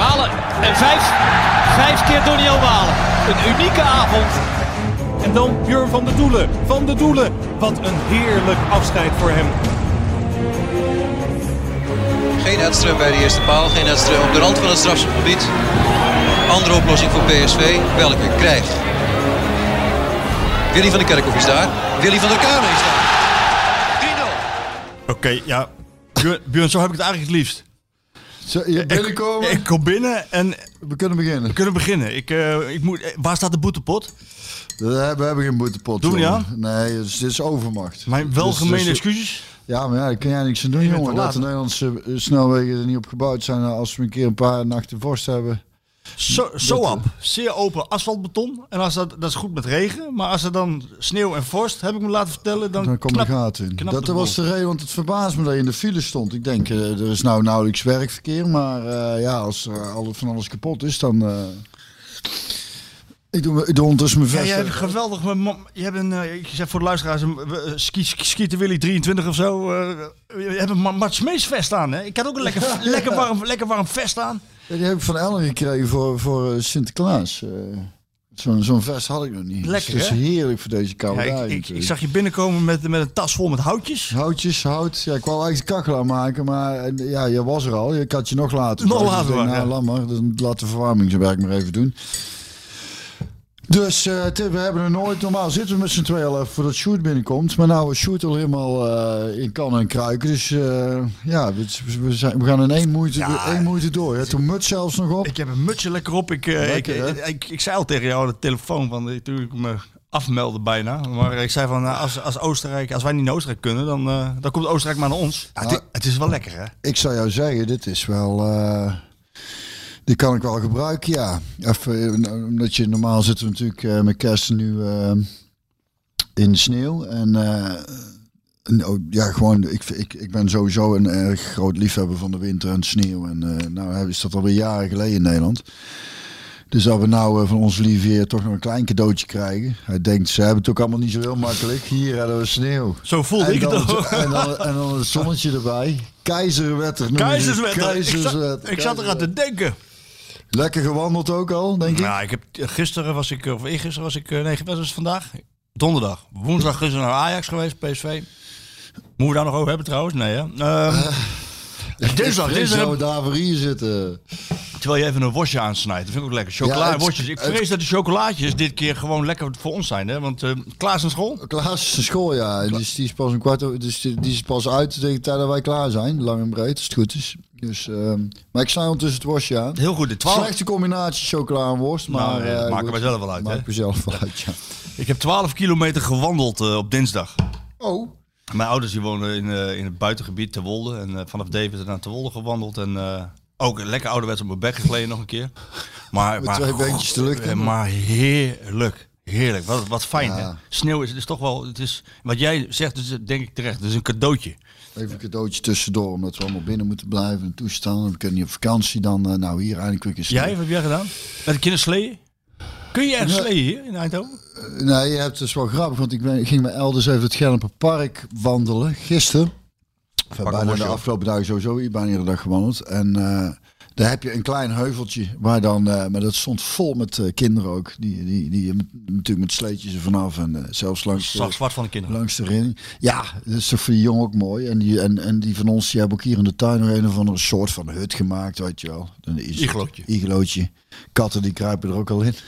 Malen en vijf, vijf keer Doniel Malen. Een unieke avond. En dan Björn van de Doelen. Van de Doelen. Wat een heerlijk afscheid voor hem. Geen Edström bij de eerste paal, geen Edström op de rand van het strafschopgebied. Andere oplossing voor PSV, welke krijgt. Willy van der Kerkhoff is daar, Willy van der Kamer is daar. 3-0. Oké, ja. Björn, Björn, zo heb ik het eigenlijk het liefst. Je binnenkomen. Ik, ik kom binnen en we kunnen beginnen. we kunnen beginnen. Ik, eh, ik moet, eh, waar staat de boetepot? We hebben, we hebben geen boetepot. Doen we jongen. Nee, dus dit is overmacht. Mijn welgemeende Dus- dus- excuses. Ja, maar ja, daar kan jij niks aan doen, jongen. Dat de. Nederlandse eh, snelwegen er niet op gebouwd zijn als we een keer een paar nachten vorst hebben. Zo, zo op. Zeer open asfaltbeton. En als dat, dat is goed met regen. Maar als er dan sneeuw en vorst, heb ik me laten vertellen, dan, Dan komt de knap- gaten in. Dat was de reden, want het verbaast me dat je in de file stond. Ik denk, eh, er is nou nauwelijks werkverkeer, maar eh, ja, als er van alles kapot is, dan... eh, ik, doe, ik doe ondertussen mijn Ja, vest. jij hebt geweldig. Je hebt een, eh, ik zeg voor de luisteraars, een eh, ski, ski, Willy 23 of zo. eh, je hebt een Ma- Mart Smees vest aan, hè? Ik had ook een lekker, lekker, warm, lekker warm vest aan. Ja, die heb ik van Ellen gekregen voor, voor eh, Sinterklaas. eh. Zo'n zo'n vest had ik nog niet. Lekker, Dus dat is hè? heerlijk voor deze koude Ja, ik, ik, zag je binnenkomen met, met een tas vol met houtjes. Houtjes, hout. Ja, ik wou eigenlijk kachel aanmaken, maar ja, je was er al. Ik had je nog later. Nog Dus later ik denk, wachten, Nou, laat maar. Dan laat de verwarmingswerk maar even doen. Dus eh, we hebben er nooit... Normaal zitten we met z'n tweeën al even voordat Shoot binnenkomt. Maar nou is Shoot al helemaal eh, in kan en kruiken. Dus eh, ja, we, we, zijn, we gaan in één moeite, Ja. één moeite door. Je een muts zelfs nog op. Ik heb een mutsje lekker op. Ik, eh, Lekker, ik, hè? ik, ik, zei al tegen jou de telefoon, van, ik, toen ik me afmeldde bijna. Maar ik zei van, als, als, Oostenrijk, als wij niet naar Oostenrijk kunnen, dan, eh, dan komt Oostenrijk maar naar ons. Ja, het, Nou, het is wel lekker, hè? Ik zou jou zeggen, dit is wel... die kan ik wel gebruiken, ja. Even, eh, omdat je normaal zitten we natuurlijk eh, met kerst nu eh, in de sneeuw. En nou, ja, gewoon, ik, ik, ik ben sowieso een erg groot liefhebber van de winter en sneeuw. En nou is dat alweer jaren geleden in Nederland. Dus dat we nou van onze lieve toch nog een klein cadeautje krijgen. Hij denkt, ze hebben het ook allemaal niet zo heel makkelijk. Hier hebben we sneeuw. Zo voelde ik het ook. En dan, en dan het zonnetje erbij. Keizerwetter. Keizerswetter. Ik, zat- ik zat eraan te denken. Lekker gewandeld ook al, denk ik. Ja, ik heb, gisteren was ik, of eergisteren was ik, eh, nee, wat was vandaag? Donderdag. Woensdag gisteren naar Ajax geweest, PSV. Moeten we daar nog over hebben trouwens? Nee, hè? Ehm, dinsdag, Ik dinsdag, zou daar hier zitten. terwijl je even een worstje aansnijdt. Dat vind ik ook lekker. Chocola Ja, worstjes. Ik het- vrees dat de chocolaatjes dit keer gewoon lekker voor ons zijn, hè? Want eh Klaas naar school? Klaas is school, ja. En Dus die is pas een kwart over, dus die, die is pas uit tegen de tijd dat wij klaar zijn. Lang en breed, als het goed is. Dus, ehm, maar ik snij ondertussen het worstje aan. Heel goed, de 12. Slechte combinatie chocola en worst, maar... Nou, ja, dat eh, maken wij zelf wel uit? Maak we zelf wel uit, ja. Ik heb 12 kilometer gewandeld eh, op dinsdag. Oh, Mijn ouders die wonen in, eh, in het buitengebied Ter Wolde. En eh, vanaf Deventer naar Ter Wolde gewandeld. En eh, ook lekker ouderwets op mijn bek gegleden nog een keer. Maar, Met maar, twee beentjes in. eh, Maar heerlijk. Heerlijk. Wat, wat fijn Ja. hè. Sneeuw is, het is toch wel... Het is, wat jij zegt, is, denk ik terecht. Het is een cadeautje. even een cadeautje tussendoor, omdat we allemaal binnen moeten blijven en toestaan. We kunnen niet op vakantie dan. nou, hier eindelijk weer Jij, wat heb jij gedaan? Met de kinderen sleeën? Kun je Ja. sleeën hier in Eindhoven? Nee, je hebt dus wel grappig, want ik, ben, ik ging met elders even het Gelderpark wandelen gisteren. Enfin, bijna de afgelopen dagen sowieso, hier bijna iedere dag gewandeld. En eh, daar heb je een klein heuveltje waar dan, eh, maar dat stond vol met eh, kinderen ook. Die, die, die met, natuurlijk met sleetjes er vanaf en eh, zelfs langs Zag de, zwart van de kinderen. langs de ring. Ja, dat is toch voor die jongen ook mooi. En die, en, en die van ons, die hebben ook hier in de tuin nog een of andere soort van hut gemaakt, weet je wel. Een Iglootje. Katten die kruipen er ook al in.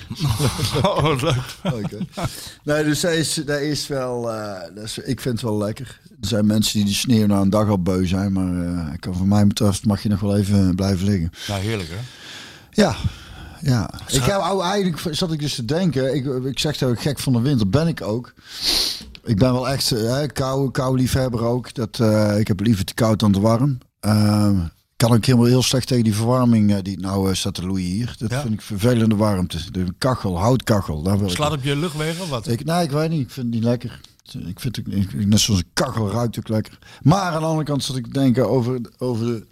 Oh, wat leuk. Hè? Nee, dus dat is, dat is wel, eh, dat is, ik vind het wel lekker. Er zijn mensen die de sneeuw na een dag al beu zijn, maar ik kan van mij betreft mag je nog wel even blijven liggen. Ja, heerlijk hè. Ja, ja. Ik heb eigenlijk zat ik dus te denken. Ik, ik zeg dat ik gek van de winter ben ik ook. Ik ben wel echt eh, kou, kou liefhebber ook. Dat, ik heb liever te koud dan te warm. Ehm, kan ook helemaal heel slecht tegen die verwarming eh, die nou eh, staat te loeien hier. Dat Ja. vind ik vervelende warmte. De kachel, houtkachel. Daar wil ik Slaat op je luchtwegen of wat? Ik, nee, ik weet niet. Ik vind het niet lekker. Ik vind het ik- net zoals een kachel ruikt ook lekker. Maar aan de andere kant zat ik te denken over, over de...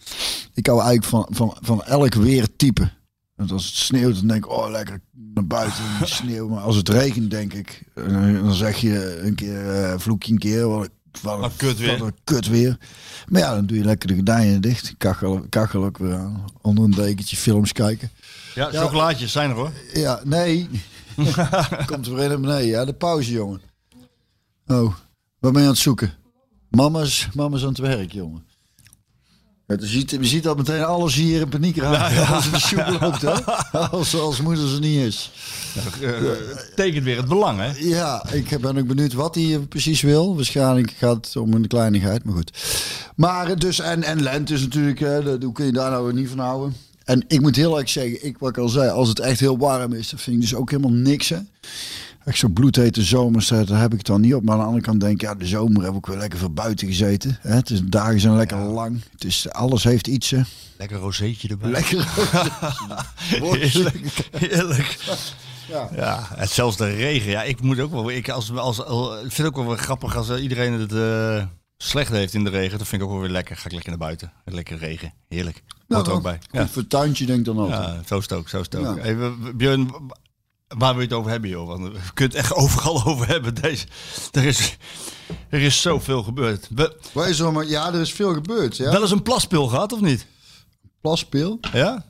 Ik hou eigenlijk van, van, van elk weertype. Want als het sneeuwt, dan denk ik, oh lekker naar buiten in de sneeuw. Maar als het regent, denk ik, eh, dan zeg je een keer, eh vloek je een keer, wat, een- wat, Wat kut weer. wat een kut weer. Maar ja, dan doe je lekker de gordijnen dicht. Kachel, kachel ook weer aan. Onder een dekentje films kijken. Ja, chocolaatjes zijn er hoor. Ja, nee. Komt er weer naar beneden. Ja, de pauze, jongen. Oh, waar ben je aan het zoeken? Mama's, mama's aan het werk, jongen. Je, ziet, je ziet dat meteen alles hier in paniek raken als het de soep loopt, hè? Als, als moeder ze niet is. Tekent weer het belang, hè? Ja, ik ben ook benieuwd wat hij precies wil. Waarschijnlijk gaat het om een kleinigheid, maar goed. Maar dus, en, en lente is natuurlijk, hè, dat- hoe kun je daar nou weer niet van houden? En ik moet heel erg zeggen, ik, wat ik al zei, als het echt heel warm is, dan vind ik dus ook helemaal niks, hè. Echt zo bloedhete zomers, daar daar heb ik het dan niet op. Maar aan de andere kant denk ik, ja, de zomer heb ik weer lekker veel buiten gezeten. Hè? Het is, de dagen zijn lekker lang. Het is, alles heeft iets, hè. Lekker rozeetje erbij. Lekker. Heerlijk. Heerlijk. Ja. Ja, zelfs de regen. Ja, ik moet ook wel. Ik, als, als, als, ik vind het ook wel weer grappig als eh, iedereen het eh, slecht heeft in de regen. Dat vind ik ook wel weer lekker. Ga ik lekker naar buiten. Lekker regen. Heerlijk. Hoort er ook bij. Ja. Voor tuintje denk ik dan altijd. ja, zo is het ook. Zo is het ook. Ja. Hey, we- we- Björn, waar wil je het over hebben, joh? Want we kunnen het echt overal over hebben. Deze, er, is, er is zoveel gebeurd. We, Waar is er maar, ja, er is veel gebeurd. Ja? Wel eens een plaspil gehad, of niet? Plaspeel? Ja?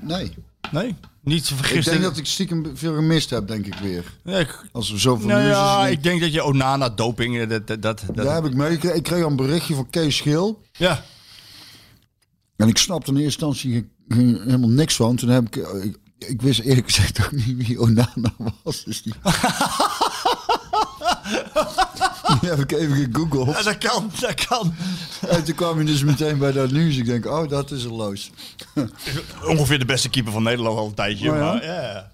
Nee. Nee? Niet Ik vergist. denk dat ik stiekem veel gemist heb, denk ik weer. Ja, ik, Als we zoveel nou ja, ik denk dat je Onana, doping, eh, dat... dat, dat, dat- Daar heb ik meegekregen. Ik kreeg een berichtje van Kees Schil. ja. En ik snapte in eerste instantie helemaal niks van. Toen heb ik, eh, ik... Ik wist eerlijk gezegd ook niet wie Onana was. Dus die... die heb ik even gegoogeld. Ja, dat kan, dat kan. En toen kwam je dus meteen bij dat nieuws. Ik denk, oh, dat is een loos. Ongeveer de beste keeper van Nederland al een tijdje. Oh ja? Maar, ja.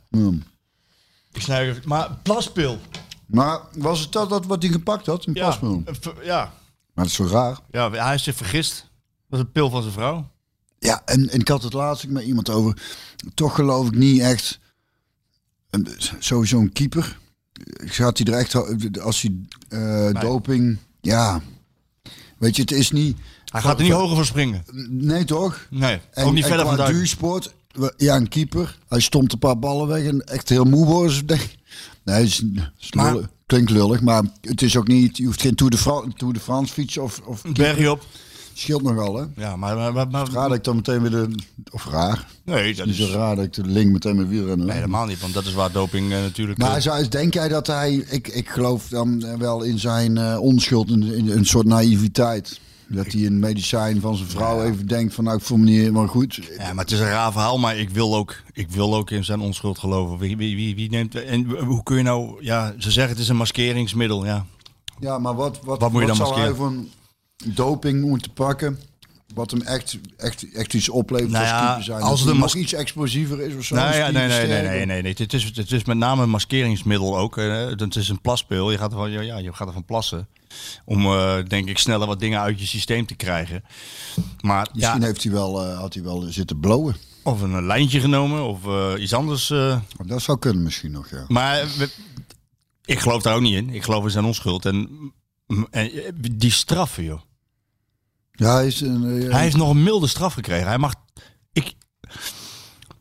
Ik snij even- maar plaspil. Maar was het dat, dat wat hij gepakt had? Een Ja, ver- ja. Maar dat is zo raar. ja, hij is zich vergist. Dat is een pil van zijn vrouw. Ja, en, en ik had het laatst met iemand over. Toch geloof ik niet echt. een- Sowieso een keeper. Gaat hij er echt als hij eh, doping. Ja. Weet je, het is niet. Hij gaat er niet hoger voor springen. Nee, toch? Nee, En, ook niet en verder van duursport. Ja, een keeper. Hij stomt een paar ballen weg en echt heel moe worden. Nee, is, is Maar- lullig. klinkt lullig, maar het is ook niet. Je hoeft geen Tour de, Fra Tour de France fietsen of, of Bergje op. scheelt nogal, hè? Ja, maar... maar, maar, maar- Raar dat ik dan meteen weer de. Of raar. nee, dat is... zo raar dat ik de link meteen met wielrennen. Nee, helemaal niet, want dat is waar doping eh, natuurlijk... Maar eh, zou, denk jij dat hij, ik, ik geloof dan eh, wel in zijn onschuld, in, in een soort naïviteit. Dat hij een medicijn van zijn vrouw even denkt van nou ik voel me niet helemaal goed. Ja, maar het is een raar verhaal, maar ik wil ook, ik wil ook in zijn onschuld geloven. Wie, wie, wie, wie neemt... En hoe kun je nou... Ja, ze zeggen het is een maskeringsmiddel, ja. Ja, maar wat, wat, Wat moet je dan zou hij maskeren? van doping moeten pakken? Wat hem echt, echt, echt iets oplevert Nou als ja, zijn. als het nog iets explosiever is of zo. Nou ja, nee, nee, nee, nee, nee, nee. Het is, het is met name een maskeringsmiddel ook. Het is een plaspil. Je gaat ervan, ja, je gaat ervan plassen. Om, eh, denk ik, sneller wat dingen uit je systeem te krijgen. Maar Misschien ja, heeft hij wel, eh, had hij wel zitten blowen. of een lijntje genomen of eh, iets anders. eh. Dat zou kunnen misschien nog, ja. Maar we- ik geloof daar ook niet in. Ik geloof in zijn onschuld. En, en eh, die straffen, joh. Ja, hij is een... eh, Hij heeft nog een milde straf gekregen. Hij mag. Ik.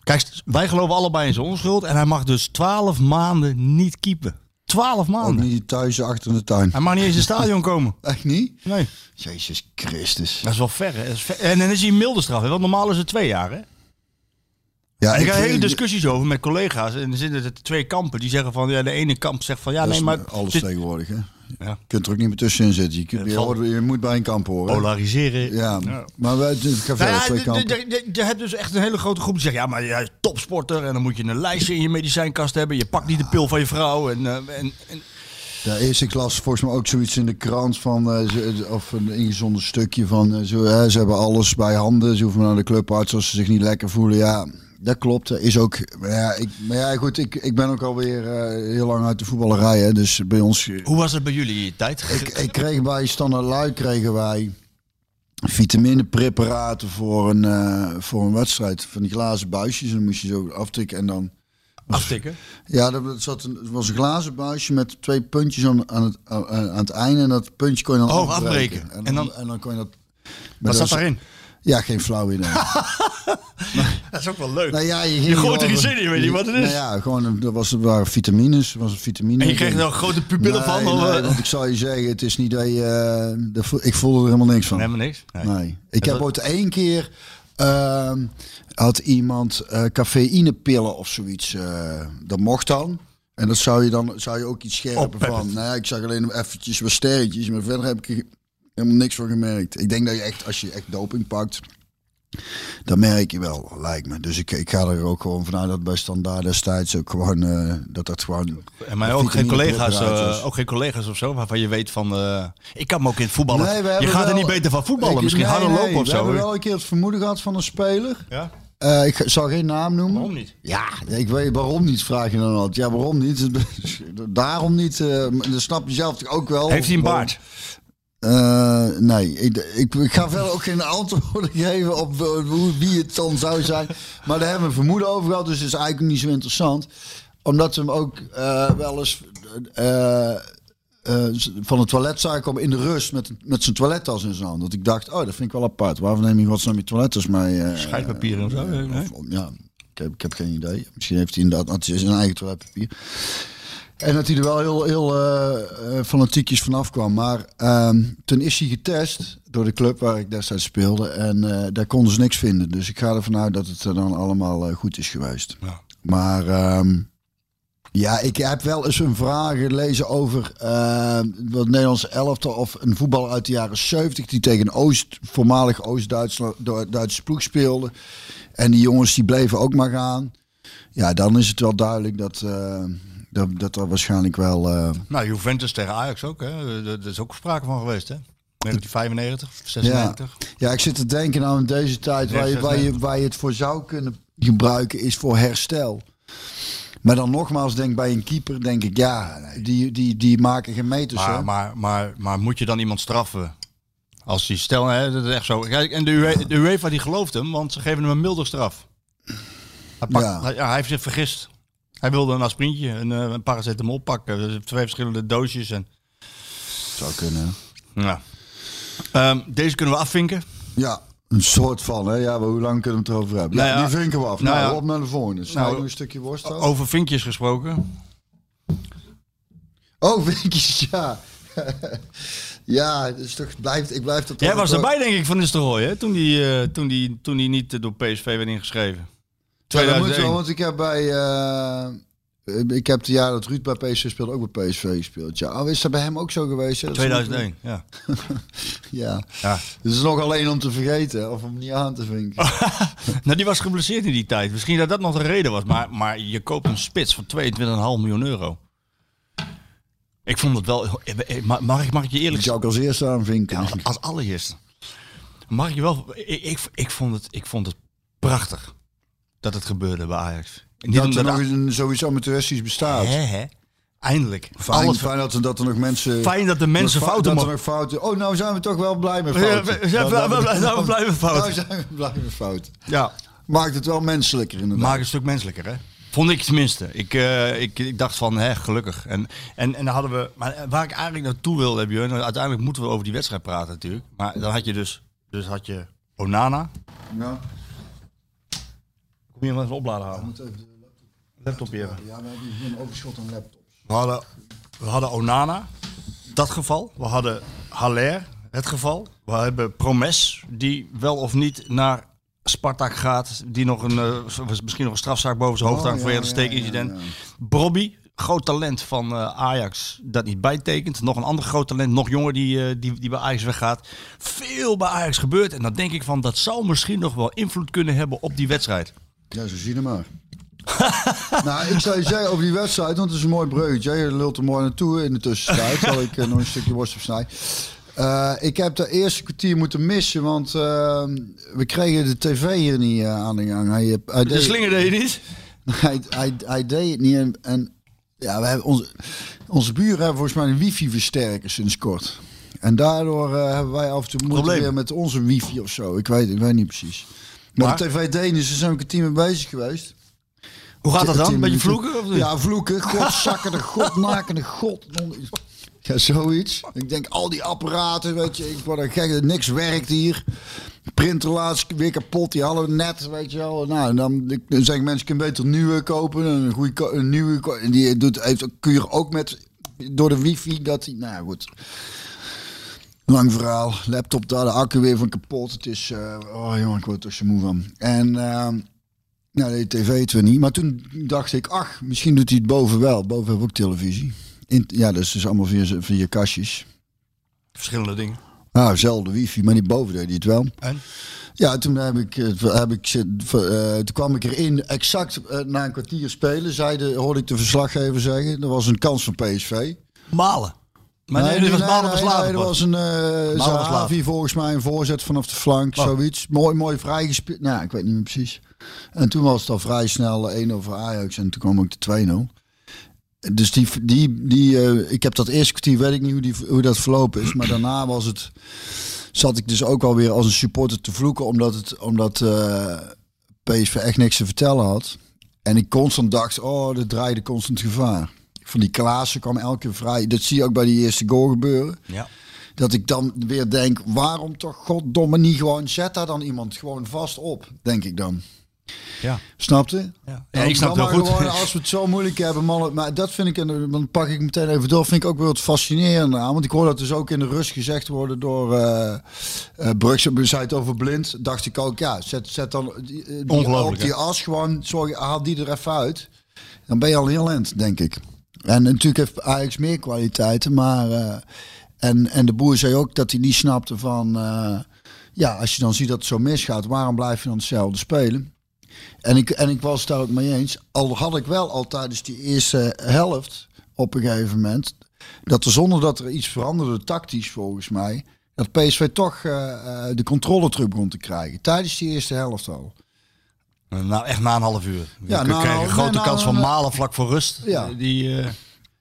Kijk, wij geloven allebei in zijn onschuld. En hij mag dus 12 maanden niet keepen. 12 ook maanden. niet thuis achter de tuin. Hij mag niet eens in het stadion komen. Echt niet? Nee. Jezus Christus. Dat is wel ver, hè? Dat is ver. En dan is hij een milde straf. hè? Want normaal is het twee jaar, hè? Ja, En ik heb hele discussies over met collega's. En er zitten er twee kampen die zeggen van... Ja, de ene kamp zegt van... Ja, Dat nee, maar... alles dit- tegenwoordig, hè? Ja. Je kunt er ook niet meer tussenin zitten. Je, kunt, je, hoort- je moet bij een kamp horen. Polariseren. Ja, maar wij, het gaat Nou ja, twee kampen. je hebt dus echt een hele grote groep die zegt... Ja, maar jij is topsporter en dan moet je een lijstje in je medicijnkast hebben. Je pakt niet de pil van je vrouw. En, eh, en, en Ja, eerst ik las volgens mij ook zoiets in de krant van, eh, of een ingezonden stukje van, eh, zo, ze hebben alles bij handen. Ze hoeven naar de clubarts als ze zich niet lekker voelen. Ja, dat klopt. Is ook, maar ja, ik, maar ja goed, ik, ik ben ook alweer eh heel lang uit de voetballerij. Hè, dus bij ons, hoe was het bij jullie tijd? ik, ik kreeg bij Standaard Luik kregen wij vitaminepreparaten voor een, eh, voor een wedstrijd. Van die glazen buisjes. En dan moest je zo aftikken en dan... Aftikken. Ja, dat zat een, het was een glazen buisje met twee puntjes aan, aan, het, aan, aan het einde. En dat puntje kon je dan Oh, afbreken. afbreken. En, En dan, en dan kon je dat... Wat zat daarin? Ja, geen flauw idee. Dat is ook wel leuk. nou ja, je, Je gooit er iets in, je weet niet wat het is. Nou ja, gewoon, dat was, dat waren vitamines. Was een vitamine. En je kreeg er grote pupillen nee, van? Nee, eh? want ik zou je zeggen, het is niet dat je... eh, ik voelde er helemaal niks van. Helemaal niks. Nee. Nee. Ik En heb dat- ooit één keer... ehm, had iemand eh cafeïnepillen of zoiets. dat mocht dan. En dat zou je dan zou je ook iets scherper van. Nou ja, ik zag alleen eventjes wat sterretjes. Maar verder heb ik er helemaal niks van gemerkt. Ik denk dat je echt, als je echt doping pakt... Dat merk je wel, lijkt me. Dus ik, ik ga er ook gewoon vanuit dat bij Standaard destijds ook gewoon... eh, dat dat gewoon... En maar ook geen collega's, eh, ook geen collega's of zo, waarvan je weet van... eh, ik kan me ook in het voetballen. Nee, we je gaat er niet beter van voetballen. Ik- Misschien nee, harder nee, lopen of We zo. hebben wel een keer het vermoeden gehad van een speler. Ja? Ik zal geen naam noemen. Waarom niet? Ja, ik weet waarom niet, vraag je dan altijd. Ja, waarom niet? Daarom niet. eh, dat snap je zelf ook wel. Heeft hij een baard? Eh, nee, ik, ik, ik ga verder ook geen antwoorden geven op eh, hoe, wie het dan zou zijn. Maar daar hebben we een vermoeden over gehad, dus het is eigenlijk niet zo interessant. Omdat we hem ook eh, wel eens van het toilet zagen komen in de rust met, met zijn toilettas in zijn hand. Dat ik dacht, oh, dat vind ik wel apart. Waarvoor neem je godsnaam je toilettas mee? Scheidpapier en zo. nee? of- ja, ik heb, ik heb geen idee. Misschien heeft hij inderdaad zijn eigen toiletpapier. En dat hij er wel heel, heel eh, fanatiekjes vanaf kwam. Maar ehm, toen is hij getest door de club waar ik destijds speelde. En eh, daar konden ze niks vinden. Dus ik ga ervan uit dat het dan allemaal goed is geweest. Ja. Maar ehm, ja, ik heb wel eens een vraag gelezen over eh, wat Nederlands elftal of een voetballer uit de jaren 70 die tegen Oost, voormalig Oost-Duitse ploeg speelde. En die jongens die bleven ook maar gaan. Ja, dan is het wel duidelijk dat, dat, dat er waarschijnlijk wel. eh, Nou, Juventus tegen Ajax ook. Hè? Er er is ook sprake van geweest. Hè? 1995, 96. Ja, ik zit te denken aan deze tijd waar je, waar, je, waar je het voor zou kunnen gebruiken is voor herstel. Maar dan nogmaals, denk bij een keeper, denk ik, ja, die, die, die maken geen meters. Maar, maar, maar, maar moet je dan iemand straffen? Als die stel, hè, dat is echt zo. En de, UE de UEFA die gelooft hem, want ze geven hem een milder straf. Hij, pakt, Ja. hij, ja, hij heeft zich vergist. Hij wilde een aspirintje, een, eh, een paracetamol pakken. Dus twee verschillende doosjes. En, zou kunnen. ja. Ehm, deze kunnen we afvinken. Ja, een soort van, hè? Ja, maar hoe lang kunnen we het erover hebben? Nou ja, ja. die vinken we af. Nou Nou, ja. op naar de volgende. Snij Nou, een stukje worst af. Over vinkjes gesproken. Oh, vinkjes, ja. ja, toch, blijft, ik blijf dat Jij was erbij, denk ik, van Nistelrooy, hè? Toen die, eh, toen, die, toen die niet door PSV werd ingeschreven. Ja, dat moet 2001. wel, want ik heb bij... eh, ik heb de jaren dat Ruud bij PSV speelde ook bij PSV gespeeld. Ja, oh, is dat bij hem ook zo geweest? hè? Dat is 2001, ja. Ja. ja. Het is nog alleen om te vergeten of om niet aan te vinken. Nou, die was geblesseerd in die tijd. Misschien dat dat nog de reden was. Maar, maar je koopt een spits voor 22,5 miljoen euro. Ik vond het wel... eh, Mag ik, mag ik je Ik eerlijk zou ik als eerste aanvinken. Ja, als allereerste. Mag ik je wel... Ik, ik, ik, vond het, ik vond het prachtig dat het gebeurde bij Ajax. Niet dat er nog een, zoiets amateuristisch bestaat. Hè, hè? Eindelijk. Fijn, Alles- fijn dat, er, dat er nog mensen... Fijn dat de mensen fouten dat er nog fouten... Oh, nou zijn we toch wel blij met Ja, fouten. we- zijn Nou, we- we- nou, nou, we blijven fouten. Nou zijn we blij met fouten. Ja, Maakt het wel menselijker inderdaad. maak een stuk menselijker, hè? Vond ik tenminste. Ik, eh, ik, ik dacht van, hè, gelukkig. En, en, en dan hadden we... Maar waar ik eigenlijk naartoe wilde, Björn... Uiteindelijk moeten we over die wedstrijd praten natuurlijk. Maar dan had je dus... Dus had je Onana. Ja. Kom je hem even opladen halen? De Laptop hier. Ja, we hebben hier een overschot aan laptops. We hadden, we hadden Onana, dat geval. We hadden Haller, het geval. We hebben Promes, die wel of niet naar Spartak gaat. Die nog een, eh, misschien nog een strafzaak boven zijn hoofd Oh, hangt ja, het ja, steekincident. ja, ja. Brobby, groot talent van eh, Ajax, dat niet bijtekent. Nog een ander groot talent, nog jonger, die, eh, die, die bij Ajax weggaat. Veel bij Ajax gebeurt. En dan denk ik van, dat zou misschien nog wel invloed kunnen hebben op die wedstrijd. Ja, zo zie je maar. nou, ik zou je zeggen over die wedstrijd, want het is een mooi bruggetje. Je lult er mooi naartoe in de tussentijd. Zal ik eh, nog een stukje worst opsnijden. Eh, ik heb de eerste kwartier moeten missen, want eh, we kregen de tv hier niet eh, aan de gang. Hij, hij, De deed, slinger deed je niet? hij, hij, hij deed het niet. En, en ja, we hebben onze, onze buren hebben volgens mij een wifi-versterker sinds kort. En daardoor hebben wij af en toe Probleem. weer met onze wifi of zo. Ik weet, ik weet niet precies. Maar, Maar? de TV Denen, ze zijn ook een team mee bezig geweest. Hoe gaat dat dan? Een beetje vloeken? Of? Ja, vloeken. Godzakkende, godnakende, god. Ja, zoiets. Ik denk, al die apparaten, weet je, ik word er gek. Niks werkt hier. Printer laatst weer kapot, die hadden we net, weet je wel. Nou, dan, dan zeggen mensen, je kunt beter nieuwe kopen. Een, goede, een nieuwe, die doet, heeft, ook- kun je ook met, door de wifi, dat die, nou goed. Lang verhaal. Laptop daar, de accu weer van kapot. Het is, eh, oh jongen, ik word er zo moe van. En, ehm nou, de tv we niet. Maar toen dacht ik, ach, misschien doet hij het boven wel. Boven hebben we ook televisie. In, ja, dat is dus allemaal via, via kastjes. Verschillende dingen. Nou, zelfde wifi, maar niet boven deed hij het wel. En? Ja, toen, heb ik, heb ik, eh, toen kwam ik erin, exact eh, na een kwartier spelen, zeide, hoorde ik de verslaggever zeggen, er was een kans voor PSV. Malen. Maar nee, dit was nee, er was een uh. Zahavi volgens mij, een voorzet vanaf de flank, Oh. zoiets. Mooi, mooi vrijgespeeld. Nou, ik weet niet meer precies. En toen was het al vrij snel 1 over Ajax en toen kwam ook de 2-0. Dus die, die, die, eh, ik heb dat eerste kwartier, weet ik niet hoe, die, hoe dat verlopen is. Maar daarna was het, zat ik dus ook alweer als een supporter te vloeken. Omdat, het, omdat eh, PSV echt niks te vertellen had. En ik constant dacht, oh, er draaide constant gevaar. Van die Klaassen kwam elke vrij. Dat zie je ook bij die eerste goal gebeuren. Ja. Dat ik dan weer denk, waarom toch goddomme niet gewoon, zet daar dan iemand gewoon vast op, denk ik dan. Ja. Snapte? Ja. Ik snap het goed. Gewoon, als we het zo moeilijk hebben, mannen. Maar dat vind ik, en dan pak ik meteen even door, vind ik ook wel het fascinerende aan. Want ik hoor dat dus ook in de rust gezegd worden door uh, uh, zei het over blind. Dacht ik ook, ja, zet, zet dan die, die, op die hè? as gewoon, sorry, haal die er even uit. Dan ben je al heel eind, denk ik. En natuurlijk heeft Ajax meer kwaliteiten, maar... Uh, en, en de boer zei ook dat hij niet snapte van... Uh, ja, als je dan ziet dat het zo misgaat, waarom blijf je dan hetzelfde spelen? En ik, en ik was daar ook mee eens. Al had ik wel al tijdens die eerste helft op een gegeven moment... dat er zonder dat er iets veranderde tactisch volgens mij... dat PSV toch uh, de controle terug begon te krijgen. Tijdens die eerste helft al. Nou, echt na een half uur. Ja, We een grote nee, kans van Malen vlak voor rust. Ja. Die, uh,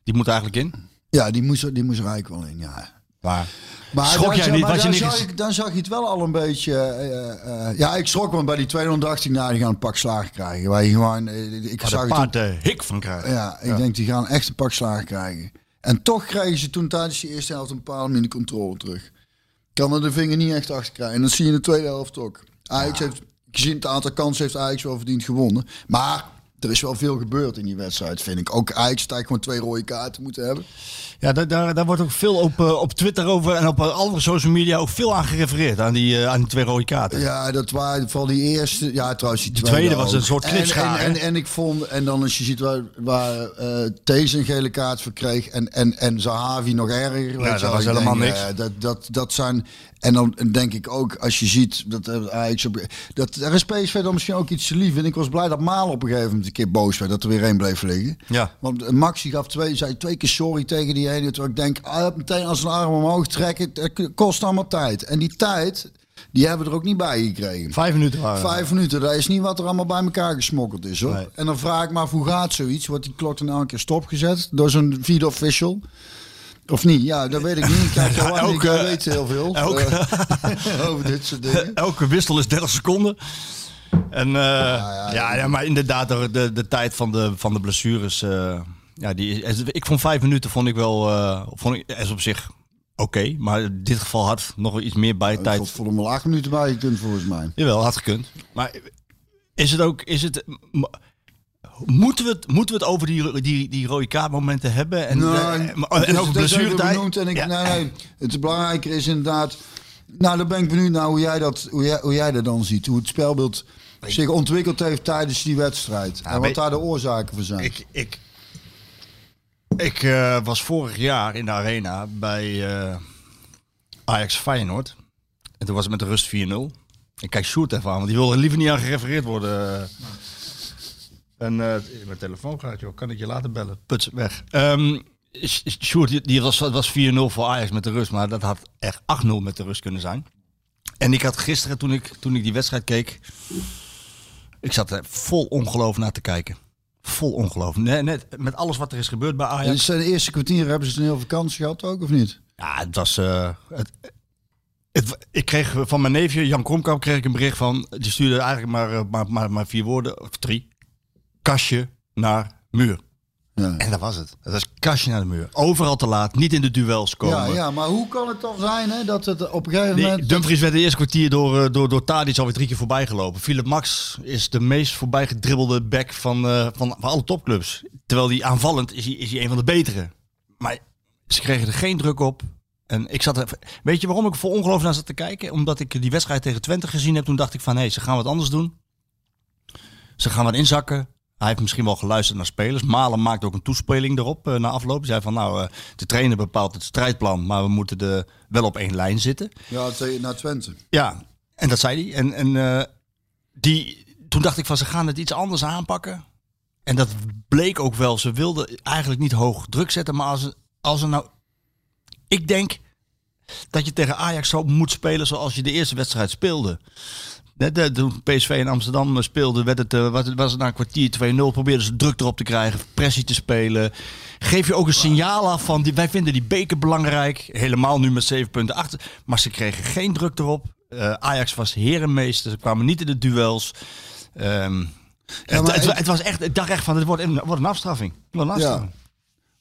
die moet eigenlijk in. Ja, die moest, die moest er eigenlijk wel in, ja. Maar, Maar Schrok dan, jij niet? Maar Was je dan, niet zag ik, dan zag je het wel al een beetje... eh, eh, ja, ik schrok, want bij die 200 dacht ik... Nou, die gaan een pak slagen krijgen. Waar je gewoon... eh, ik zag de het de hik van krijgen. Ja, ik denk die gaan echt een pak slagen krijgen. En toch kregen ze toen tijdens die eerste helft een bepaalde manier de controle terug. Kan er de vinger niet echt achter krijgen. En dat zie je in de tweede helft ook. Ajax heeft, gezien het aantal kansen, heeft Ajax wel verdiend gewonnen. Maar er is wel veel gebeurd in die wedstrijd, vind ik. Ook Ajax eigenlijk gewoon twee rode kaarten moeten hebben. Ja, daar, daar, daar wordt ook veel op, uh, op Twitter over en op andere social media ook veel aan gerefereerd. Aan die, uh, aan die twee rode kaarten. Ja, dat waren vooral die eerste. Ja, trouwens, die De tweede, tweede was ook. een soort En, knipschaar, en, en, en ik vond, en dan als je ziet waar, waar uh, een gele kaart voor kreeg en, en, en Zahavi nog erger. weet dat was helemaal denk, niks. eh, dat, dat, dat zijn. En dan denk ik ook, als je ziet dat Ajax op. Dat, daar is PSV dan misschien ook iets te lief. En ik was blij dat Malen op een gegeven moment een keer boos werd. Dat er weer één bleef liggen. Ja. Want Maxi gaf twee, zei twee keer sorry tegen die ene. Terwijl ik denk, ah, meteen als een arm omhoog trekken. Het kost allemaal tijd. En die tijd, die hebben we er ook niet bij gekregen. Vijf minuten waren. Vijf minuten, dat is niet wat er allemaal bij elkaar gesmokkeld is hoor. Nee. En dan vraag ik me af, hoe gaat zoiets? Wordt die klok dan elke keer stopgezet door zo'n feed official? Of niet? Ja, dat weet ik niet. Kijk Ja, elke- ik weet heel veel elke- eh, over dit soort dingen. Elke wissel is 30 seconden. En uh, ja, ja, ja. maar inderdaad, de, de, tijd van de, van de blessures. Uh, ja, die, ik vond vijf minuten vond ik wel. Uh, vond ik, is op zich oké. maar in dit geval had nog wel iets meer bij Ik tijd. vond voor hem al acht minuten bij gekund volgens mij. Jawel, had gekund. Maar is het ook. Is het, moeten, we het, moeten we het over die, die, die rode kaartmomenten hebben? En, Nou, eh, maar- het en is even blessuretijd? En ik, Ja. nee, nee, het belangrijker is inderdaad... Nou, dan ben ik benieuwd naar hoe jij dat, hoe jij, hoe jij dat dan ziet. Hoe het spelbeeld zich ontwikkeld heeft tijdens die wedstrijd. en wat daar de oorzaken voor zijn. Ik, ik, ik eh, was vorig jaar in de arena bij eh, Ajax Feyenoord. En toen was het met de rust 4-0. Ik kijk Sjoerd even aan, want die wil er liever niet aan gerefereerd worden. En eh, mijn telefoon gaat, joh. Kan ik je laten bellen? Puts, weg. Sh- Sjoerd, die- was, het was 4-0 voor Ajax met de rust. Maar dat had echt 8-0 met de rust kunnen zijn. En ik had gisteren, toen ik, toen ik die wedstrijd keek... Ik zat er vol ongeloof naar te kijken. Vol ongeloof. Net, net met alles wat er is gebeurd bij Ajax. zijn de eerste kwartier hebben ze een heel vakantie gehad ook, of niet? Ja, het was. eh, het, het, ik kreeg van mijn neefje Jan Kromkamp kreeg ik een bericht van. Die stuurde eigenlijk maar, eh, maar, maar, maar vier woorden, of drie. Kastje naar muur. Ja. En dat was het. Het was kastje naar de muur. Overal te laat, niet in de duels komen. Ja, ja, maar hoe kan het dan zijn hè, dat het op een gegeven Nee, moment... Dumfries werd de eerste kwartier door, eh, door, door Tadic alweer drie keer voorbij gelopen. Philip Max is de meest voorbij gedribbelde back van, eh, van, van alle topclubs. Terwijl die aanvallend is hij, is hij een van de betere. Maar ze kregen er geen druk op. En ik zat er, weet je waarom ik vol ongeloof naar zat te kijken? Omdat ik die wedstrijd tegen Twente gezien heb. Toen dacht ik van, hé, ze gaan wat anders doen. Ze gaan wat inzakken. Hij heeft misschien wel geluisterd naar spelers. Malen maakt ook een toespeling erop eh, na afloop. Hij zei van, nou, eh, de trainer bepaalt het strijdplan. Maar we moeten er wel op één lijn zitten. Ja, naar Twente. Ja, en dat zei hij. En, en eh, die, toen dacht ik van ze gaan het iets anders aanpakken. En dat bleek ook wel. Ze wilden eigenlijk niet hoog druk zetten. Maar als, als er nou. Ik denk dat je tegen Ajax zo moet spelen zoals je de eerste wedstrijd speelde. Net, de, toen PSV in Amsterdam speelde, werd het, eh, was, het, was het na een kwartier 2-0. Probeerden ze druk erop te krijgen, pressie te spelen. Geef je ook een signaal af van die, wij vinden die beker belangrijk. Helemaal nu met 7 punten achter. Maar ze kregen geen druk erop. Eh, Ajax was herenmeester. Ze kwamen niet in de duels. Ehm, het, was echt, ik dacht echt van, het wordt een, wordt een afstraffing. Wordt een Ja. afstraffing.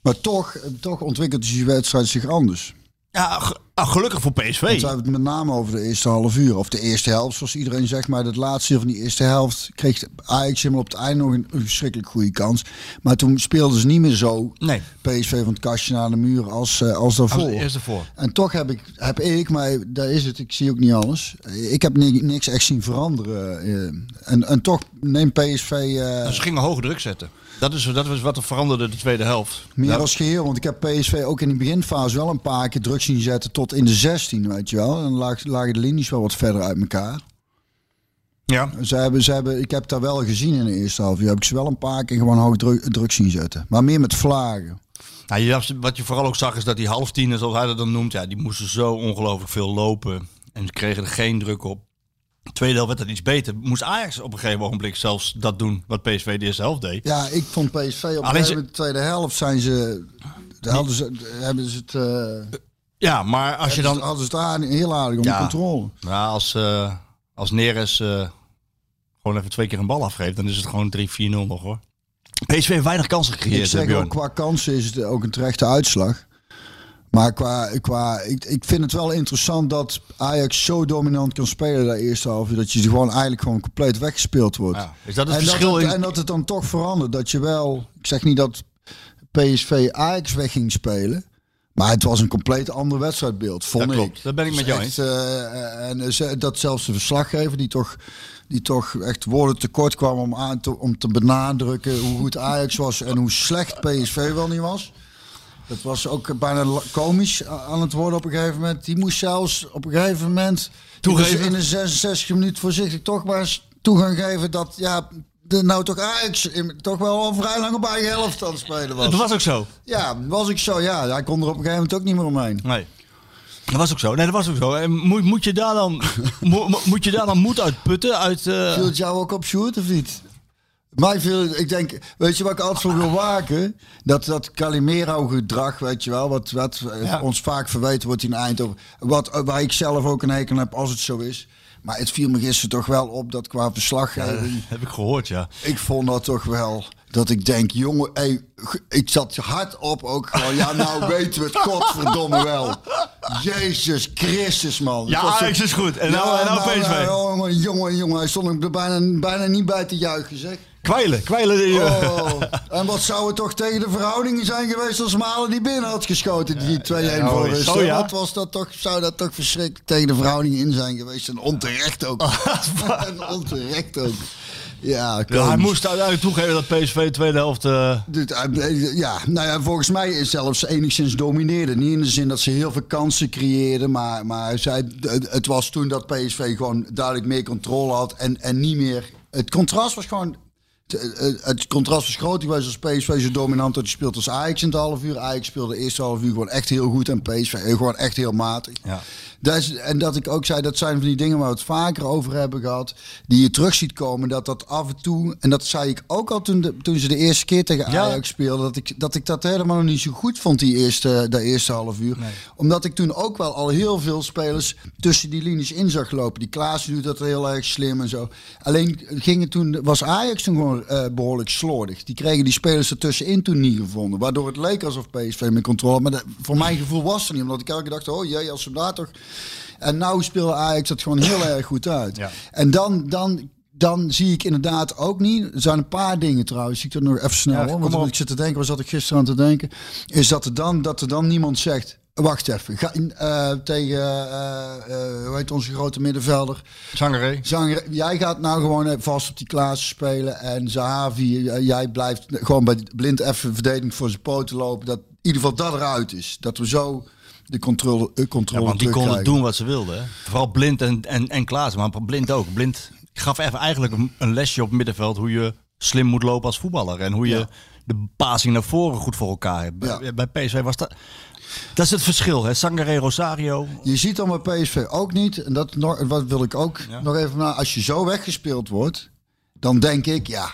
Maar toch, toch ontwikkelt die wedstrijd zich anders. Ja, ah, gelukkig voor PSV. Want we hebben het met name over de eerste half uur. Of de eerste helft, zoals iedereen zegt. Maar het laatste van die eerste helft kreeg Ajax helemaal op het einde nog een, verschrikkelijk goede kans. Maar toen speelden ze niet meer zo Nee, PSV van het kastje naar de muur als, eh, als daarvoor. als eerste voor. En toch heb ik, heb ik, maar daar is het, ik zie ook niet alles. Ik heb ni- niks echt zien veranderen. eh. En, en toch neemt PSV eh, Ze gingen hoge druk zetten. Dat is, dat is wat er veranderde de tweede helft. meer Ja. als geheel. Want ik heb PSV ook in de beginfase wel een paar keer druk zien zetten tot in de 16, weet je wel. En dan lag- lagen de linies wel wat verder uit elkaar. Ja. Ze hebben, ze hebben, ik heb daar wel gezien in de eerste half uur. Heb ik ze wel een paar keer gewoon hoog druk, druk zien zetten. Maar meer met vlagen. Nou, je, wat je vooral ook zag is dat die halftienen, zoals hij dat dan noemt, ja, die moesten zo ongelooflijk veel lopen. En ze kregen er geen druk op. Tweede helft werd het iets beter. Moest Ajax op een gegeven ogenblik zelfs dat doen wat PSV de helft deed. Ja, ik vond PSV op een gegeven moment de tweede helft zijn ze... Hadden ze, hebben ze het, eh Ja, maar als je dan... hadden ze het aardig- heel aardig onder Ja. controle. Ja, als, eh als Neres eh, gewoon even twee keer een bal afgeeft, dan is het gewoon 3-4-0 nog hoor. PSV heeft weinig kansen Ik gecreëerd, zeg eh, Bjorn. ook qua kansen is het ook een terechte uitslag. Maar qua, qua ik, ik vind het wel interessant dat Ajax zo dominant kan spelen de eerste half uur. Dat je gewoon eigenlijk gewoon compleet weggespeeld wordt. Ja. Is dat het en, verschil dat het, in... en dat het dan toch verandert. Dat je wel, ik zeg niet dat PSV Ajax weg ging spelen. Maar het was een compleet ander wedstrijdbeeld, vond Dat ik. klopt, dat ben ik met Dus jou echt, eh, en ze- dat zelfs de verslaggever, die toch, die toch echt woorden tekort kwam om, aan te, om te benadrukken hoe goed Ajax was en hoe slecht PSV wel niet was. Dat was ook bijna komisch aan het worden op een gegeven moment. Die moest zelfs op een gegeven moment Toegeven? in de 66 minuten voorzichtig toch maar eens toegang geven dat ja, de, nou toch Ajax in- toch wel al vrij lang op eigen helft aan het spelen was. Dat was ook zo. Ja, was ik zo. Ja, hij kon er op een gegeven moment ook niet meer omheen. Nee. Dat was ook zo. Nee, dat was ook zo. En moet, moet, je daar dan, mo- mo- moet je daar dan moed uitputten? Uit, eh, Viel het jou ook op Sjoerd of niet? Mij viel, ik denk, weet je wat ik altijd voor wil waken? Dat, dat Calimero-gedrag, weet je wel, wat, wat Ja. ons vaak verweten wordt in Eindhoven. Wat, waar ik zelf ook een hekel heb als het zo is. Maar het viel me gisteren toch wel op dat qua verslaggeving... heb ik gehoord, ja. Ik vond dat toch wel, dat ik denk, jongen, hey, ik zat hard op ook gewoon. Ja, nou weten we het, godverdomme wel. Jezus Christus, man. Ja, Ajax is goed. En nou, nou PSV. nou, jongen, jongen, jongen, hij stond er bijna, bijna niet bij te juichen, zeg. Kwijlen, kwijlen. die, Oh, en wat zou het toch tegen de verhoudingen zijn geweest als Malen die binnen had geschoten, die 2-1 oh, voor rust. oh, ja. Wat was dat toch, zou dat toch verschrikkelijk tegen de verhoudingen in zijn geweest. En onterecht ook. en onterecht ook. Ja, Ja, hij moest uiteindelijk toegeven dat PSV de tweede helft... eh, eh, Ja, nou ja, volgens mij is zelfs enigszins domineerde. Niet in de zin dat ze heel veel kansen creëerden, maar, maar zij, het, het was toen dat PSV gewoon duidelijk meer controle had en, en niet meer. Het contrast was gewoon. Het, het contrast was groot geweest als PSV zo dominant dat je speelt als Ajax in het half uur. Ajax speelde de eerste half uur gewoon echt heel goed en PSV gewoon echt heel matig. ja. Dat is, en dat ik ook zei, dat zijn van die dingen waar we het vaker over hebben gehad. Die je terug ziet komen. Dat dat af en toe. En dat zei ik ook al toen, de, toen ze de eerste keer tegen Ja. Ajax speelden. Dat ik, dat ik dat helemaal nog niet zo goed vond, die eerste, dat eerste half uur. Omdat ik toen ook wel al heel veel spelers tussen die linies in zag lopen. Die Klaas doet dat heel erg slim en zo. Alleen gingen toen, was Ajax toen gewoon eh, behoorlijk slordig. Die kregen die spelers ertussenin toen niet gevonden. Waardoor het leek alsof PSV met controle had. Maar dat, voor mijn gevoel was het niet. Omdat ik elke dacht, oh jee, als ze daar toch... En nou speelde Ajax dat gewoon heel erg goed uit. Ja. En dan, dan, dan zie ik inderdaad ook niet... Er zijn een paar dingen trouwens. Ik er nog even snel Ja, hoor. Want ik zit te denken, waar zat ik gisteren aan te denken? Is dat er dan, dat er dan niemand zegt... Wacht even, ga, eh, tegen, eh, eh, hoe heet onze grote middenvelder? Zangeré. Zanger, jij gaat nou gewoon vast op die Klaas spelen. En Zahavi, jij blijft gewoon bij blind even verdediging voor zijn poten lopen. Dat in ieder geval dat eruit is. Dat we zo de controle, de Ja, controle want die konden doen wat ze wilden. Vooral Blind en, en, en Klaas, maar Blind ook. Blind gaf even eigenlijk een, een lesje op het middenveld hoe je slim moet lopen als voetballer. En hoe je Ja. de passing naar voren goed voor elkaar hebt. Bij, Ja. bij PSV was dat... Dat is het verschil, hè? Sangaré, Rosario. Je ziet dan bij PSV ook niet, en dat wat wil ik ook Ja. nog even na. Als je zo weggespeeld wordt, dan denk ik ja.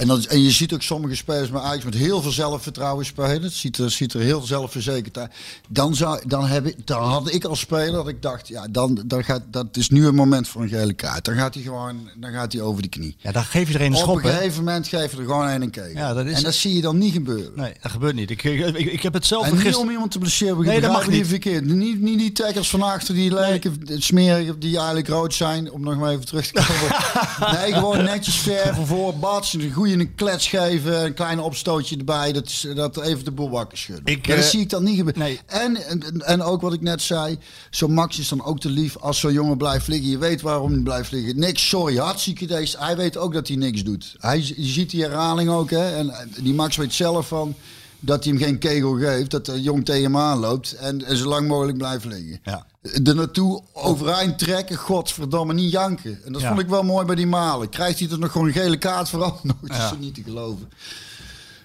En, dan, en je ziet ook sommige spelers met Ajax met heel veel zelfvertrouwen spelen. Het ziet er, ziet er heel zelfverzekerd uit. Dan, zou, dan, heb ik, dan had ik als speler dat ik dacht, ja, dan, dan gaat, dat is nu een moment voor een gele kaart. Dan gaat hij gewoon dan gaat hij over de knie. Ja, daar geef je er een Op schop, een hè? gegeven moment geef je er gewoon een en kegel. Ja, dat is- En dat zie je dan niet gebeuren. Nee, dat gebeurt niet. Ik, ik, ik, ik heb het zelf En niet om iemand te blesseren, Nee, dat mag niet verkeerd. Niet, niet die tackles van achter, die lelijke smerigen, die eigenlijk rood zijn, om nog maar even terug te komen. nee, gewoon netjes ver, voor, bats, een goede klets geven, een klein opstootje erbij, dat, is, dat even de boel wakker schudden. Ik, dat eh, zie ik dan niet gebeuren. nee. En, en, en ook wat ik net zei, zo'n Max is dan ook te lief als zo'n jongen blijft liggen. Je weet waarom hij blijft liggen. Niks, sorry, hartstikke deze. Hij weet ook dat hij niks doet. Hij, je ziet die herhaling ook, hè. En die Max weet zelf van dat hij hem geen kegel geeft. Dat de jong tegen hem aanloopt en, en zo lang mogelijk blijft liggen. Ja. Er naartoe overeind trekken, godverdomme, niet janken. En dat Ja. vond ik wel mooi bij die Malen. Krijgt hij er nog gewoon een gele kaart voor nog? Dat is niet te geloven.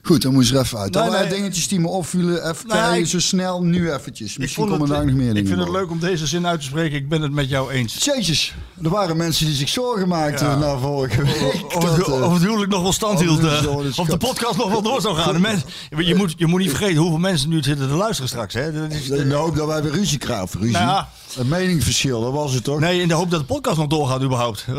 Goed, dan moest er even uit. Nee, dingetjes die me opvielen. Even kijken, ik- zo snel, nu eventjes. Misschien komen daar nog meer dingen Ik vind het leuk om deze zin uit te spreken. Ik ben het met jou eens. Jezus, er waren mensen die zich zorgen maakten Ja. na vorige week. Of Dat, eh, of het huwelijk nog wel stand hield. of eh, Of de podcast nog wel door zou gaan. Je, moet, je moet niet vergeten hoeveel mensen nu zitten te luisteren straks. Hè? Dat is- in de hoop dat wij weer ruzie krijgen. Ruzie. Nou. Een meningsverschil, dat was het toch? Nee, in de hoop dat de podcast nog doorgaat überhaupt. Oh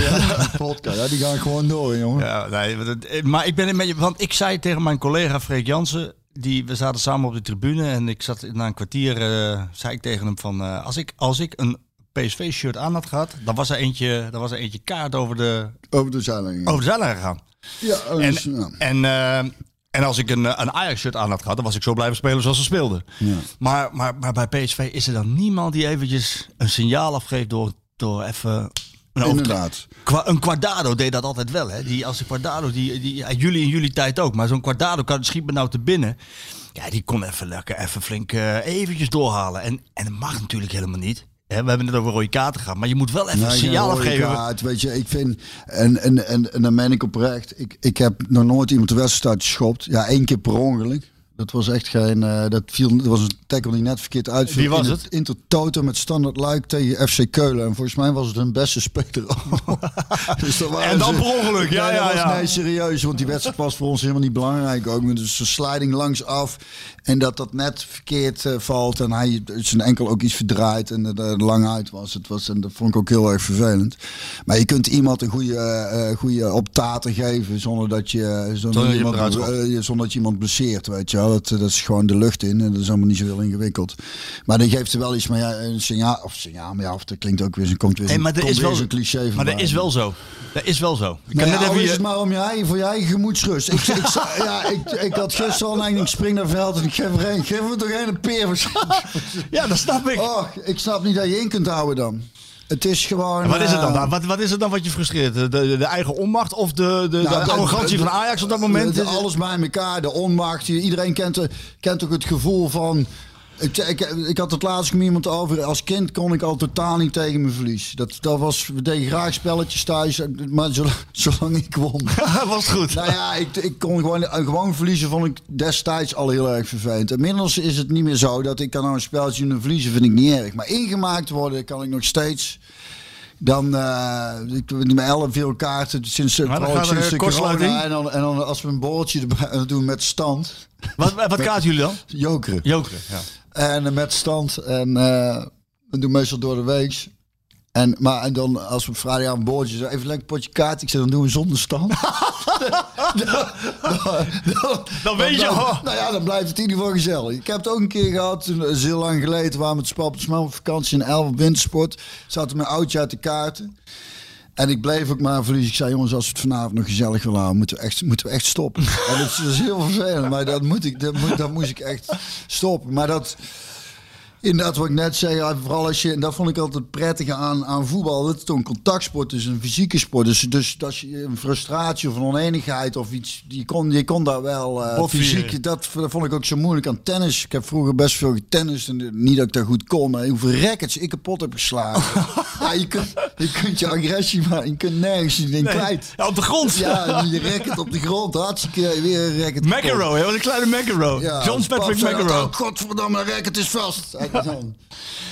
ja, podcast. Ja, die gaan gewoon door, jongen. Ja, nee, maar dat- maar ik ben het met je, want ik zei tegen mijn collega Freek Jansen, die we zaten samen op de tribune en ik zat na een kwartier, eh, zei ik tegen hem van, eh, als ik als ik een PSV-shirt aan had gehad, dan was er eentje, dan was er eentje kaart over de Over de zeiling. over de zeilen gegaan. Ja, oh, En, ja. en, eh, en als ik een, eh, een Ajax-shirt aan had gehad, dan was ik zo blijven spelen zoals ze speelden. Ja. Maar, maar, maar bij PSV is er dan niemand die eventjes een signaal afgeeft door, door even een. Inderdaad. Qua, een Quadrado deed dat altijd wel. Hè? Die, als de Quadrado, die, die, ja, jullie in jullie tijd ook. Maar zo'n Quadrado kan schiet me nou te binnen. Ja, die kon even lekker, even flink eh, eventjes doorhalen. En, en dat mag natuurlijk helemaal niet. We hebben het over rode kaarten gehad. Maar je moet wel even Nee, een signaal afgeven. kaart, weet je, ik vind, en, en, en, en dan meen ik oprecht, ik, ik heb nog nooit iemand de wedstrijd geschopt. Ja, één keer per ongeluk. Dat was echt geen, eh, dat viel, dat was een tackle die net verkeerd uitviel. Wie was in het? Inter Toto met standaard luik tegen FC Keulen. En volgens mij was het hun beste speler. dus En dan ze- per ongeluk, ja, dat ja, was- ja. Nee, serieus, want die wedstrijd was voor ons helemaal niet belangrijk ook. Met dus een sliding langs af en dat dat net verkeerd eh, valt en hij zijn enkel ook iets verdraait en er er lang uit was. Het was en dat vond ik ook heel erg vervelend. Maar je kunt iemand een goede, eh, eh, goede op taten geven zonder dat je, zonder, je iemand, eh, zonder dat je iemand blesseert, weet je wel. Dat, dat is gewoon de lucht in en dat is allemaal niet zo heel ingewikkeld. Maar dan geeft er wel iets, maar ja, een signaal, of signaal, maar ja, of dat klinkt ook weer, komt weer Hey, zo'n maar is weer wel zo'n cliché Maar voorbij. dat is wel zo. Dat is wel zo. Ik Nou kan ja, net even is je- het maar om je eigen, voor je eigen gemoedsrust. Ik, ik, ja, ik, ik had gisteren al ik spring naar veld en ik geef er een. Geef me toch een peer Ja, dat snap ik. Oh, ik snap niet dat je in kunt houden dan. Het is gewoon... En wat is het dan? eh, Nou, Wat, wat is het dan wat je frustreert? De, de, de eigen onmacht of de, de, nou, de arrogantie van Ajax op dat moment? Alles bij elkaar, de onmacht. Iedereen kent, de- kent ook het gevoel van... Ik, ik, ik had het laatst met iemand over. Als kind kon ik al totaal niet tegen mijn verlies. Dat, dat was, we deden graag spelletjes thuis. Maar zolang, zolang ik won. was goed. Nou ja, ik, ik kon gewoon, gewoon verliezen. Vond ik destijds al heel erg vervelend. Inmiddels is het niet meer zo dat ik kan nou een spelletje doen verliezen. Vind ik niet erg. Maar ingemaakt worden kan ik nog steeds. Dan, eh ik heb met 11 veel kaarten sinds, dan we sinds de corona. En dan, en dan als we een erbij doen met stand. Wat, wat kaarten jullie dan? Jokeren. Jokeren, ja. En eh, met stand. En eh we doen meestal door de week. En, maar en dan als we vrijdag aan een boordje zo even lekker potje kaart. Ik zeg dan doen we zonder stand. dan, dan- Dan weet je. Nou ja, dan blijft het in ieder geval gezellig. Ik heb het ook een keer gehad. Toen, is heel lang geleden. We waren met Spalpersman op vakantie in Elf op wintersport. Zaten mijn oudje uit de kaarten. En ik bleef ook maar verliezen. Ik zei, jongens, als we het vanavond nog gezellig willen houden, moeten we echt, moeten we echt stoppen. en dat is, dat is heel vervelend, maar dat, moet ik, dat, moet, dat moest ik echt stoppen. Maar dat, inderdaad, wat ik net zei, vooral als je, en dat vond ik altijd prettig aan, aan voetbal, dat het toch een contactsport is, een fysieke sport. Dus, dus als je een frustratie of een oneenigheid of iets, je kon, je kon daar wel eh, Botvieren. fysiek, dat, dat vond ik ook zo moeilijk aan tennis. Ik heb vroeger best veel getennist en niet dat ik dat goed kon, maar hoeveel rackets ik kapot heb geslagen. ja, je kunt, je kunt je agressie maar je kunt nergens je ding kwijt. Ja, op de grond. Ja, je racket op de grond, hartstikke weer een racket. McEnroe? Wat een kleine McEnroe. Ja, John Patrick McEnroe. "Oh, Godverdamme, racket is vast. Dan.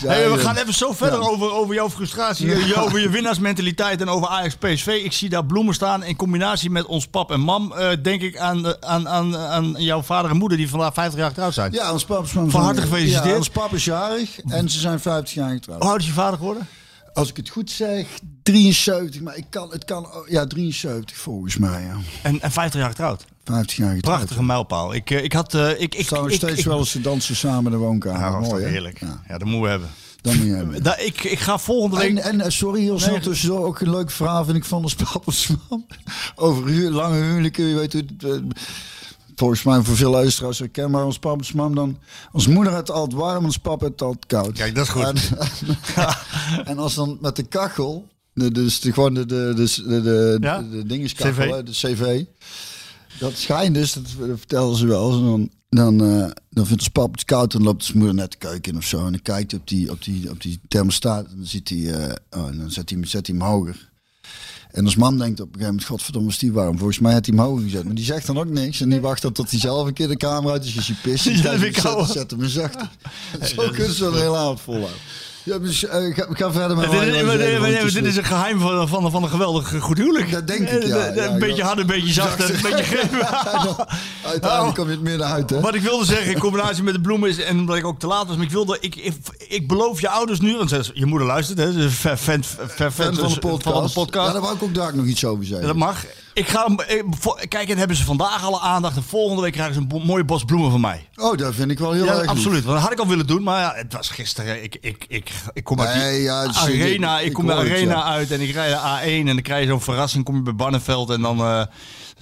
Hey, we gaan even zo verder Ja. over, over jouw frustratie, je- over je winnaarsmentaliteit en over Ajax PSV. Ik zie daar bloemen staan in combinatie met ons pap en mam. eh, denk ik aan, de- aan, aan, aan jouw vader en moeder die vandaag 50 jaar getrouwd zijn. Ja, ons pap is van Van harte gefeliciteerd. Ja, ons pap is jarig en ze zijn 50 jaar getrouwd. Hoe oud is je vader geworden? Als ik het goed zeg, 73, maar ik kan, het kan, oh, ja, 73 volgens mij. Ja. En, en 50 jaar getrouwd. 50 jaar getrouwd. Prachtige mijlpaal. Ik, eh, ik had... eh, ik, ik, Trouwens, ik, steeds ik- wel eens te dansen samen in de woonkamer. Mooi, heerlijk. Ja. Ja, dat moeten we hebben. dat moet je hebben. Da, ik, ik ga volgende week... En, en eh, sorry, heel snel Nee. tussendoor. Ook een leuk verhaal vind ik van ons pappelsman. Over lange huwelijken. Je weet het, volgens mij voor veel luisteraars herkenbaar. Ons pappelsman dan... Ons moeder had het altijd warm, ons papa had het altijd koud. Kijk, dat is goed. En, en als dan met de kachel... De, dus de, gewoon de, de, de, de, de, Ja? de CV. hè, de cv. Dat schijnt dus, dat, dat vertellen ze wel. En dan, dan, eh, dan vindt ons papa het koud en loopt zijn moeder net de keuken in of zo. En dan kijkt hij op die, op die, op die thermostaat en dan ziet hij, eh, oh, en dan zet hij, hem- zet hij hem hoger. En als man denkt op een gegeven moment, godverdomme is die warm. Volgens mij had hij hem hoger gezet. Maar die zegt dan ook niks. En die wacht dan tot hij zelf een keer de kamer uit is. Dus hij pist. En zet zet, hem zachter. Zo kunnen ze een hele avond volhouden. Ja, dus, eh, ga, ga verder met Dit, is- wou dit- is een geheim van, van, van een geweldig goed huwelijk. Dat denk ik, Eh, ja. eh, Ja, Een beetje hard, een beetje zacht, een beetje geven. Uiteindelijk kom je het midden uit, hè? Wat ik wilde zeggen in combinatie met de bloemen is, en omdat ik ook te laat was, maar ik wilde, ik, ik, ik beloof je ouders nu, want je moeder luistert, hè, ze is fan. Van de podcast. Ja, daar wou ik ook daar nog iets over zeggen. Dat mag. Ik ga, hem- ik- voor- kijk, en hebben ze vandaag alle aandacht. En volgende week krijgen ze een mooie bos bloemen van mij. Oh, dat vind ik wel heel Ja, erg lief. absoluut. Want dat had ik al willen doen. Maar ja, het was gisteren. Ik, ik, ik, ik kom uit Nee, ja, arena. ik- kom de het, arena ja. uit en ik rijd de A1. En dan krijg je zo'n verrassing. Kom je bij Barneveld en dan eh,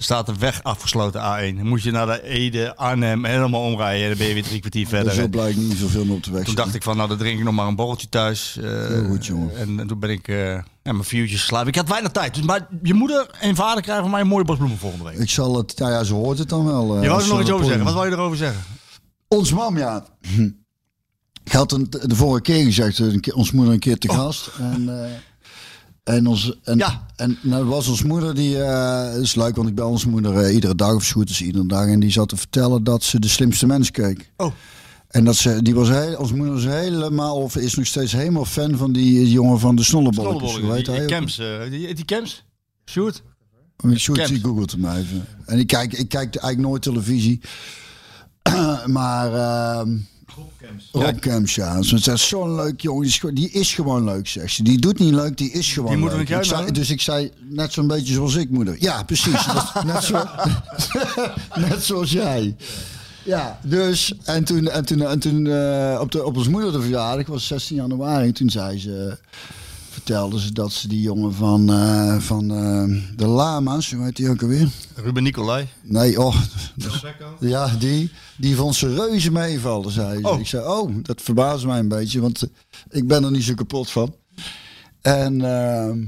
staat de weg afgesloten A1. Dan moet je naar de Ede, Arnhem en helemaal omrijden. En dan ben je weer drie kwartier verder. zo En blij dat ik niet zoveel op de weg toen dacht ik van, nou dan drink ik nog maar een borreltje thuis. Eh, goed, jongen. En, en toen ben ik eh, ja, mijn viertjes geslapen. Ik had weinig tijd. Dus, maar je moeder en vader krijgen van mij een mooie bos bloemen volgende week. Ik zal het, nou ja, ze hoort het dan wel. eh, Je wou er nog iets over zeggen. Wat wou je erover zeggen? Ons mam, ja. Ik had een, de vorige keer gezegd, een keer, ons moeder een keer te gast. En, eh, en, ons, en, Ja. en nou, was ons moeder, die eh, is leuk, want ik bel ons moeder eh, iedere dag of zo goed is iedere dag. En die zat te vertellen dat ze de slimste mens keek. Oh. En dat ze, die was heel, onze moeder was helemaal, of is nog steeds helemaal fan van die jongen van de snollebolletjes. Weet die, hij die ook? camps. eh, die, die camps? Sjoerd? Die googelt hem even. En ik kijk, ik kijk eigenlijk nooit televisie. maar... Rob Camps, ja. Ze zegt, zo'n leuk jongen. Die is, gewoon- die is gewoon leuk, zegt ze. Die doet niet leuk, die is gewoon Die leuk. Ik zei, dus ik zei, net zo'n beetje zoals ik, moeder. Ja, precies. Dat- net, zo, net zoals jij. Ja, dus, en toen, en toen, en toen eh, op, de, op ons moeder de verjaardag, was 16 januari, toen zei ze, vertelde ze dat ze die jongen van, eh, van eh, de Lama's, hoe heet die ook alweer? Ruben Nicolai. Nee, oh. Ja, die, die vond ze reuze meevallen, zei ze. Oh. Ik zei, oh, dat verbaasde mij een beetje, want eh, ik ben er niet zo kapot van. En ehm,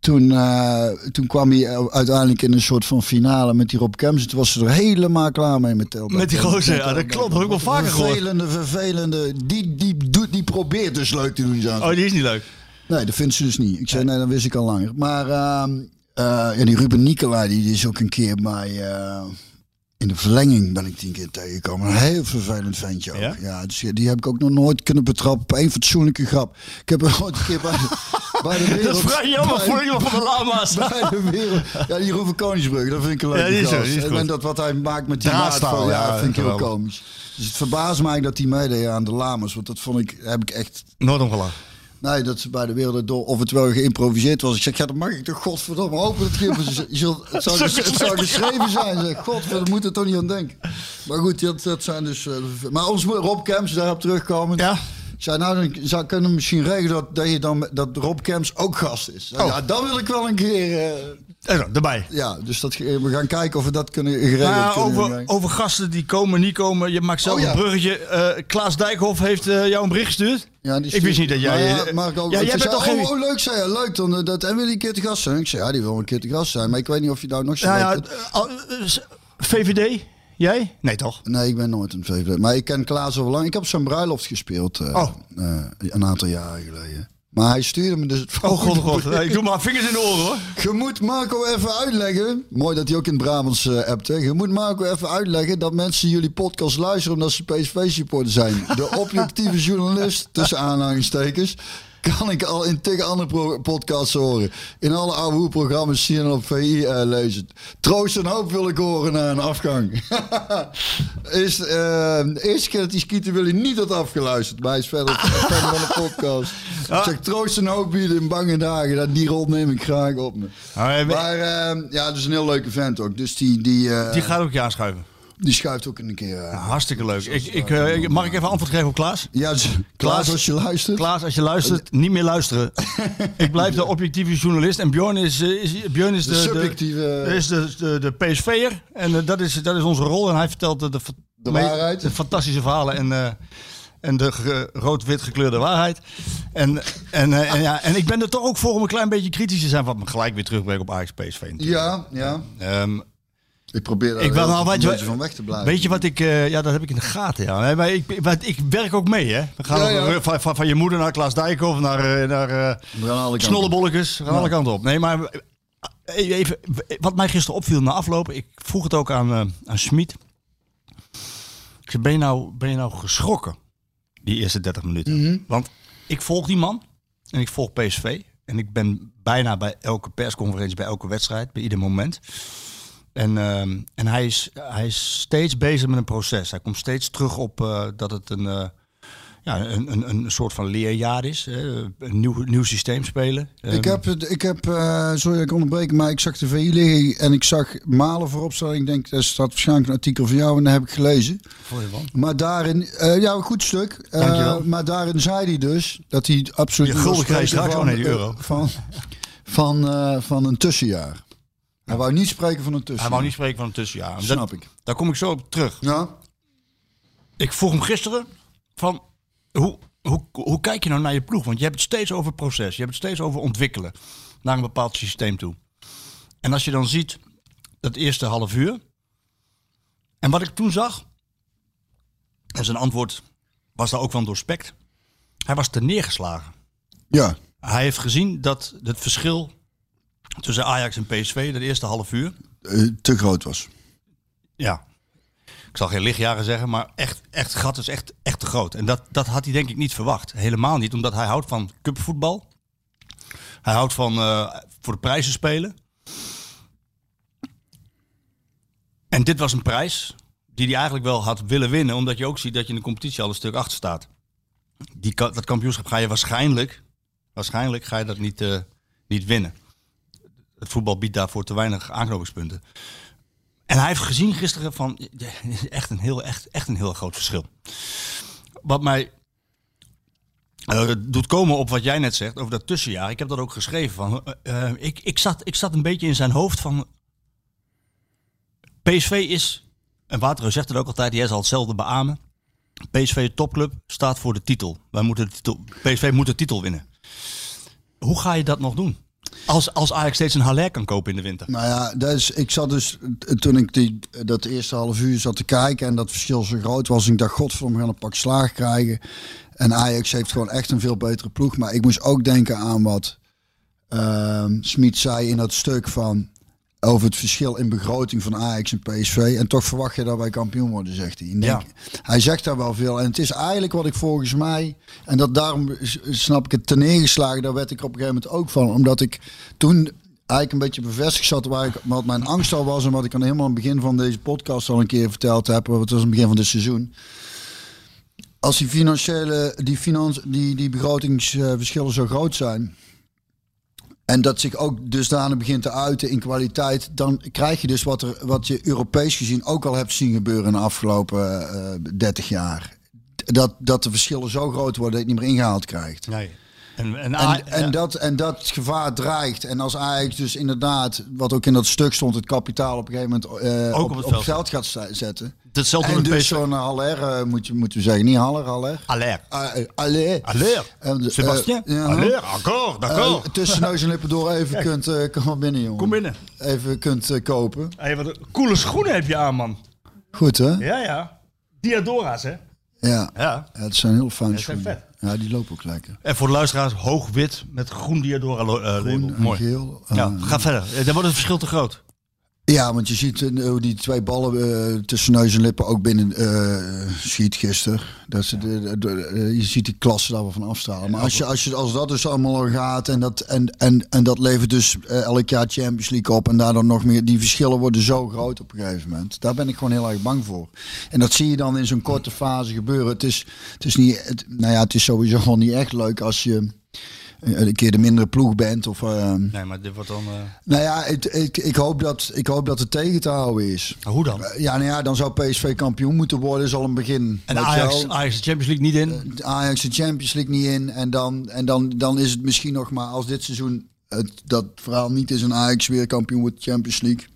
toen, eh, toen kwam hij uiteindelijk in een soort van finale met die Rob Kemps. Toen was ze er helemaal klaar mee met Telbert. Met die gozer, ja, dat klopt, dat heb ik wel vaker gehoord. Vervelende, vervelende. Die, die, doet, die probeert dus leuk te doen. Zo. Oh, die is niet leuk. Nee, dat vindt ze dus niet. Ik zei, nee, dat wist ik al langer. Maar ehm, eh, ja, die Ruben Nicolai, die is ook een keer bij... eh, in de verlenging ben ik die een keer tegengekomen. Een heel vervelend ventje ook. Ja? Ja? dus die- heb ik ook nog nooit kunnen betrappen op één fatsoenlijke grap. Ik heb er ooit een keer bij de, bij de wereld... Dat is vrij jammer bij- voor iemand van de lama's. bij de wereld. Ja, die Roeven Koningsbrug, dat vind ik een leuke Ja, die is die. En dat wat hij maakt met die Draadstaal, maat van- ja, dat vind ik heel komisch. Dus het verbaast mij dat hij meedeed aan de Lamas. Want dat vond ik, heb ik echt Nooit om gelachen. Nee, dat ze bij de wereld door of het wel geïmproviseerd was. Ik zeg, ja, dat mag ik toch godverdomme hopen. Dat het, zult, het, zou, het zou geschreven zijn. Zeg, god, we moeten er toch niet aan denken. Maar goed, dat, dat zijn dus... eh, maar ons Rob Kemps, daarop terugkomen. Ja. Zei, nou, dan zou kunnen we misschien regelen dat, dat, je dan, met- dat Rob Kemps ook gast is. Oh. Ja, dan wil ik wel een keer... eh, En zo, erbij. ja, dus dat, we gaan kijken of we dat kunnen geregeld Nou, kunnen over, krijgen. over gasten die komen, niet komen. Je maakt zelf Oh, ja. een bruggetje. Eh, Klaas Dijkhoff heeft eh, jou een bericht gestuurd. Ja, die ik wist niet dat jij... Maar ja, Marco, ja, jij zei, bent toch geen... oh, oh, leuk, zei hij. Leuk, dan, dat, en wil je een keer te gast zijn? Ik zei, ja, die wil een keer te gast zijn. Maar ik weet niet of je nou nog zo Nou ja, VVD? Jij? Nee, toch? Nee, ik ben nooit een VVD. Maar ik ken Klaas al lang. Ik heb zijn bruiloft gespeeld. eh, Oh. eh, een aantal jaren geleden. Maar hij stuurde me dus het Oh god, god. Nee, ik doe maar vingers in de oren hoor. Je moet Marco even uitleggen. Mooi dat hij ook in het Brabants appt. Hè. Je moet Marco even uitleggen dat mensen jullie podcast luisteren omdat ze PSV-supporter zijn. De objectieve journalist, tussen aanhalingstekens, kan ik al in tegen andere podcasts horen. In alle oude hoeprogramma's zien en op VI eh, lezen. Troost en hoop wil ik horen na een afgang. is, eh, de eerste keer dat hij skieten wil hij niet had afgeluisterd. Maar hij is verder van de podcast. Ik zeg troost en hoop bieden in bange dagen. Dat die rol neem ik graag op me. Maar, Maar eh, ja, dus een heel leuke vent ook. Dus die, die, eh, die die, gaat ook je aanschuiven. Schuift ook een keer. eh. Hartstikke leuk. Ik, ik, eh, mag ik even antwoord geven op Klaas? ja, dus, Klaas, als je luistert. Klaas, als je luistert, niet meer luisteren. ik blijf de objectieve journalist. En Bjorn is, eh, is, Bjorn is de, De de, subjectieve- is de, de, de PSV'er. En dat, is, dat is onze rol. En hij vertelt de, de, waarheid. de fantastische verhalen. En, en de ge- rood-wit gekleurde waarheid. En, en, en, ja, en ik ben er toch ook voor om een klein beetje kritisch te zijn. Wat me gelijk weer terugbrengt op Ajax PSV. natuurlijk. Ja, ja. Ehm, Ik probeer daar Ik nou, een beetje van weg te blijven. Weet je wat ik... eh, ja, dat heb ik in de gaten, ja. Maar ik, wat- ik werk ook mee, hè. We gaan Ja, ook, ja. Van, van, van je moeder naar Klaas Dijkhoff, naar, eh, naar eh, We gaan alle kanten. snollebolletjes. We gaan alle kanten op. Nee, maar even, wat mij gisteren opviel na aflopen... Ik vroeg het ook aan, eh aan Schmid. Ik zei, ben je, nou, ben je nou geschrokken? Die eerste 30 minuten. Mhm. Want ik volg die man. En ik volg PSV. En ik ben bijna bij elke persconferentie, bij elke wedstrijd, bij ieder moment. En, ehm, en hij, is, hij is steeds bezig met een proces. Hij komt steeds terug op eh, dat het een, eh, ja, een, een, een soort van leerjaar is. Hè? Een nieuw, nieuw systeem spelen. Ik Ehm, heb, ik heb eh, sorry dat ik onderbreek, maar ik zag de VI liggen en ik zag Malen voorop staan. Ik denk, dat staat waarschijnlijk een artikel van jou en dat heb ik gelezen. Je van? Maar daarin, ja, een goed stuk. Maar daarin zei hij dus dat hij absoluut Je gulden krijg je spreken straks. van, Oh nee, die euro. Van, van, van een tussenjaar. Hij wou niet spreken van een Hij tussenjaar. wou niet spreken van een tussenjaar. Snap Dat- ik. Daar kom ik zo op terug. Ja, Ik vroeg hem gisteren van hoe, hoe, hoe kijk je nou naar je ploeg? Want je hebt het steeds over proces. Je hebt het steeds over ontwikkelen naar een bepaald systeem toe. En als je dan ziet dat eerste half uur. En wat ik toen zag. En zijn antwoord was daar ook van doorspekt. Hij was te neergeslagen. ja. Hij heeft gezien dat het verschil tussen Ajax en PSV, dat eerste half uur, eh, te groot was. ja. Ik zal geen lichtjaren zeggen, maar echt, echt het gat is echt, echt te groot. En dat, dat had hij denk ik niet verwacht. Helemaal niet, omdat hij houdt van cupvoetbal. Hij houdt van eh, voor de prijzen spelen. En dit was een prijs die hij eigenlijk wel had willen winnen, omdat je ook ziet dat je in de competitie al een stuk achter staat. Die, dat kampioenschap ga je waarschijnlijk, waarschijnlijk ga je dat niet, eh, niet winnen. Het voetbal biedt daarvoor te weinig aanknopingspunten. En hij heeft gezien gisteren van echt een heel, echt, echt een heel groot verschil. Wat mij eh, doet komen op wat jij net zegt over dat tussenjaar. Ik heb dat ook geschreven. Van, eh, eh, ik, ik, zat, ik zat een beetje in zijn hoofd van. PSV is, en Waterreus zegt het ook altijd, jij zal hetzelfde beamen. PSV topclub staat voor de titel. Wij moeten de titel. PSV moet de titel winnen. Hoe ga je dat nog doen? Als, Ajax steeds een Haller kan kopen in de winter. Nou ja, is, ik zat dus, toen ik die, dat eerste half uur zat te kijken en dat verschil zo groot was, ik dacht, godverdomme, we gaan een pak slaag krijgen. En Ajax heeft gewoon echt een veel betere ploeg. Maar ik moest ook denken aan wat ehm Smit zei in dat stuk van over het verschil in begroting van Ajax en PSV. En toch verwacht je dat wij kampioen worden, zegt hij. Hij zegt daar wel veel. En het is eigenlijk wat ik volgens mij... En dat daarom snap ik het ten neergeslagen. Daar werd ik op een gegeven moment ook van. Omdat ik toen eigenlijk een beetje bevestigd zat waar ik, wat mijn angst al was. En wat ik aan helemaal aan het begin van deze podcast al een keer verteld heb. Het was aan het begin van dit seizoen. Als die financiële, die, finans, die, die begrotingsverschillen zo groot zijn... En dat zich ook dusdanig begint te uiten in kwaliteit. Dan krijg je dus wat, er, wat je Europees gezien ook al hebt zien gebeuren in de afgelopen eh 30 jaar. Dat, dat de verschillen zo groot worden dat je het niet meer ingehaald krijgt. Nee. En, en, En, en, dat, en dat gevaar dreigt. En als Ajax dus inderdaad, wat ook in dat stuk stond, het kapitaal op een gegeven moment Ook op, op het op het veld. gaat zetten. Hetzelfde En dus zo'n Haller, eh, moet je, moeten we zeggen, niet Haller, Haller. Haller. Ah, eh, Haller. Haller. Sebastien. Haller. Encore, d'accord. Eh, tussen neus en lippen door even kunt, eh, kom binnen jongen. Kom binnen. Even kunt kopen. Hey, wat een coole schoenen heb je aan, man. Goed hè? Ja, ja. Diadora's, hè? Ja. Ja. Ja, het zijn heel fijn schoenen. Ja, die lopen ook lekker. En voor de luisteraars, hoog wit met groen Diadora lo- eh, label. Groen en Mooi. geel. eh, Ja, ga verder. Eh, Dan wordt het verschil te groot. Ja, want je ziet eh, hoe die twee ballen eh, tussen neus en lippen ook binnen eh schiet gisteren. Dat ze de, je ziet die klasse daar wel van afstralen. Maar als, je, als, je, als dat dus allemaal al gaat en dat, en, en, en dat levert dus elk jaar Champions League op en daardoor nog meer, die verschillen worden zo groot op een gegeven moment. Daar ben ik gewoon heel erg bang voor. En dat zie je dan in zo'n korte fase gebeuren. Het is, het is niet, het, nou ja, het is sowieso gewoon niet echt leuk als je een keer de mindere ploeg bent of... eh, Nee, maar dit wordt dan... eh, nou ja, ik, ik, ik, hoop dat, ik hoop dat het tegen te houden is. hoe dan? Eh, Ja, nou ja, dan zou PSV kampioen moeten worden, is al een begin. En Ajax. Ajax de Champions League niet in. Ajax de Champions League niet in. En, dan, en dan, dan is het misschien nog maar als dit seizoen het, dat verhaal niet is en Ajax weer kampioen wordt Champions League.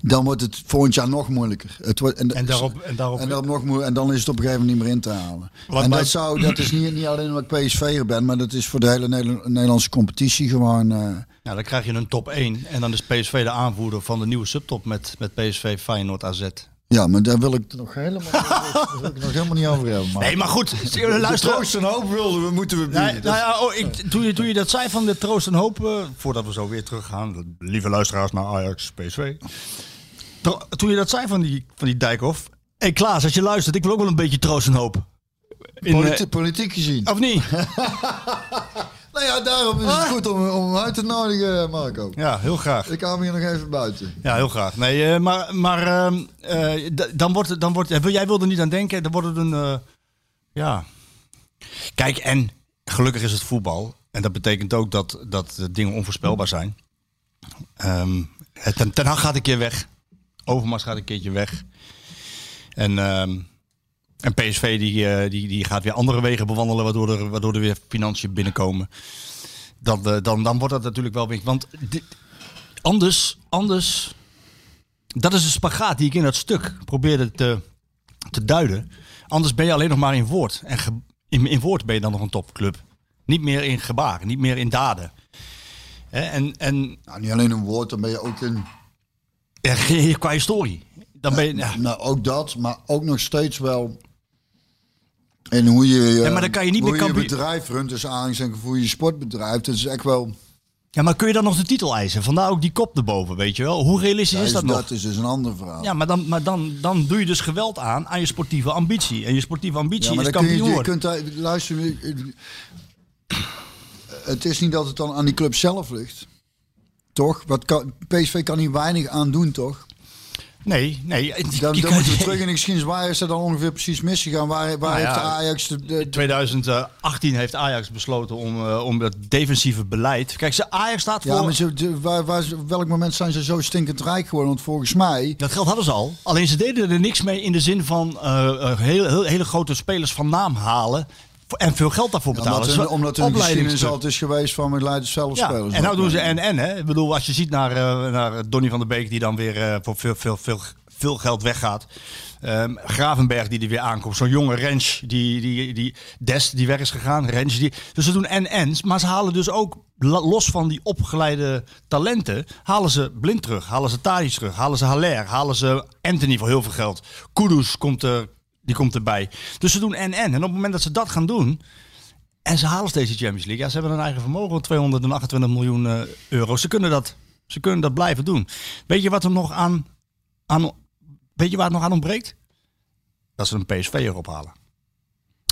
Dan wordt het volgend jaar nog moeilijker. Het wordt, en, En daarop... En daarop en, daarop nog moe- en dan is het op een gegeven moment niet meer in te halen. Wat en dat, zou, dat is niet, niet alleen omdat ik PSV'er ben, maar dat is voor de hele Nederla- Nederlandse competitie gewoon... eh, Ja, dan krijg je een top 1. En dan is PSV de aanvoerder van de nieuwe subtop met, met PSV, Feyenoord, AZ. Ja, maar daar wil ik het nog helemaal, daar wil ik het nog helemaal niet over hebben. Maar Nee, maar goed. de Luister. troost en hoop wilden we, moeten we bieden. Nou, nou ja, oh, ik, toen, je, toen je dat zei van de troost en hoop, eh, voordat we zo weer teruggaan, lieve luisteraars naar Ajax, PSV. Tro- Toen je dat zei van die, van die Dijkhoff. Hé hey Klaas, als je luistert, ik wil ook wel een beetje troost en hoop. In, Politi- eh, politiek gezien. of niet? Nou ja, daarom is het goed om, om hem uit te nodigen, Marco. Ja, heel graag. Ik hou hem hier nog even buiten. Ja, heel graag. Nee, eh, maar, maar ehm, eh, dan wordt het, dan wordt, eh, jij wilde er niet aan denken, dan wordt het een, eh, ja. Kijk, en gelukkig is het voetbal. En dat betekent ook dat, dat dingen onvoorspelbaar zijn. Ehm, ten, ten Hag gaat een keer weg. Overmars gaat een keertje weg. En, ehm, en PSV die, eh, die, die gaat weer andere wegen bewandelen, waardoor er, waardoor er weer financiën binnenkomen. Dan, eh, dan, dan wordt dat natuurlijk wel weer. Want dit, anders, anders. Dat is de spagaat die ik in dat stuk probeerde te, te duiden. Anders ben je alleen nog maar in woord. En ge- in, in woord ben je dan nog een topclub. Niet meer in gebaren, niet meer in daden. Hè, en, en Nou, niet alleen een woord, dan ben je ook een... ja, qua historie. Dan ben je, ja. Nou, ook dat, maar ook nog steeds wel... En hoe je, eh, Ja, maar dan kan je niet hoe meer je kampioen- bedrijf runt, dus en hoe je sport Dat is echt wel... ja, maar kun je dan nog de titel eisen? Vandaar ook die kop erboven, weet je wel. Hoe realistisch Ja, is dat nog? dat is dus een ander verhaal. Ja, maar, dan, maar dan, dan doe je dus geweld aan aan je sportieve ambitie. En je sportieve ambitie Ja, maar is dan kun je, kampioen je kunt daar, luister, eh, het is niet dat het dan aan die club zelf ligt. Toch? Wat kan, PSV kan hier weinig aan doen, toch? Nee, nee. Dan, moeten we terug in de geschiedenis. Waar is er dan ongeveer precies misgegaan? Waar, waar Nou ja, heeft de Ajax... De, de- In 2018 heeft Ajax besloten om, eh, om het defensieve beleid. Kijk, ze Ajax staat voor. ja, maar ze, de- waar, welk moment zijn ze zo stinkend rijk geworden? Want volgens mij... Dat geld hadden ze al. Alleen ze deden er niks mee in de zin van eh, eh, heel, heel, hele grote spelers van naam halen. En veel geld daarvoor betalen. Omdat Dat hun, is omdat hun geschiedenis altijd is geweest van we leiden zelf Ja, spelers. en nou doen ze en en hè. Ik bedoel, als je ziet naar, eh, naar Donny van der Beek die dan weer eh, voor veel, veel, veel, veel geld weggaat. Ehm, Gravenberg die er weer aankomt. Zo'n jonge Rens, die, die, die Des die weg is gegaan. Rens die, dus ze doen en-ens. Maar ze halen dus ook, los van die opgeleide talenten, halen ze Blind terug. Halen ze Tadic terug. Halen ze Haller. Halen ze Anthony voor heel veel geld. Kudus komt er, die komt erbij. Dus ze doen en-en. En op het moment dat ze dat gaan doen... En ze halen steeds de Champions League. Ja, ze hebben een eigen vermogen van 228 miljoen eh, euro. Ze kunnen, dat, ze kunnen dat blijven doen. Weet je wat er nog aan, aan Weet je waar het nog aan ontbreekt? Dat ze een PSV erop halen.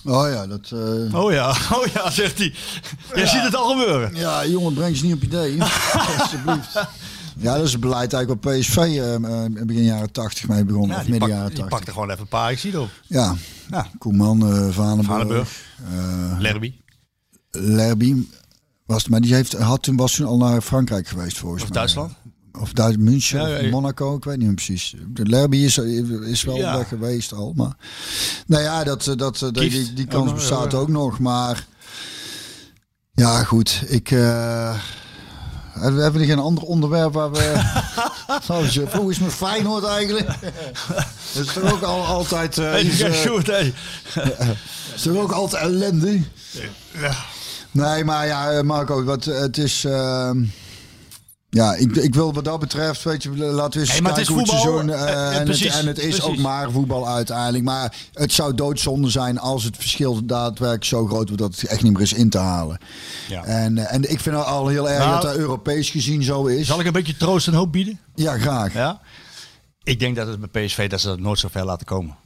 Oh ja, dat... eh, Oh ja, oh ja, zegt hij. Jij ziet het al gebeuren. Ja, jongen, breng ze niet op idee. Alsjeblieft. Ja, dat is het beleid eigenlijk wat PSV eh, eh, begin jaren 80 mee begonnen. Ja, of midden pak, jaren die 80. pakte gewoon even een paar ik zie het op. Ja, Ja. Koeman, eh Vanenburg, eh, Lerby. Lerby. Was, maar die heeft, had toen, was toen al naar Frankrijk geweest volgens Of mij. Duitsland. Of Duits, München, Ja, ja, of ja. Monaco, ik weet niet meer precies. De Lerby is, is wel daar geweest al. Maar, nou ja, dat, dat, die, die, kans nog, bestaat ja. ook nog. Maar ja, goed. Ik... hebben hebben we geen ander onderwerp waar we... Zoals je, hoe is het met Feyenoord eigenlijk? dat is toch ook al, altijd... eh, iets, eh, hey. is toch ook altijd ellende? Nee, maar ja, eh, Marco, wat, het is... ehm, ja, ik, ik wil wat dat betreft, weet je, laten we eens Hey, het hoe is het voetbal, seizoen... eh, eh, en, het, precies, en het is precies. ook maar voetbal uiteindelijk. Maar het zou doodzonde zijn als het verschil daadwerkelijk zo groot wordt dat het echt niet meer is in te halen. Ja. En, eh, en ik vind het al heel erg Nou, dat dat Europees gezien zo is. Zal ik een beetje troost en hoop bieden? Ja, graag. Ja. Ik denk dat het bij PSV dat ze dat nooit zo ver laten komen.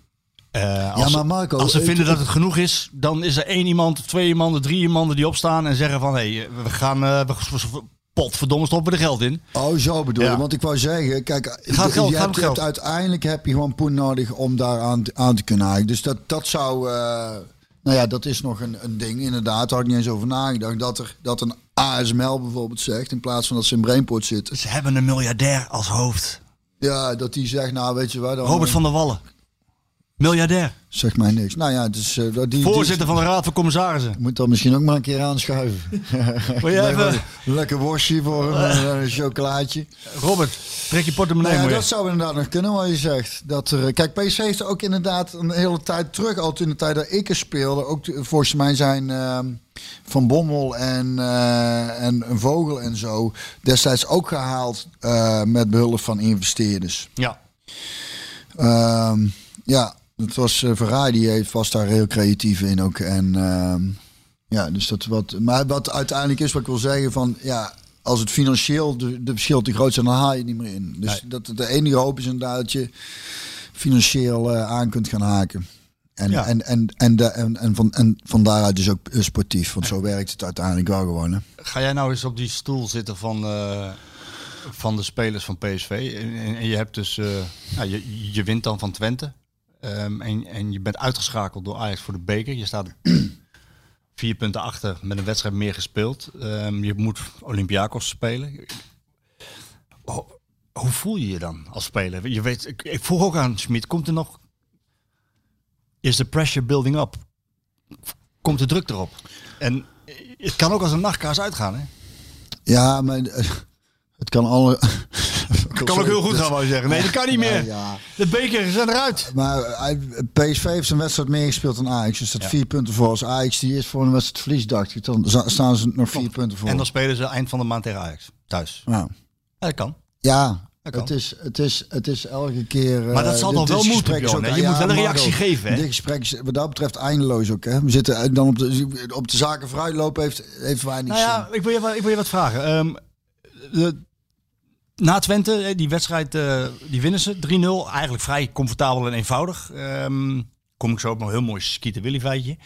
Als, maar Marco, als ze ik- vinden dat het genoeg is, dan is er één iemand, twee iemand, drie iemand die opstaan en zeggen van hé, hey, we gaan we, potverdomme stoppen we er geld in. Oh, zo bedoel je. Ja. Want ik wou zeggen, kijk, Gaat geld, je gaat hebt, je geld. hebt uiteindelijk heb je gewoon poen nodig om daar aan, aan te kunnen haken. Dus dat, dat zou, eh, nou ja, dat is nog een, een ding inderdaad. Daar had ik niet eens over nagedacht. Dat er dat een ASML bijvoorbeeld zegt, in plaats van dat ze in Brainport zitten. Ze hebben een miljardair als hoofd. Ja, dat die zegt, nou weet je waar, dan Robert van der Wallen. Miljardair. zegt mij niks. Nou ja, dus uh, die, die Voorzitter van de Raad van Commissarissen. moet dan misschien ook maar een keer aanschuiven. Wil jij even- Een lekker worstje voor hem, en een chocolaatje. Robert, trek je portemonnee Nou ja, dat zou inderdaad nog kunnen wat je zegt. Dat er, kijk, PSV heeft ook inderdaad een hele tijd terug, altijd in de tijd dat ik er speelde, ook volgens mij zijn ehm, Van Bommel en, eh, en een Vogel en zo destijds ook gehaald eh, met behulp van investeerders. Ja. Ehm, ja, het was uh, Ferrari die heeft, was daar heel creatief in ook. En ehm, ja, dus dat wat. Maar wat uiteindelijk is, wat ik wil zeggen, van ja, als het financieel de, de verschil te groot zijn, dan haal je niet meer in. Dus dat de enige hoop is inderdaad dat je financieel uh, aan kunt gaan haken. En, Ja. en, en, en, de, en, en, van, en van daaruit dus ook uh, sportief. Want zo werkt het uiteindelijk wel gewoon. Hè. Ga jij nou eens op die stoel zitten van, uh, van de spelers van PSV? En, en, en je hebt dus, uh, nou, je, je wint dan van Twente. Um, en, en je bent uitgeschakeld door Ajax voor de beker. Je staat vier punten achter met een wedstrijd meer gespeeld. Um, je moet Olympiakos spelen. Hoe voel je je dan als speler? Je weet, ik, vroeg ook aan Schmid, komt er nog... Is de pressure building up? Komt de druk erop? En het kan ook als een nachtkaars uitgaan, hè? Ja, maar het kan alle... Het kan ook heel goed gaan, wou je zeggen. Nee, dat kan niet meer. Ja. De beker zijn eruit. Maar PSV heeft een wedstrijd meer gespeeld dan Ajax. Dus dat vier punten voor. Als Ajax die is voor een wedstrijd verlies, dacht ik. Dan staan ze nog vier punten voor. En dan spelen ze eind van de maand tegen Ajax. Thuis. Ja, ja dat kan. Ja, het is, het, is, het is elke keer. Maar dat zal dan wel moeten, Bjorn, Je ja, moet wel een reactie Marco, geven. Hè? Dit gesprek is wat dat betreft eindeloos ook. Hè? We zitten dan op de, op de zaken vooruitlopen, heeft, heeft weinig nou ja, zin. Ik wil, je, ik wil je wat vragen. Um, de, na Twente, die wedstrijd, uh, die winnen ze 3-0. Eigenlijk vrij comfortabel en eenvoudig. Um, kom ik zo op een heel mooi skieten Willy feitje.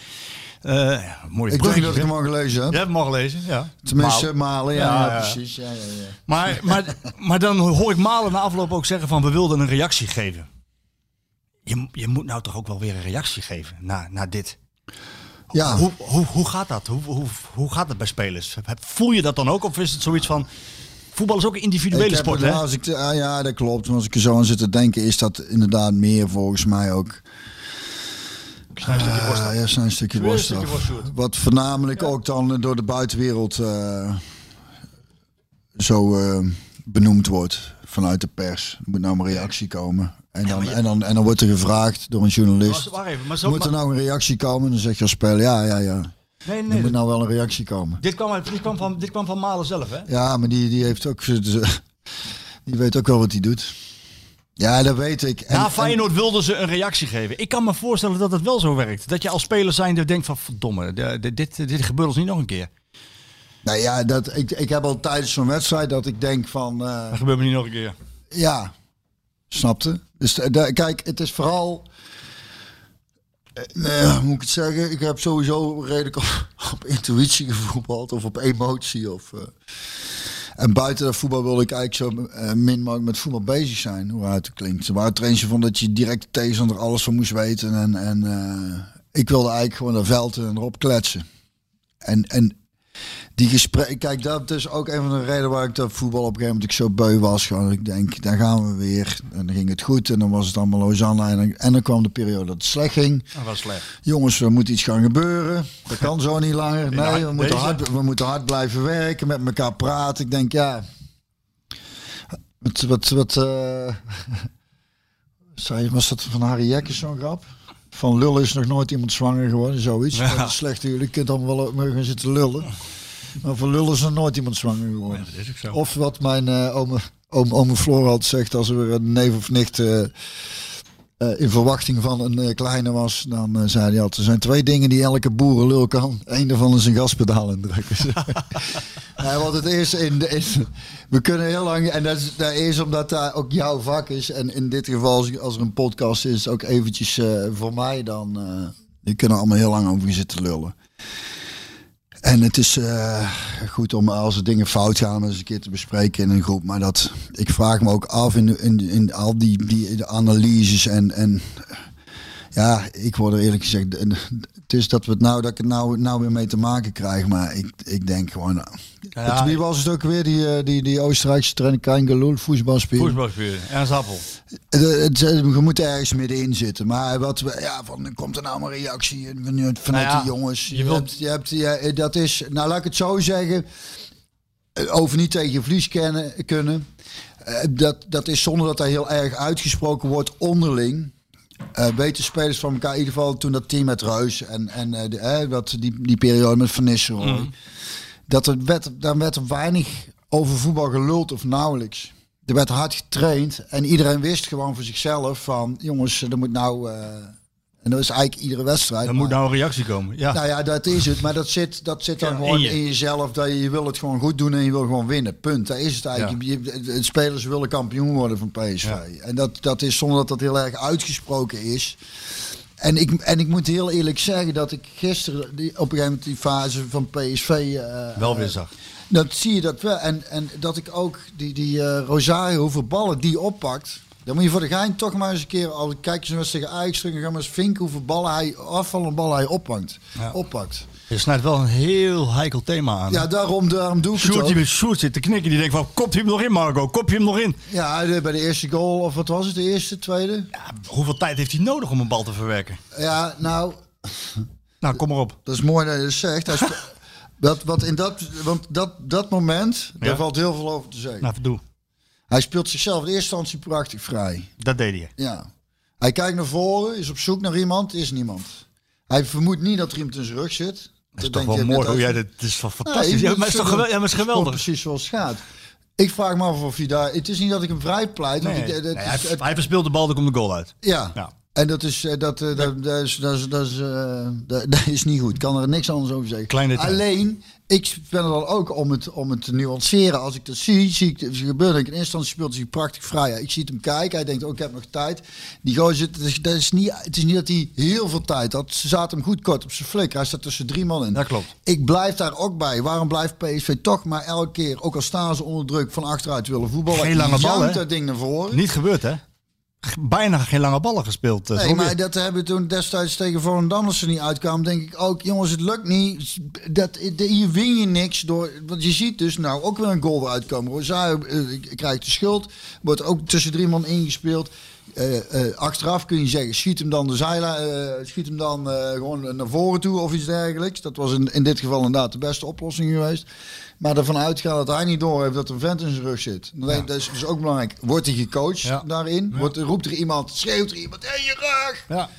Uh, mooi ik denk dat ik hem al gelezen heb. Ja, heb hem al gelezen, ja. Tenminste, Malen, Malen ja, ja, ja, precies. Ja, ja, ja. Maar, maar, maar dan hoor ik Malen na afloop ook zeggen van we wilden een reactie geven. Je, je moet nou toch ook wel weer een reactie geven na, na dit. Ja. Hoe, hoe, hoe gaat dat? Hoe, hoe, hoe gaat het bij spelers? Voel je dat dan ook? Of is het zoiets van... Voetbal is ook een individuele ik sport, hè? Als ik, ah, ja, dat klopt. Maar als ik er zo aan zit te denken, is dat inderdaad meer volgens mij ook... Stukje uh, ja, een stukje borst af. Wat voornamelijk ja. ook dan door de buitenwereld uh, zo uh, benoemd wordt vanuit de pers. Er moet nou een reactie komen. En dan, en, dan, en dan wordt er gevraagd door een journalist. Wacht even, maar zo... Moet er maar- nou een reactie komen? En dan zeg je als speler, ja, ja, ja. Nee, Er nee, moet nou wel een reactie komen. dit, kwam, dit, van, dit kwam van Malen zelf, hè? Ja, maar die, die heeft ook... Die weet ook wel wat hij doet. Ja, dat weet ik. En- Na en- Feyenoord wilden ze een reactie geven. Ik kan me voorstellen dat het wel zo werkt. Dat je als speler zijnde denkt van verdomme, de- dit, dit gebeurt ons niet nog een keer. Nou ja, dat, ik, ik heb al tijdens zo'n wedstrijd dat ik denk van... eh, Dat gebeurt me niet nog een keer. Ja, snapte. Dus eh, kijk, het is vooral. Eh, nee, hoe moet ik het zeggen? Ik heb sowieso redelijk op, op intuïtie gevoetbald of op emotie. Of, eh. en buiten dat voetbal wilde ik eigenlijk zo eh, min mogelijk met voetbal bezig zijn, hoe het klinkt. Ze waren trainers van dat je direct de tegenstander alles van moest weten. En, en ik wilde eigenlijk gewoon naar veld en erop kletsen. En, en die gesprekken, kijk, dat is ook een van de redenen waar ik dat voetbal op een gegeven moment ik zo beu was. Gewoon, ik denk, daar gaan we weer. En dan ging het goed en dan was het allemaal Lausanne. En dan, en dan kwam de periode dat het slecht ging. Dat was slecht. Jongens, er moet iets gaan gebeuren. Dat kan zo niet langer. Nee, we moeten, hard, we moeten hard blijven werken, met elkaar praten. Ik denk, ja. Wat, wat, wat eh, was dat van Harry Jekkers zo'n grap? Van lullen is nog nooit iemand zwanger geworden, zoiets. Dat is slecht, jullie kunt allemaal wel maar gaan zitten lullen. Maar van lullen is nog nooit iemand zwanger geworden. Dat is ook zo. Of wat mijn eh ome, ome, ome Floor had zegt als er weer een neef of nicht eh, eh, in verwachting van een eh, kleine was, dan eh, zei hij altijd, er zijn twee dingen die elke boerenlul kan. Eén daarvan is een gaspedaal indrukken. Want het is in, de, in- we kunnen heel lang, en dat is, dat is omdat dat ook jouw vak is. En in dit geval, als, als er een podcast is, ook eventjes voor mij dan. die kunnen allemaal heel lang over je zitten lullen. En het is eh, goed om als er dingen fout gaan, eens een keer te bespreken in een groep. Maar dat, ik vraag me ook af in, in, in al die, die analyses en, en ja, ik word er eerlijk gezegd, het is dat we het nou dat ik het nou, nou weer mee te maken krijg. Maar ik, ik denk gewoon, nou, het, wie was het ook weer die, eh, die, die Oostenrijkse trainer Kein Gelul, voetbalspeler? Voetbalspelen. Ernst Appel. Het- het- het- Je moet ergens middenin zitten. Maar wat we, ja, van komt er nou maar een reactie vanuit, vanuit Nou ja, die jongens. Je, je wilt- hebt, je hebt, ja, dat is, nou laat ik het zo zeggen. eh, Over niet tegen je vlies kennen, kunnen. Eh, Dat, dat is zonder dat dat heel erg uitgesproken wordt onderling. Weten spelers van elkaar, in ieder geval toen dat team met Reus en, en eh, de, eh, dat, die, die periode met Van Nistelrooy. Mhm. Dat er werd, daar werd er weinig over voetbal geluld of nauwelijks. Er werd hard getraind en iedereen wist gewoon voor zichzelf van jongens, er moet nou. En dat is eigenlijk iedere wedstrijd. Er moet nou een reactie komen. Ja. nou ja, dat is het. Maar dat zit, dat zit dan Ja, gewoon in je. in jezelf. Dat je, je wil het gewoon goed doen en je wil gewoon winnen. Punt. Dat is het eigenlijk. Je- de spelers willen kampioen worden van PSV. Ja. En dat, dat is zonder dat dat heel erg uitgesproken is. En ik, en ik moet heel eerlijk zeggen dat ik gisteren die, op een gegeven moment die fase van PSV... eh, Wel weer eh, zag. dat zie je dat wel. En, en dat ik ook die, die eh, Rosario, hoeveel ballen die oppakt. Dan moet je voor de gein toch maar eens een keer, al kijk je eens eens tegen Ajax terug, gaan we eens vinken hoeveel ballen hij, afvallende ballen hij oppakt. Ja. oppakt. Je snijdt wel een heel heikel thema aan. Ja, daarom, daarom doe ik het ook. die Sjoerd zit te knikken. Die denkt van, kopt hij hem nog in Marco? Kop je hem nog in? Ja, bij de eerste goal, of wat was het, de eerste, tweede? Ja, hoeveel tijd heeft hij nodig om een bal te verwerken? Ja, nou, Nou, kom maar op. dat is mooi dat je dat zegt. Dat, wat in dat, want dat, dat moment, daar Ja. valt heel veel over te zeggen. Nou, doe. Hij speelt zichzelf in eerste instantie prachtig vrij. Dat deed hij. Ja. Hij kijkt naar voren, is op zoek naar iemand, is niemand. Hij vermoedt niet dat er iemand in zijn rug zit. Dat is toch wel mooi hoe jij dat... Het is wel fantastisch. Nee, ja, dat maar het is toch geweldig? Ja, maar is geweldig. precies zoals het gaat. Ik vraag me af of hij daar... Het is niet dat ik hem vrij pleit. want Nee, ik- nee, dat hij, is- het- hij verspeelt de bal, dan komt de goal uit. ja. Ja. En dat is, eh, dat, eh, dat, dat is, dat is, dat is, eh, dat, dat is niet goed. Ik kan er niks anders over zeggen. Alleen, ik ben er dan ook om het, om het te nuanceren. Als ik dat zie, zie ik het gebeuren. Ik, in eerste instantie speelt hij prachtig vrij. Ja, Ik zie het hem kijken. Hij denkt, oh, ik heb nog tijd. Die gozer dat is, dat is niet, het is niet dat hij heel veel tijd had. Ze zaten hem goed kort op zijn flikker. Hij staat tussen drie man in. Dat klopt. Ik blijf daar ook bij. Waarom blijft PSV toch maar elke keer, ook al staan ze onder druk, van achteruit willen voetballen? Geen lange bal, dat ding naar voren. Niet gebeurd, hè? Bijna geen lange ballen gespeeld. eh, Nee, maar dat hebben we toen destijds tegen Volendam als ze niet uitkwamen, denk ik ook, jongens, het lukt niet. Dat, de- hier win je niks door. Want je ziet dus nou ook weer een goal eruit komen. Rosario eh, krijgt de schuld, wordt ook tussen drie man ingespeeld. Eh, eh, achteraf kun je zeggen, schiet hem dan de zeilen, eh, schiet hem dan gewoon naar voren toe of iets dergelijks. Dat was in, in dit geval inderdaad de beste oplossing geweest. Maar ervan uitgaan dat hij niet door heeft dat een vent in zijn rug zit. Dat is dus ook belangrijk. Wordt hij gecoacht Ja. daarin? Wordt, roept er iemand, schreeuwt er iemand, hé je rug! Ja.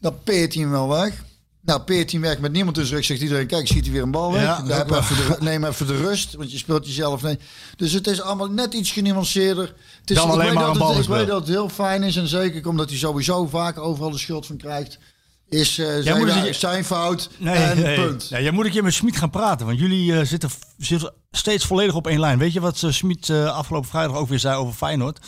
Dan peert hij hem wel weg. Nou, peert hij weg met niemand in zijn rug. Zegt iedereen, kijk, schiet hij weer een bal weg. Ja, heb even de, neem even de rust, want je speelt jezelf. Nee. Dus het is allemaal net iets genuanceerder. Het is, Dan ik alleen maar een het- Ik weet dat het heel fijn is. En zeker omdat hij sowieso vaak overal de schuld van krijgt. Is uh, zijn, moet zijn fout Nee, en nee. punt. Ja, jij moet een keer met Smit gaan praten, want jullie eh, zitten, zitten steeds volledig op één lijn. Weet je wat uh, Smit eh, afgelopen vrijdag ook weer zei over Feyenoord?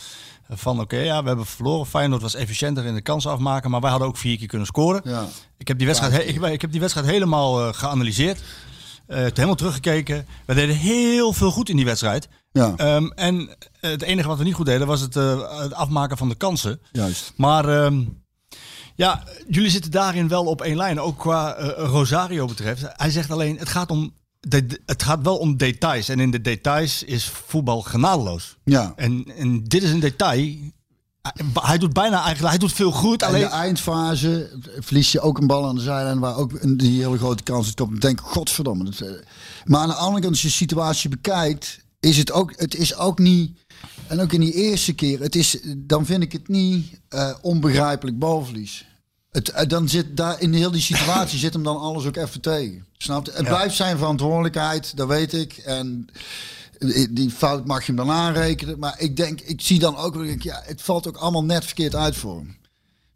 Eh, Van oké, ja, we hebben verloren. Feyenoord was efficiënter in de kansen afmaken, maar wij hadden ook vier keer kunnen scoren. Ja. Ik, heb die wedstrijd, he- ik, ik heb die wedstrijd helemaal eh, geanalyseerd. Eh, het helemaal teruggekeken. We deden heel veel goed in die wedstrijd. Ja, Ehm, en eh, het enige wat we niet goed deden was het, eh, het afmaken van de kansen. juist. Maar ehm, ja, jullie zitten daarin wel op één lijn, ook qua eh, Rosario betreft. Hij zegt alleen, het gaat, om de, het gaat wel om details. En in de details is voetbal genadeloos. Ja. En, en dit is een detail. Hij- doet bijna eigenlijk, hij doet veel goed. In Alleen, de eindfase verlies je ook een bal aan de zijlijn waar ook een die hele grote kans is. Ik denk, godverdomme. Maar aan de andere kant, als je de situatie bekijkt, is het ook, het is ook niet, en ook in die eerste keer, het is, dan vind ik het niet eh, onbegrijpelijk balverlies. Het, eh, dan zit daar in heel die situatie zit hem dan alles ook even tegen. Snap je? Het Ja. blijft zijn verantwoordelijkheid, dat weet ik. En die fout mag je hem dan aanrekenen. Maar ik denk, ik zie dan ook, ja, het valt ook allemaal net verkeerd uit voor hem.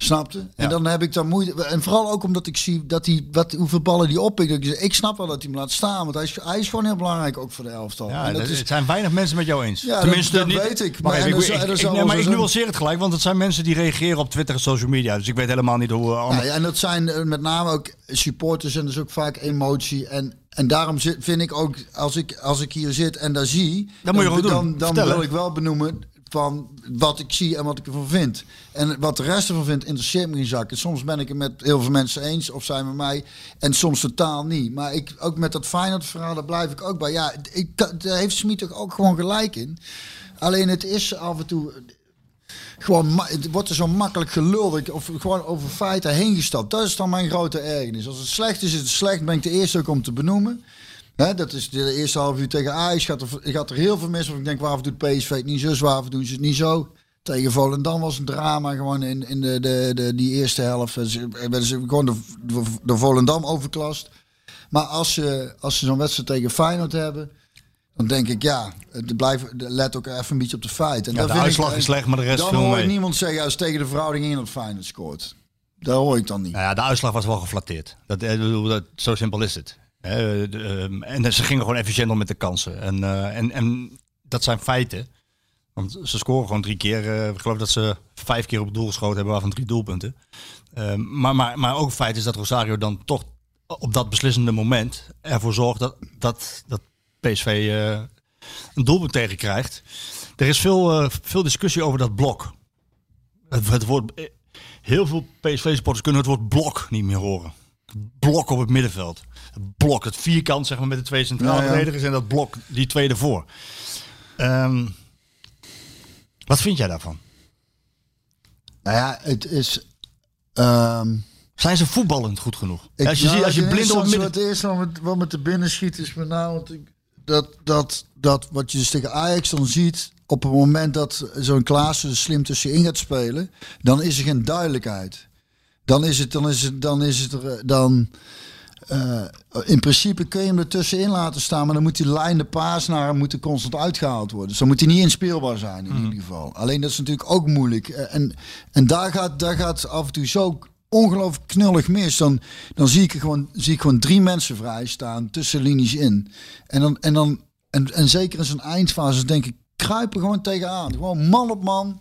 Snapte? En dan heb ik dan moeite. En vooral ook omdat ik zie dat hij, wat, hoeveel ballen die oppikt. Dat Ik, ik snap wel dat hij hem laat staan. Want hij is, hij is gewoon heel belangrijk ook voor de elftal. ja, en dat dat- is, het zijn weinig mensen met jou eens. Ja, Tenminste, dat- dat niet, weet ik. Maar Maar- ik, ik, er ik- nee, wel maar ik nuanceer het gelijk, want het zijn mensen die reageren op Twitter en social media. Dus ik weet helemaal niet hoe... ja, en dat zijn eh, met name ook supporters en dus ook vaak emotie. En, en daarom zit, vind ik ook, als ik, als ik hier zit en daar zie, doen. dan, dan Vertellen. wil ik wel benoemen wat ik zie en wat ik ervan vind. En wat de rest ervan vindt, interesseert me geen zak. En soms ben ik het met heel veel mensen eens, of zijn met mij, en soms totaal niet. Maar ik, ook met dat Feyenoord verhaal, daar blijf ik ook bij. Ja, ik, daar heeft Smit toch ook gewoon gelijk in. Alleen het is af en toe gewoon, het wordt er zo makkelijk geluld of gewoon over feiten heen gestapt. Dat is dan mijn grote ergernis. Als het slecht is, is het slecht. Ben ik de eerste ook om te benoemen. Hè, dat is de eerste half uur tegen Ajax. Gaat er, gaat er heel veel mis. Want ik denk, waarvoor doet PSV het niet zo? Waarvoor doen ze het niet zo? Tegen Volendam was een drama gewoon in, in de, de, de, die eerste helft. Ze- Werden ze gewoon de, de, de Volendam overklast. Maar als ze, als ze zo'n wedstrijd tegen Feyenoord hebben... Dan denk ik, ja, het blijf, let ook even een beetje op de feiten. En Ja, dat de uitslag ik, is slecht, maar de rest Dan hoor ik niemand zeggen, als tegen de verhouding in dat Feyenoord scoort. Daar hoor ik dan niet. Nou ja, de uitslag was wel geflatteerd. Dat, eh, dat, zo simpel is het. Ehm, en ze gingen gewoon efficiënt om met de kansen. En, eh, en, en dat zijn feiten. Want ze scoren gewoon drie keer. eh, ik geloof dat ze vijf keer op het doel geschoten hebben, waarvan drie doelpunten. Ehm, maar, maar, maar ook feit is dat Rosario dan toch op dat beslissende moment ervoor zorgt dat, dat, dat PSV eh, een doelpunt tegenkrijgt. Er is veel, veel discussie over dat blok. Het, het woord, heel veel PSV-supporters kunnen het woord blok niet meer horen. Blok op het middenveld. Het blok, het vierkant zeg maar met de twee centrale Ja, verdedigers en dat blok, die twee ervoor. Ehm, wat vind jij daarvan? Nou ja, het is... ehm, Zijn ze voetballend goed genoeg? ik, als je, nou, ziet, als je in blind op het eerste midden... Wat wat, wat me te binnen schiet is met name... Dat, dat, dat wat je dus tegen Ajax dan ziet... op het moment dat zo'n Klaassen er slim tussenin gaat spelen... dan is er geen duidelijkheid. Dan is het, dan is het, dan is het er, eh, dan... eh, in principe kun je hem er tussenin laten staan, maar dan moet die lijn de paas naar hem constant uitgehaald worden. Dus dan moet hij niet inspeelbaar zijn in ieder geval. Alleen dat is natuurlijk ook moeilijk. Eh, En, en daar, gaat, daar gaat af en toe zo ongelooflijk knullig mis. Dan, dan zie, ik gewoon, zie ik gewoon drie mensen vrij staan tussen linies in. En, dan, en, dan, en, en zeker in zo'n eindfase denk ik, kruipen gewoon tegenaan. Gewoon man op man.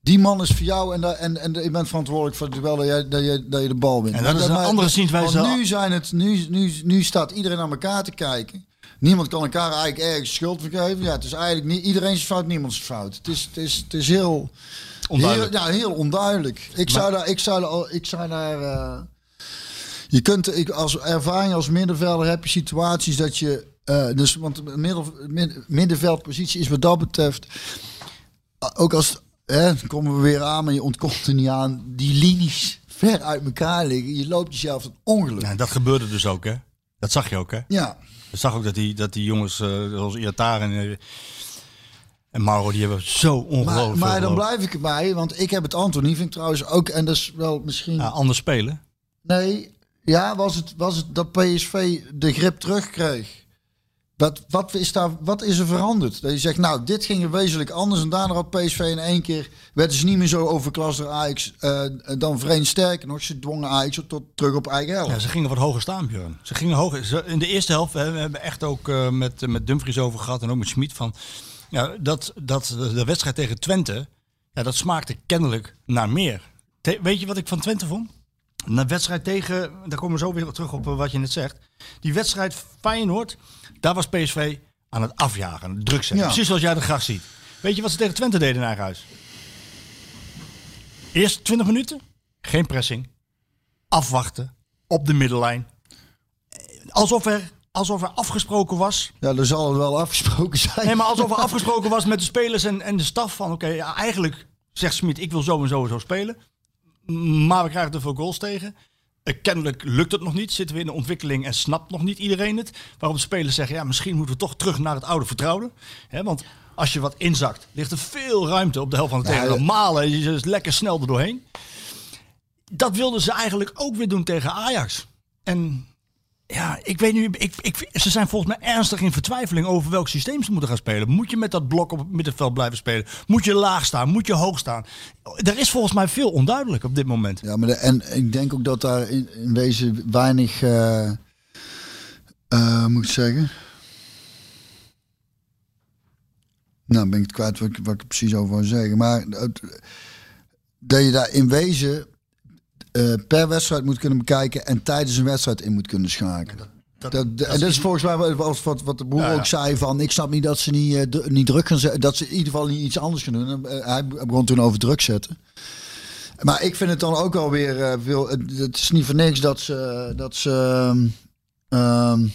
Die man is voor jou en, en, en je bent verantwoordelijk voor het duel dat je, dat je, dat je de bal wint. En dat is een maar- andere zienswijze. want nu, zijn het, nu, nu, nu staat iedereen naar elkaar te kijken. Niemand kan elkaar eigenlijk ergens schuld vergeven. Ja, het is eigenlijk niet iedereen's fout, niemands fout. Het is, het is, het is heel, Onduidelijk. Heel, ja, heel onduidelijk. Ik zou daar, ik zou daar, ik zou daar. eh, je kunt, ik, als ervaring als middenvelder heb je situaties dat je, eh, dus want de middel, mid- middenveldpositie is wat dat betreft, eh, ook als hè, dan komen we weer aan, maar je ontkomt er niet aan. Die linies ver uit elkaar liggen. Je loopt jezelf een ongeluk. Ja, dat gebeurde dus ook, hè? Dat zag je ook, hè? Ja, Je zag ook dat die, dat die jongens, eh, zoals Iatar en, eh, en Mauro, die hebben zo ongelooflijk maar, maar dan blijf ik erbij, want ik heb het antwoord. Vind ik trouwens ook, en dat is wel misschien... Ja, anders spelen. Nee, ja, was het, was het dat PSV de grip terugkreeg? Wat, wat, is daar, wat is er veranderd? Dat je zegt, nou, dit ging er wezenlijk anders. En daarna had PSV in één keer... werden ze niet meer zo overklast door Ajax. eh, dan vreemd sterker nog. Ze dwongen Ajax tot terug op eigen helft. Ja, ze gingen wat hoger staan, Björn. Ze gingen hoger. In de eerste helft, we hebben echt ook eh, met, met Dumfries over gehad en ook met Schmid van... Ja, dat, dat de wedstrijd tegen Twente, ja, dat smaakte kennelijk naar meer. Weet je wat ik van Twente vond? Een wedstrijd tegen, daar komen we zo weer terug op eh, wat je net zegt. Die wedstrijd Feyenoord, daar was PSV aan het afjagen, aan het druk zetten. Ja. Precies zoals jij dat graag ziet. Weet je wat ze tegen Twente deden in eigen huis? Eerst 20 minuten, geen pressing. Afwachten, op de middenlijn. Alsof er, alsof er afgesproken was Ja, er zal het wel afgesproken zijn. Nee, maar alsof er afgesproken was met de spelers en, en de staf van... oké, ja, eigenlijk zegt Smit, ik wil zo en zo en zo spelen. Maar we krijgen te veel goals tegen. Eh, kennelijk lukt het nog niet. Zitten we in de ontwikkeling en snapt nog niet iedereen het. Waarop de spelers zeggen, ja, misschien moeten we toch terug naar het oude vertrouwde. Hè, want als je wat inzakt, ligt er veel ruimte op de helft van de Ja, tegenstander. ja. Malen, je is lekker snel er doorheen. Dat wilden ze eigenlijk ook weer doen tegen Ajax. En ja, ik weet nu, ik, ik, ze zijn volgens mij ernstig in vertwijfeling over welk systeem ze moeten gaan spelen. Moet je met dat blok op het middenveld blijven spelen? Moet je laag staan? Moet je hoog staan? Er is volgens mij veel onduidelijk op dit moment. Ja, maar de, en ik denk ook dat daar in, wezen weinig, eh eh, moet zeggen. Nou, ben ik het kwijt wat ik, precies over wil zeggen. Maar dat je daar in wezen eh, per wedstrijd moet kunnen bekijken en tijdens een wedstrijd in moet kunnen schakelen. Dat, en dat is volgens mij wat, wat, wat, de Ja, ja. ook zei van ik snap niet dat ze niet, eh, niet druk gaan zetten. Dat ze in ieder geval niet iets anders gaan doen. En, eh, hij begon toen over druk zetten. Maar ik vind het dan ook alweer veel. Het, is niet voor niks dat ze. Dat ze ehm, ehm,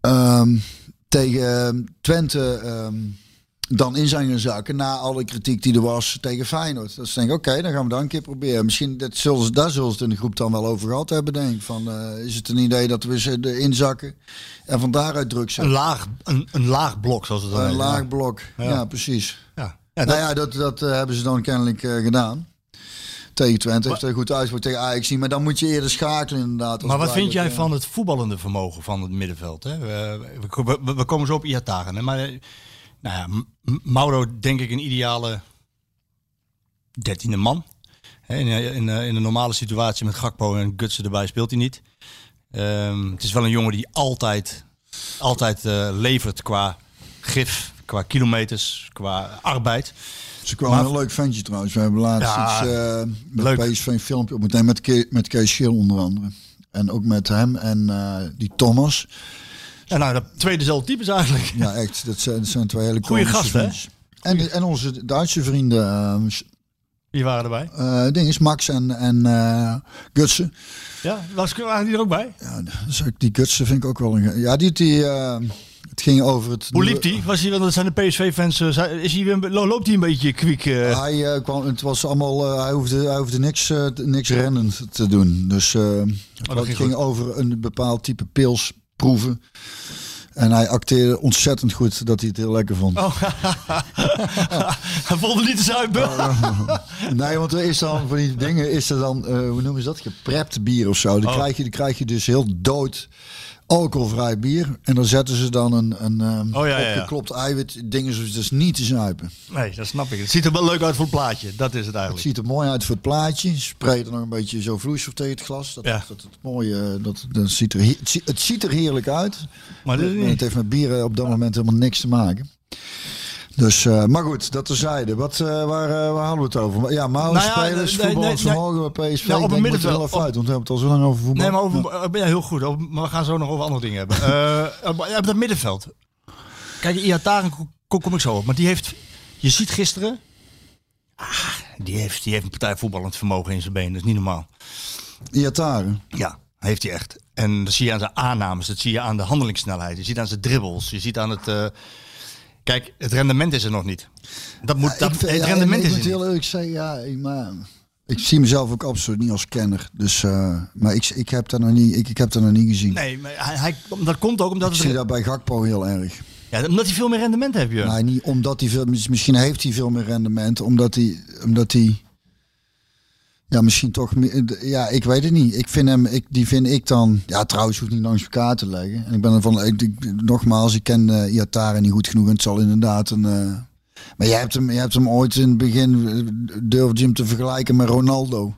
ehm, tegen Twente dan in zijn gaan zakken. Na alle kritiek die er was tegen Feyenoord. Dat ze denken, oké, dan gaan we dat een keer proberen. Misschien dat zullen ze, daar zullen ze het in de groep dan wel over gehad hebben, denk ik. Van, eh, is het een idee dat we ze erin zakken en van daaruit druk Een zetten? laag, een, een laag blok, zoals het dan Een laag blok. Ja. Ja, precies. Ja. Nou ja, dat, dat eh, hebben ze dan kennelijk eh, gedaan. Tegen Twente heeft er goed uitgevoerd tegen Ajax niet. Maar dan moet je eerder schakelen inderdaad. maar wat vind jij van het voetballende vermogen van het middenveld? Hè? We, we, we- we komen zo op Iataren. Maar nou ja, Mauro denk ik een ideale dertiende man. In, eh, in, eh, in een normale situatie met Gakpo en Gutsen erbij speelt hij niet. Ehm, het is wel een jongen die altijd, altijd eh, levert qua gif, qua kilometers, qua arbeid. Ze kwamen maar- een leuk ventje trouwens. We hebben laatst Ja, iets met leuk. PSV een filmpje op meteen met, Ke met Kees Schil onder andere. En ook met hem en die Thomas. Ja, nou, dat twee dezelfde types eigenlijk. Ja, echt. Dat zijn, dat zijn twee hele komische gasten. En, en onze Duitse vrienden, eh, Die waren erbij. eh ding is Max en, en eh, Gutsen. Ja, was, waren die er ook bij? Ja, dat ook- die Gutsen vind ik ook wel een... Ja, die, die, eh, het ging over het... Hoe liep die? Was hij, want dat zijn de PSV-fans. eh, Is hij weer, loopt hij een beetje kwiek? Hij, kwam, het was allemaal, hij, hoefde, hij hoefde niks, niks rennend te doen. Dus eh, het ging over een bepaald type pils proeven. En hij acteerde ontzettend goed dat hij het heel lekker vond. Oh. hij voelde niet te zuipen. Nee, want er is dan van die dingen, is er dan, eh, hoe noemen ze dat? Geprept bier of zo. Dan, Oh. krijg je, dan krijg je dus heel dood alcoholvrij bier. En dan zetten ze dan een, een ehm, Oh, ja, ja, ja. opgeklopt eiwit. Dingen zoals dus niet te zuipen. Nee, dat snap ik. Het ziet er wel leuk uit voor het plaatje. Dat is het Het eigenlijk. ziet er mooi uit voor het plaatje. Spray er nog een beetje zo vloeistof tegen het glas. Dat, Ja. dat, het mooie, eh, dat, dat ziet er, he- het, ziet, het er heerlijk uit. Maar Maar het heeft met bieren op dat moment helemaal niks te maken. Dus, eh, maar goed, dat terzijde. Wat, eh, waar, eh, waar hadden we het over? Ja, Mauro Nou ja, spelers, nee, nee, nee. vermogen bij PSV. Ja, op het middenveld. wel uit, want we hebben het al zo lang over voetbal. Nee, maar over, ja, heel goed. Over- Maar we gaan zo nog over andere dingen hebben. Op- op dat middenveld. Kijk, Iataren kom, kom ik zo op. Maar die heeft... Je ziet gisteren... Ah, die, heeft, die heeft een partij voetballend vermogen in zijn benen. Dat is niet normaal. Iataren. Ja, heeft hij echt. En dat zie je aan zijn aannames, dat zie je aan de handelingssnelheid, je ziet aan zijn dribbles, je ziet aan het. Kijk, het rendement is er nog niet. Dat moet, Ja, dat, ik het ja, rendement ik is er heel eerlijk zeggen, ja, ik, maar, ik zie mezelf ook absoluut niet als kenner. Dus, eh, maar ik, ik, heb dat nog niet, ik, ik heb dat nog niet gezien. Nee, maar hij, hij- dat komt ook omdat, ik het, zie dat bij Gakpo heel erg. ja, omdat hij veel meer rendement heeft. Björn. Nee, niet omdat hij veel, misschien heeft hij veel meer rendement, omdat hij, omdat hij, ja, misschien toch, ja, ik weet het niet. Ik vind hem, ik, die vind ik dan, ja, trouwens hoeft niet langs elkaar te leggen. En ik ben ervan, ik, nogmaals, ik ken uh, niet goed genoeg en het zal inderdaad een, eh, maar jij hebt hem, jij hebt hem ooit in het begin eh, durfde je hem te vergelijken met Ronaldo.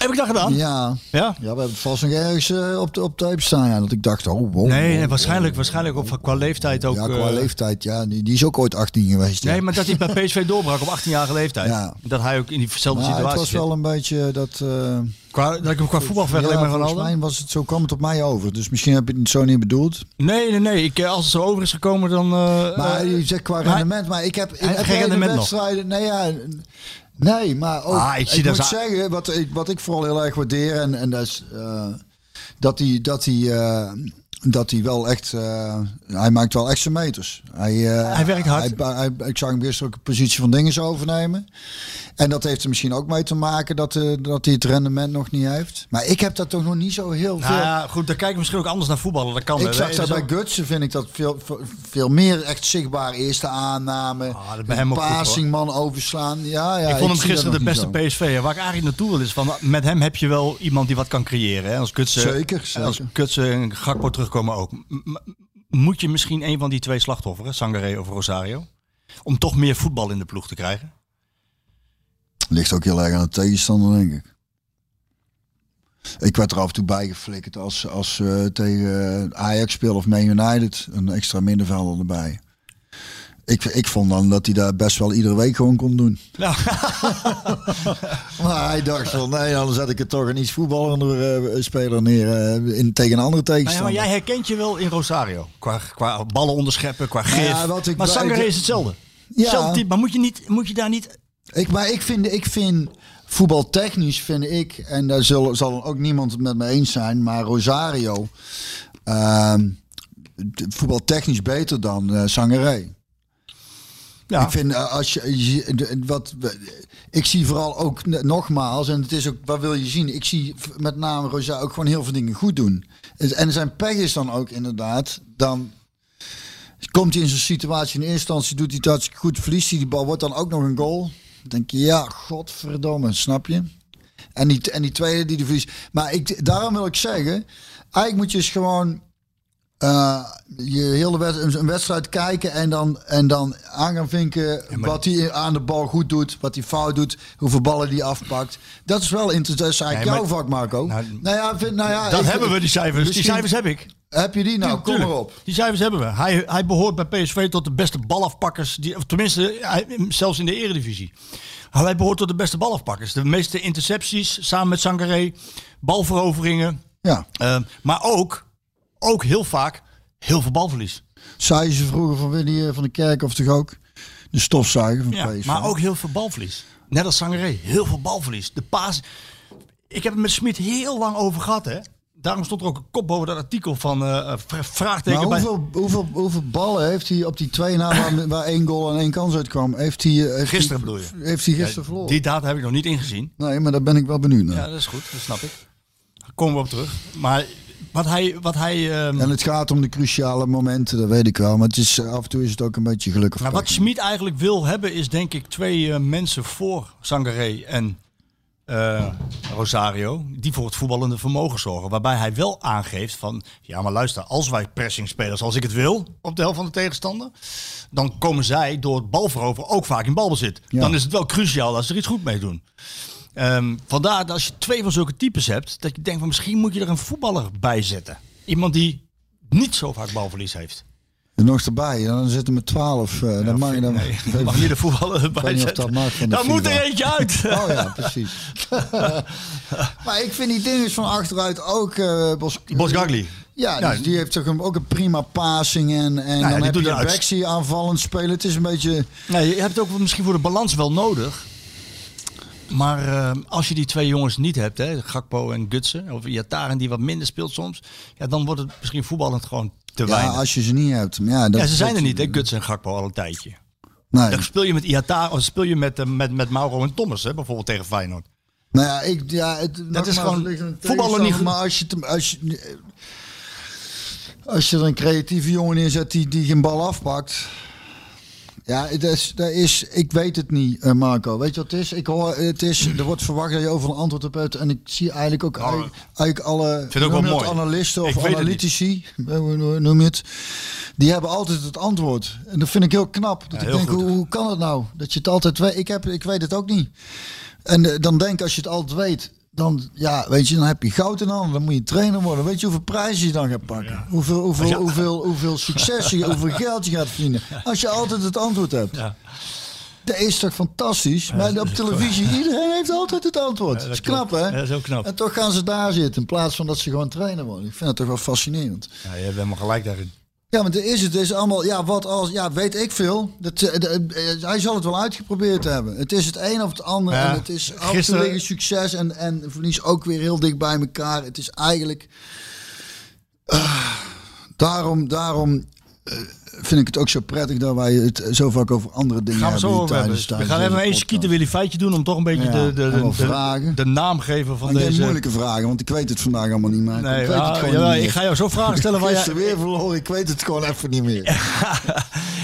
Heb ik dat gedaan? Ja, Ja? ja, we hebben het vast nog ergens eh, op de op tape staan. Ja, dat ik dacht, oh, wow, Nee, wow, waarschijnlijk, waarschijnlijk op, qua leeftijd ook. Ja, qua eh, leeftijd, ja, die, die is ook ooit 18 geweest. ja. Nee, maar dat hij bij PSV doorbrak op 18-jarige leeftijd. Ja. Dat hij ook in diezelfde Maar het situatie was zit. wel een beetje dat. eh Qua, dat ik hem qua voetbal vergelijk ja, met volgens Ronaldo? mij was het zo kwam het op mij over. Dus misschien heb je het zo niet bedoeld. Nee, nee, nee. Ik, als het zo over is gekomen, dan... Maar je zegt qua maar- rendement. Maar ik heb, ik heb geen rendement nog. wedstrijden. Nee, ja, nee, maar ook. Ah, ik ik zie dat moet ze- zeggen wat ik, wat ik vooral heel erg waardeer en, en dat is eh, dat hij dat hij eh, dat hij wel echt. eh, hij maakt wel extra meters. Hij, eh, Hij werkt hard. Hij, hij- ik zag hem gisteren ook een positie van dingen overnemen. En dat heeft er misschien ook mee te maken dat, eh, dat hij het rendement nog niet heeft. Maar ik heb dat toch nog niet zo heel veel. Nou ja, goed, dan kijken we misschien ook anders naar voetballen. Dat kan. Ik zag dat bij Gutsen vind ik dat veel, veel meer echt zichtbaar. Eerste aanname, Ah, dat bij hem ook goed, passing, man overslaan. Ja, ja, ik vond hem gisteren de beste PSV. Waar ik eigenlijk naartoe wil is van, met hem heb je wel iemand die wat kan creëren. Hè? Als Kutsen, Zeker, en Als zeker. Kutsen en Gakpo terugkomen ook. Moet je misschien een van die twee slachtofferen, Sangaré of Rosario, om toch meer voetbal in de ploeg te krijgen? Ligt ook heel erg aan de tegenstander, denk ik. Ik werd er af en toe bij geflikkerd als, als eh, tegen Ajax speel of Man United. Een extra middenvelder erbij. Ik, ik vond dan dat hij daar best wel iedere week gewoon kon doen. Ja. Maar hij dacht van, nee, dan zet ik het toch een iets voetballender eh, speler neer eh, in, tegen een andere Nou ja, tegenstander. maar jij herkent je wel in Rosario. Qua, qua ballen onderscheppen, qua Nou gif. ja, wat ik maar ik- is hetzelfde. Ja. Hetzelfde type. Maar moet je, niet, moet je daar niet... Ik, maar ik vind, ik vind voetbaltechnisch vind ik, en daar zal, zal ook niemand het met me eens zijn, maar Rosario d- voetbaltechnisch beter dan Sangaré. Ik vind eh, als je, wat ik zie vooral ook nogmaals en het is ook wat wil je zien. Ik zie met name Rosario ook gewoon heel veel dingen goed doen. En zijn pech is dan ook inderdaad dan komt hij in zo'n situatie in eerste instantie doet hij hartstikke goed, verliest hij die bal, wordt dan ook nog een goal. Dan denk je ja, godverdomme, snap je? En die, en die tweede die de verliest. Maar ik, daarom wil ik zeggen, eigenlijk moet je eens gewoon eh, je hele wed- een wedstrijd kijken en dan, en dan aan gaan vinken wat hij aan de bal goed doet, wat hij fout doet, hoeveel ballen hij afpakt. Dat is wel interessant. Dat is eigenlijk Nee, jouw vak, Marco. Nou, Nou, ja, vind, nou ja, Dat ik- hebben we, die cijfers. Die cijfers heb ik. Heb je die nou? Kom maar op. Die cijfers hebben we. Hij, hij behoort bij PSV tot de beste balafpakkers. Die, of tenminste, hij, zelfs in de eredivisie. Hij behoort tot de beste balafpakkers. De meeste intercepties samen met Sangaré. Balveroveringen. Ja, eh, maar ook, ook heel vaak heel veel balverlies. zei ze vroeger van Willy eh, van de Kerk of toch ook? De stofzuiger van Ja, PSV. maar ook heel veel balverlies. Net als Sangaré. Heel veel balverlies. De paas. Ik heb het met Smit heel lang over gehad. Hè. Daarom stond er ook een kop boven dat artikel van vra- vraagteken Maar bij... hoeveel, hoeveel, hoeveel ballen heeft hij op die twee na waar, waar één goal en één kans uitkwam? Heeft hij, heeft Gisteren hij- bedoel je? Heeft hij gisteren Ja, verloren? Die data heb ik nog niet ingezien. Nee, maar daar ben ik wel benieuwd naar. Ja, dat is goed. Dat snap ik. Daar komen we op terug. Maar wat hij... Wat hij ehm, En het gaat om de cruciale momenten, dat weet ik wel. Maar het is, eh, af en toe is het ook een beetje gelukkig. nou, wat Schmid eigenlijk wil hebben is denk ik twee eh, mensen voor Sangaré en eh, Rosario. Die voor het voetballende vermogen zorgen. Waarbij hij wel aangeeft van... Ja, maar luister. Als wij pressing spelen zoals ik het wil op de helft van de tegenstander... Dan komen zij door het balveroveren ook vaak in balbezit. Ja. Dan is het wel cruciaal als ze er iets goed mee doen. Ehm, vandaar dat als je twee van zulke types hebt, dat je denkt van misschien moet je er een voetballer bij zetten. Iemand die niet zo vaak balverlies heeft. En nog erbij, dan zitten we met 12. eh dan mag je dan. Nee, dan mag je de voetballer erbij zetten. Dan moet er eentje uit. Oh ja, precies. maar ik vind die dingen van achteruit ook. eh Bos, Bosgagli. Ja, Ja, dus die heeft toch een, ook een prima passing. En, en dan heb je. Bexie aanvallend spelen. Het is een beetje. Nee, je hebt het ook misschien voor de balans wel nodig. Maar eh, als je die twee jongens niet hebt, hè, Gakpo en Gutsen, of Iataren die wat minder speelt soms, ja, dan wordt het misschien voetballend gewoon te Ja, weinig. als je ze niet hebt. Ja, dat, ja, ze zijn er niet, hè, Guts en Gakpo al een tijdje. Nee. Dan speel je met Iata of speel je met, eh, met, met Mauro en Thomas, hè, bijvoorbeeld tegen Feyenoord. Nou ja, ik, ja het, Dat is gewoon voetballen niet. Maar als je, te- als je, als je er een creatieve jongen neerzet die, die geen bal afpakt. Ja, dat is, dat is, ik weet het niet, eh, Marco. Weet je wat het is? Ik hoor, het is? Er wordt verwacht dat je overal een antwoord op hebt. En ik zie eigenlijk ook eigenlijk, eigenlijk alle vind ook wel mooi. analisten of analytici, eh, hoe noem je het? Die hebben altijd het antwoord. En dat vind ik heel knap. Dat Ja, ik denk, hoe, hoe kan het nou? Dat je het altijd weet. Ik, heb, ik weet het ook niet. En eh, dan denk als je het altijd weet, dan, ja, weet je, dan heb je goud in handen. Dan moet je trainer worden. Weet je hoeveel prijzen je dan gaat pakken? Hoeveel, hoeveel, Ja. hoeveel, hoeveel succes je, hoeveel geld je gaat verdienen. Als je altijd het antwoord hebt. Ja. Dat is toch fantastisch? maar op televisie, iedereen heeft altijd het antwoord. dat is knap, hè? Ja, dat is ook knap. En toch gaan ze daar zitten in plaats van dat ze gewoon trainer worden. Ik vind het toch wel fascinerend. Ja, je hebt helemaal gelijk daarin. Ja, maar er is het. Is allemaal, ja, wat als, ja, weet ik veel. Dat, eh, de- eh, hij zal het wel uitgeprobeerd hebben. Het is het een of het ander. Ja, en het is gisteren- succes en, en verlies ook weer heel dicht bij elkaar. Het is eigenlijk. Ah, daarom, daarom eh, vind ik het ook zo prettig dat wij het zo vaak over andere dingen Gaan we hebben. zo over hebben. We gaan even een skieten Willy feitje doen om toch een beetje Ja, de, de, de, vragen. de, naam geven van geen deze... moeilijke vragen, want ik weet het vandaag allemaal niet meer. Nee, ik weet ah, het gewoon jawel, niet meer. ik ga jou zo vragen stellen waar jij... weer verloren, ik weet het gewoon even niet meer.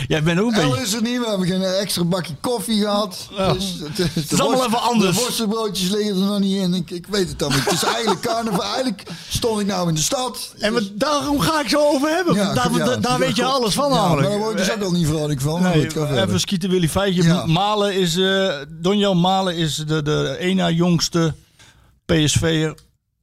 Jij bent ook een beetje... is er niet, we hebben geen extra bakje koffie gehad. Ja. Dus, het, het is allemaal even anders. De worstenbroodjes liggen er nog niet in. Ik, ik weet het dan niet. Het is eigenlijk carnaval. Eigenlijk stond ik nou in de stad. En we- daarom ga ik zo over hebben. Ja, daar ja, daar, daar weet je alles van namelijk. Maar daar word ik dus ook al niet vrolijk van. Nee, even skieten Willy feitje. Malen is... eh Donjan Malen is de, de één na jongste PSV'er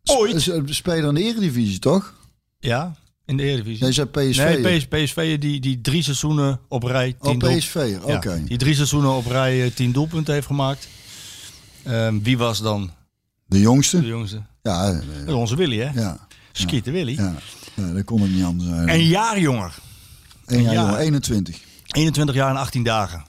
ooit. Speler in de Eredivisie, toch? Ja, in de Eredivisie. Jij zei PSV. Nee, PS, PSV die, die drie seizoenen op rij Oh, tien doel- PSV, oké. Ja, die drie seizoenen op rij eh, tien doelpunten heeft gemaakt. Ehm, wie was dan De de jongste? jongste? Ja, eh, is onze Willy, hè? ja, Skieten Willy. ja. ja, dat kon het niet anders zijn. Een jaar jonger. Eén jaar, ja. jongen, 21. 21 jaar en 18 dagen.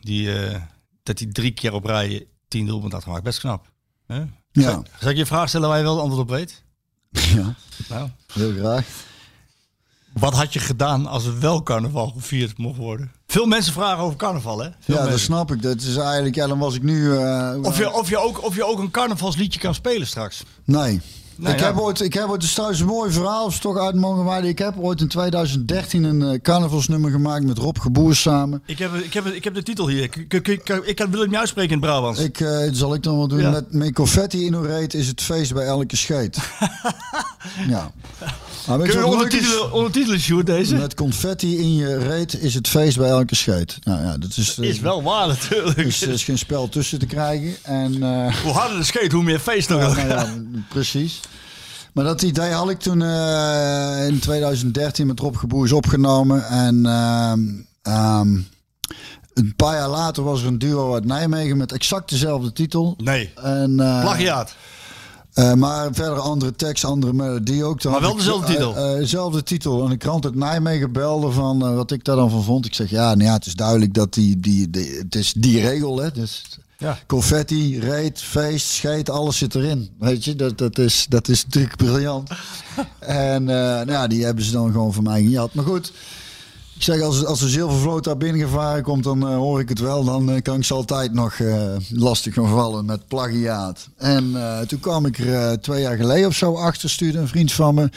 Die, eh, dat hij drie keer op rij tien doelpunten had gemaakt. Best knap. Hè? Ja, Zal ik je een vraag stellen waar je wel het antwoord op weet? ja, Nou, heel graag. Wat had je gedaan als er wel carnaval gevierd mocht worden? Veel mensen vragen over carnaval, hè? Veel Ja, dat mensen. snap ik. Dat is eigenlijk, ja, dan was ik nu... eh, Of je, of, je ook, of je ook een carnavalsliedje kan spelen straks. Nee. Nou ik, ja. heb ooit, ik heb ooit, het is trouwens een mooi verhaal, als toch uit mogen wijden. Ik heb ooit in 2013 een eh, carnavalsnummer gemaakt met Rob Geboer samen. Ik heb, ik heb, ik heb de titel hier. Ik, ik, ik, ik kan, wil het niet uitspreken in het Brabants. Ik, eh, dat zal ik dan wel doen. Ja. Met, met confetti in uw reet is het feest bij elke scheet. ja. Je Kun je ondertitelen, ondertitelen, Sjoerd, deze? Met confetti in je reet is het feest bij elke scheet. Nou ja, dat is, eh, Is wel waar natuurlijk. Dus er is geen spel tussen te krijgen. En, eh, Hoe harder de skate, hoe meer feest er Ja, nou ja, precies. Maar dat idee had ik toen eh, in 2013 met Rob Geboers opgenomen. En ehm, ehm, een paar jaar later was er een duo uit Nijmegen met exact dezelfde titel. Nee, En, eh, plagiaat. eh, maar verder andere tekst, andere melodie ook. Toen Maar wel dezelfde titel? eh, dezelfde titel. En de krant uit Nijmegen belde van wat ik daar dan van vond. Ik zeg ja, nou ja, het is duidelijk dat die, die, die het is die regel. Hè. Dus Ja. confetti, reet, feest, scheet, alles zit erin. Weet je, dat, dat, is, dat is natuurlijk briljant. en eh, nou ja, die hebben ze dan gewoon van mij gejat. Maar goed, ik zeg als, als de zilvervloot daar binnengevaren komt, dan eh, hoor ik het wel. Dan eh, kan ik ze altijd nog lastig gaan vallen met plagiaat. En toen kwam ik er twee jaar geleden of zo achter, stuurde een vriend van me,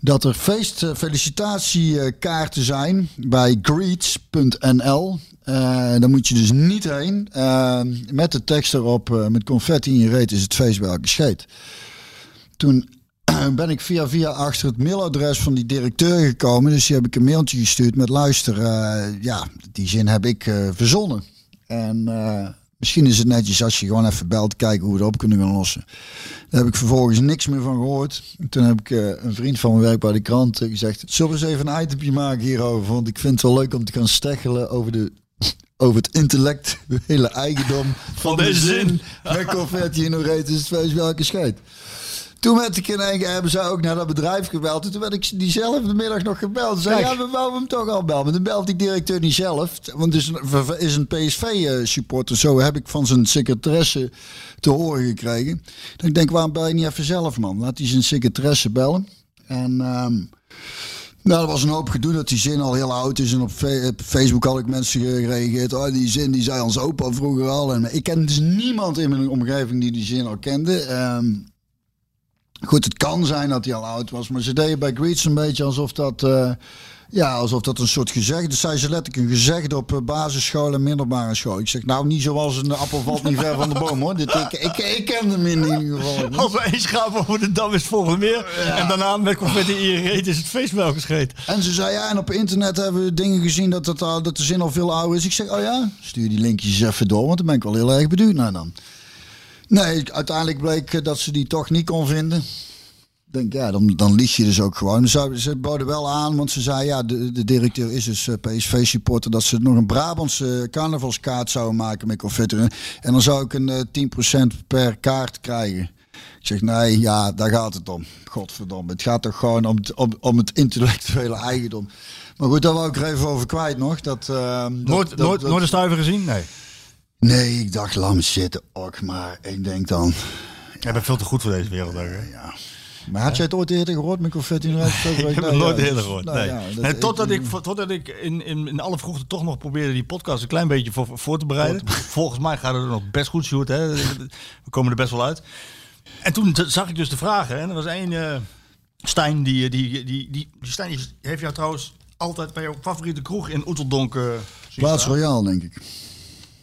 dat er feest felicitatiekaarten zijn bij greets.nl. Eh daar moet je dus niet heen. Eh, met de tekst erop, eh, met confetti in je reet is het feest bij elke scheet. Toen ben ik via via achter het mailadres van die directeur gekomen. Dus die heb ik een mailtje gestuurd met luister, eh, ja, die zin heb ik verzonnen. En misschien is het netjes als je gewoon even belt, kijken hoe we het op kunnen gaan lossen. Daar heb ik vervolgens niks meer van gehoord. Toen heb ik een vriend van mijn werk bij de krant gezegd, zullen we eens even een itempje maken hierover? Want ik vind het wel leuk om te gaan steggelen over de... Over het intellectuele eigendom van, deze de zin. Met confetti reet is het feest welke scheet. Toen werd ik in één keer, hebben ze ook naar dat bedrijf gebeld. En toen werd ik diezelfde middag nog gebeld. Ze zei, ja, we wouden hem toch al bellen. Maar dan belt die directeur niet zelf. Want het is een, is een PSV-supporter. Zo heb ik van zijn secretaresse te horen gekregen. Dat ik denk, waarom bel je niet even zelf, man? Laat hij zijn secretaresse bellen. En... ehm, Nou, er was een hoop gedoe dat die zin al heel oud is. En op Facebook had ik mensen gereageerd. Oh, die zin die zei ons opa vroeger al. En ik ken dus niemand in mijn omgeving die die zin al kende. Ehm, goed, het kan zijn dat hij al oud was. Maar ze deden bij Greets een beetje alsof dat... eh, ja, alsof dat een soort gezegde... Dus zei ze letterlijk een gezegde op eh, basisschool en middelbare school. Ik zeg, nou, niet zoals een appel valt niet ver van de boom, hoor. Dit, ik, ik, ik ken hem in ieder geval. niet. Als we eens gaan over de Dam is volgende meer. En daarna met confetti in je reet is het feest wel geschreed. En ze zei, ja, en op internet hebben we dingen gezien dat, dat, dat de zin al veel ouder is. Ik zeg, oh ja, stuur die linkjes even door, want dan ben ik wel heel erg benieuwd naar dan. Nee, uiteindelijk bleek eh, dat ze die toch niet kon vinden. Ik denk, ja, dan, dan lieg je dus ook gewoon. Ze, ze boden wel aan, want ze zei, ja, de, de directeur is dus PSV-supporter, dat ze nog een Brabantse carnavalskaart zouden maken met confetti. En dan zou ik een eh, 10% per kaart krijgen. Ik zeg, nee, ja, daar gaat het om. Godverdomme. Het gaat toch gewoon om het, om, om het intellectuele eigendom. Maar goed, daar wou ik er even over kwijt nog. Dat, eh, dat- Nooit, dat- nooit, dat- nooit een stuiver gezien? Nee. Nee, ik dacht, laat me zitten. Och, maar ik denk dan... Jij bent veel te goed voor deze wereld. Ook, hè? Maar had jij het ooit eerder gehoord met confetti in de? Ik heb het nooit eerder gehoord. Nou nee. ja, dat- nee, totdat ik, totdat ik in, in, in alle vroegte toch nog probeerde die podcast een klein beetje voor, voor te bereiden. Volgens mij gaat het er nog best goed, Sjoerd. Hè? We komen er best wel uit. En toen zag ik dus de vragen. En er was één eh Stijn, die, die, die, die, die, die Stijn heeft jou trouwens altijd bij jouw favoriete kroeg in Oeteldonk eh, zien Plaats. Royaal, denk ik.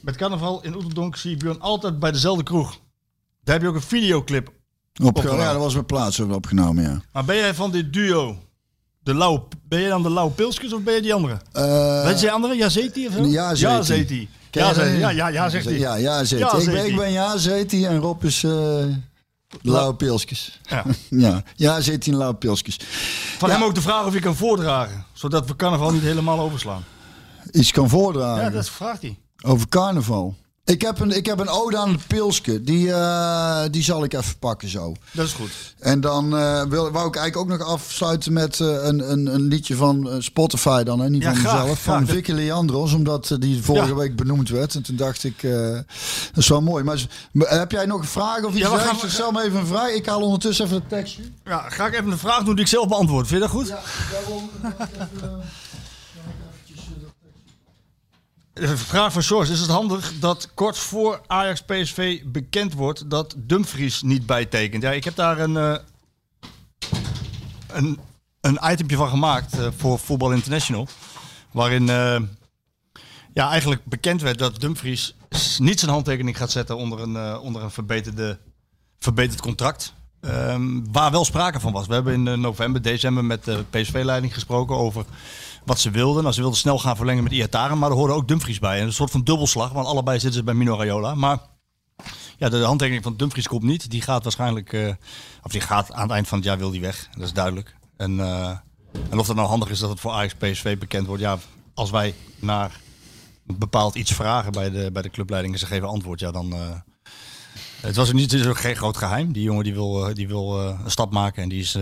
Met carnaval in Oeteldonk zie je Björn altijd bij dezelfde kroeg. Daar heb je ook een videoclip. Op, Opgenomen. ja, dat was mijn plaats opgenomen, ja. Maar ben jij van dit duo, de lauwe, ben je dan de Lauwe Pilskes of ben je die andere? Eh, Weet je die andere? Jazeti of zo? Ja, Zeti. Jazeti. Ja, ja, ja, ja, zegt hij. Ja, ja, ik, ben, ik ben ja, Zeti en Rob is eh lauwe pilsjes. Ja. Ja, ja, Zeti en lauwe pilsjes. Van Ja. hem ook de vraag of je kan voordragen, zodat we carnaval niet helemaal overslaan. Iets kan voordragen. Ja, dat vraagt hij. Over carnaval. Ik heb een, ik heb een ode aan het pilske. Die, eh, die zal ik even pakken zo. Dat is goed. En dan eh, wil, wou ik eigenlijk ook nog afsluiten met eh, een, een, een liedje van Spotify dan. Hè? Niet Ja, van graag, mezelf. graag. Van Vicky Leandros. Omdat die vorige Ja. week benoemd werd. En toen dacht ik, dat is wel mooi. Maar, maar heb jij nog een vraag of iets? Ja, we gaan-. Stel me even een vraag. Ik haal ondertussen even het tekstje. Ja, ga ik even een vraag doen die ik zelf beantwoord. Vind je dat goed? Ja, daarom. Vraag van George. Is het handig dat kort voor Ajax PSV bekend wordt dat Dumfries niet bijtekent? Ja, ik heb daar een, eh, een, een van gemaakt eh, voor Voetbal International. Waarin eh, ja, eigenlijk bekend werd dat Dumfries niet zijn handtekening gaat zetten onder een, onder een verbeterde, verbeterd contract. Ehm, waar wel sprake van was. We hebben in november, december met de PSV-leiding gesproken over wat ze wilden. Nou, ze wilden snel gaan verlengen met Iataren, maar er hoorde ook Dumfries bij. En een soort van dubbelslag, want allebei zitten ze bij Mino Raiola. Maar ja, de handtekening van Dumfries komt niet. Die gaat waarschijnlijk, eh, of die gaat aan het eind van het jaar wil die weg. Dat is duidelijk. En, eh, en of dat nou handig is dat het voor Ajax PSV bekend wordt. Ja, als wij naar bepaald iets vragen bij de, bij de clubleiding en ze geven antwoord, ja dan... eh, het was niet, het ook geen groot geheim. Die jongen die wil, die wil een stap maken en die, is,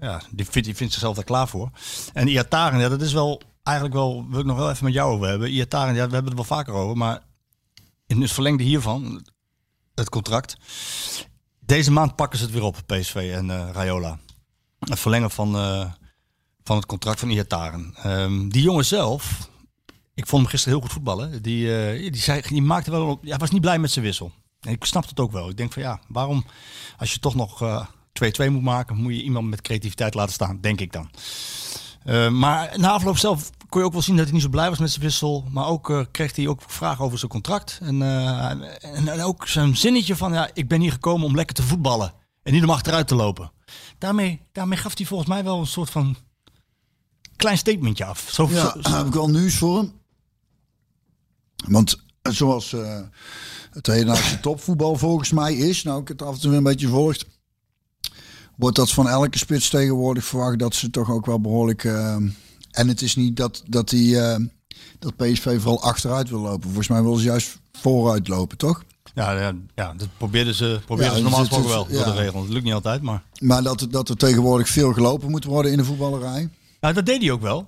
ja, die, vindt, die vindt zichzelf daar klaar voor. En Iataren, ja, dat is wel eigenlijk wel, wil ik nog wel even met jou over hebben. Iataren, ja, we hebben het wel vaker over, maar in het verlengde hiervan, het contract. Deze maand pakken ze het weer op, PSV en eh Rayola. Het verlengen van, eh, van het contract van Iataren. Ehm, die jongen zelf, ik vond hem gisteren heel goed voetballen. Die, eh, die, zei, die maakte wel, op- hij was niet blij met zijn wissel. En ik snap het ook wel. Ik denk van ja, waarom, als je toch nog 2-2 moet maken, moet je iemand met creativiteit laten staan, denk ik dan. Eh, maar na afloop zelf kon je ook wel zien dat hij niet zo blij was met zijn wissel. Maar ook eh, kreeg hij ook vragen over zijn contract. En, eh, en, en ook zijn zinnetje van, ja, ik ben hier gekomen om lekker te voetballen. En niet om achteruit te lopen. Daarmee, daarmee gaf hij volgens mij wel een soort van klein statementje af. Zo, Ja, zo- heb ik wel nieuws voor hem. Want zoals het hedendaagse topvoetbal volgens mij is, nou ik het af en toe een beetje volgt, wordt dat van elke spits tegenwoordig verwacht dat ze toch ook wel behoorlijk. eh, en het is niet dat, dat, die, eh, dat PSV vooral achteruit wil lopen. Volgens mij willen ze juist vooruit lopen, toch? ja, ja, ja, dat probeerden ze, probeerden Ja, ze normaal het- het- gesproken wel door de ja. regels. Dat lukt niet altijd, maar... Maar dat, dat er tegenwoordig veel gelopen moet worden in de voetballerij. Nou, dat deed hij ook wel.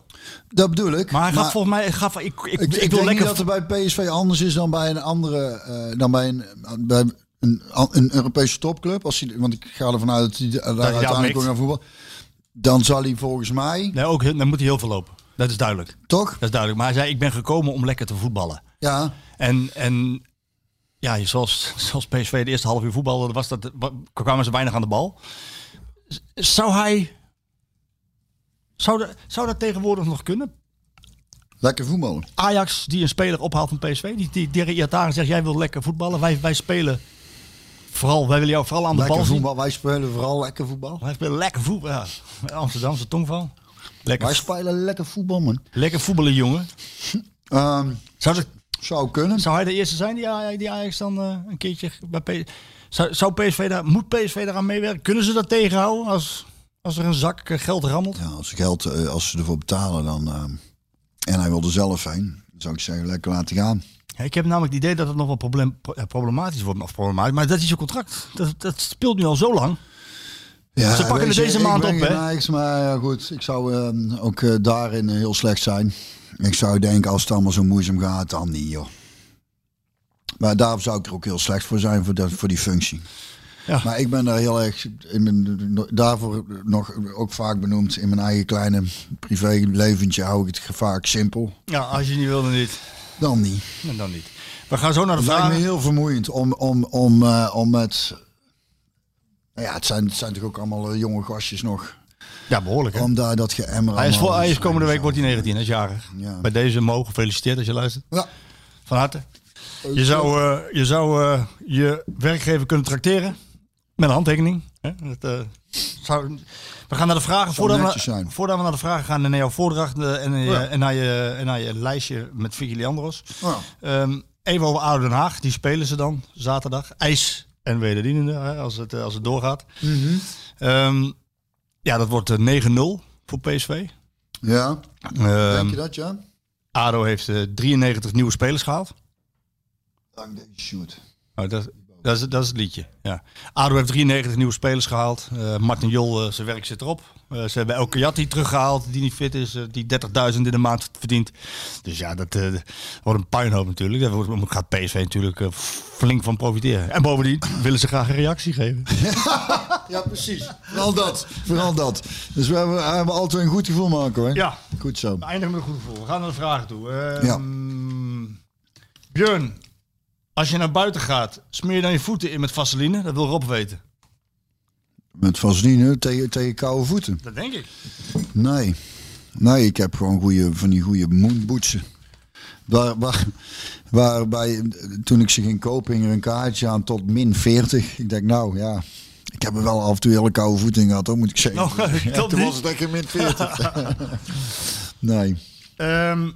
Dat bedoel ik. Maar hij gaf volgens mij... Gaf, ik, ik, Ik, wil denk lekker... niet dat er bij PSV anders is dan bij een andere, eh, dan bij een, bij een, een Europese topclub. Als hij, want ik ga ervan uit dat hij daar uiteindelijk ook naar voetbal. dan zal hij volgens mij, Nee, ook, dan moet hij heel veel lopen. Dat is duidelijk. toch? Dat is duidelijk. Maar hij zei, ik ben gekomen om lekker te voetballen. Ja, En, en ja, zoals, zoals PSV de eerste half uur voetbalde, was dat, wa- kwamen ze weinig aan de bal. Zou hij... Zou, dat- zou dat tegenwoordig nog kunnen? lekker voetballen. Ajax die een speler ophaalt van PSV, die, die, die zegt, jij wil lekker voetballen. Wij, wij spelen vooral, wij willen jou vooral aan de Lekker bal zien. voetbal. Wij spelen vooral lekker voetbal. Wij spelen lekker voetbal. Ja, Amsterdamse tongval. Lekker, Wij spelen lekker voetbal, man. lekker voetballen, jongen. Ehm, Zou, dat, zou kunnen. zou hij de eerste zijn die, Aj- die Ajax dan eh, een keertje bij PSV... Zou, zou PSV daar, moet PSV daaraan meewerken? Kunnen ze dat tegenhouden als, als er een zak eh, geld rammelt? Ja, als, ze geld, eh, als ze ervoor betalen, dan... ehm, en hij wil er zelf heen. Zou ik zeggen, lekker laten gaan. Ik heb namelijk het idee dat het nog wel probleem, problematisch wordt. Of problematisch, maar dat is je contract. Dat, dat speelt nu al zo lang. Ja, Ze pakken het deze maand op, hè? Ajax, maar ja, goed, ik zou ehm, ook eh, daarin eh, heel slecht zijn. Ik zou denken, als het allemaal zo moeizaam gaat, dan niet, joh. Maar daar zou ik er ook heel slecht voor zijn, voor, dat, voor die functie. Ja. Maar ik ben daar heel erg, daarvoor nog ook vaak benoemd, in mijn eigen kleine privéleventje hou ik het vaak simpel. Ja, als je niet wil, dan niet. Dan niet. En dan niet. We gaan zo naar de Het lijkt me heel vermoeiend om, om, om, eh, om met... Nou ja, het zijn, het zijn toch ook allemaal eh, jonge gastjes nog. Ja, behoorlijk. Hè? Om daar dat geëmmer Hij is, voor, allemaal hij is te komende week wordt hij 19, hij is jarig. Ja. Bij deze Mo, gefeliciteerd als je luistert. Ja. Van harte. Je zou, eh, je, zou je werkgever kunnen tracteren met een handtekening. Hè? Dat, zou, we gaan naar de vragen. Voordat we, voordat we naar de vragen gaan en naar jouw voordracht eh, en, eh, Ja. en, naar je, en naar je lijstje met Vicky Leandros. Ja. Ehm, even over ADO Den Haag. Die spelen ze dan zaterdag. IJs en wederdienende hè, als, het, eh, als het doorgaat. Mhm. Ehm, ja, dat wordt eh, 9-0 voor PSV. Ja, Ehm, denk je dat, ja? ADO heeft eh, 93 nieuwe spelers gehaald. Dank deze shoot. Oh, dat, dat, is, dat is het liedje. Ja. ADO heeft 93 nieuwe spelers gehaald. Eh, Martin Jol, eh, zijn werk zit erop. Eh, ze hebben El Kayati teruggehaald, die niet fit is. die 30.000 in de maand verdient. Dus ja, dat wordt een puinhoop natuurlijk. Daar wordt- gaat PSV natuurlijk flink van profiteren. En bovendien willen ze graag een reactie geven. Ja, precies. Vooral dat. Vooral dat. Dus we hebben, we hebben altijd een goed gevoel maken, hoor. Ja, Goed zo. we eindigen met een goed gevoel. We gaan naar de vragen toe. Ehm, Ja. Björn, als je naar buiten gaat, smeer je dan je voeten in met vaseline? Dat wil Rob weten. Met vaseline tegen, tegen koude voeten. Dat denk ik. Nee. Nee, ik heb gewoon goede, van die goede moonbootsen. Waar, waar, waarbij, toen ik ze ging kopen, hing er een kaartje aan tot min 40. Ik denk, nou ja, ik heb er wel af en toe hele koude voeten in gehad, hoor, moet ik zeggen. Oh, Ja, toen niet. was het een min 40. nee. Ehm,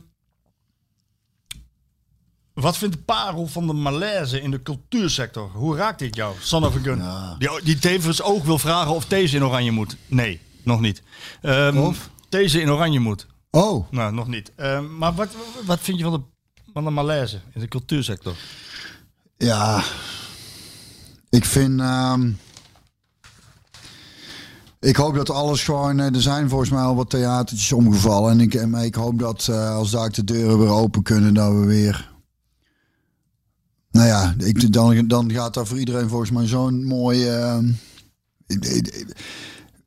wat vindt de parel van de malaise in de cultuursector? Hoe raakt dit jou, Son of a Gun? Ja. Die, die tevens ook wil vragen of deze in oranje moet. Nee, nog niet. Ehm, Of? Deze in oranje moet. Oh, Nou, nog niet. Ehm, maar wat, wat vind je van de, van de malaise in de cultuursector? Ja, ik vind. ehm, ik hoop dat alles gewoon. eh, Er zijn volgens mij al wat theatertjes omgevallen. En ik, ik hoop dat eh, als daar de deuren weer open kunnen, dat we weer. Nou ja, ik, dan, dan gaat daar voor iedereen volgens mij zo'n mooi. i-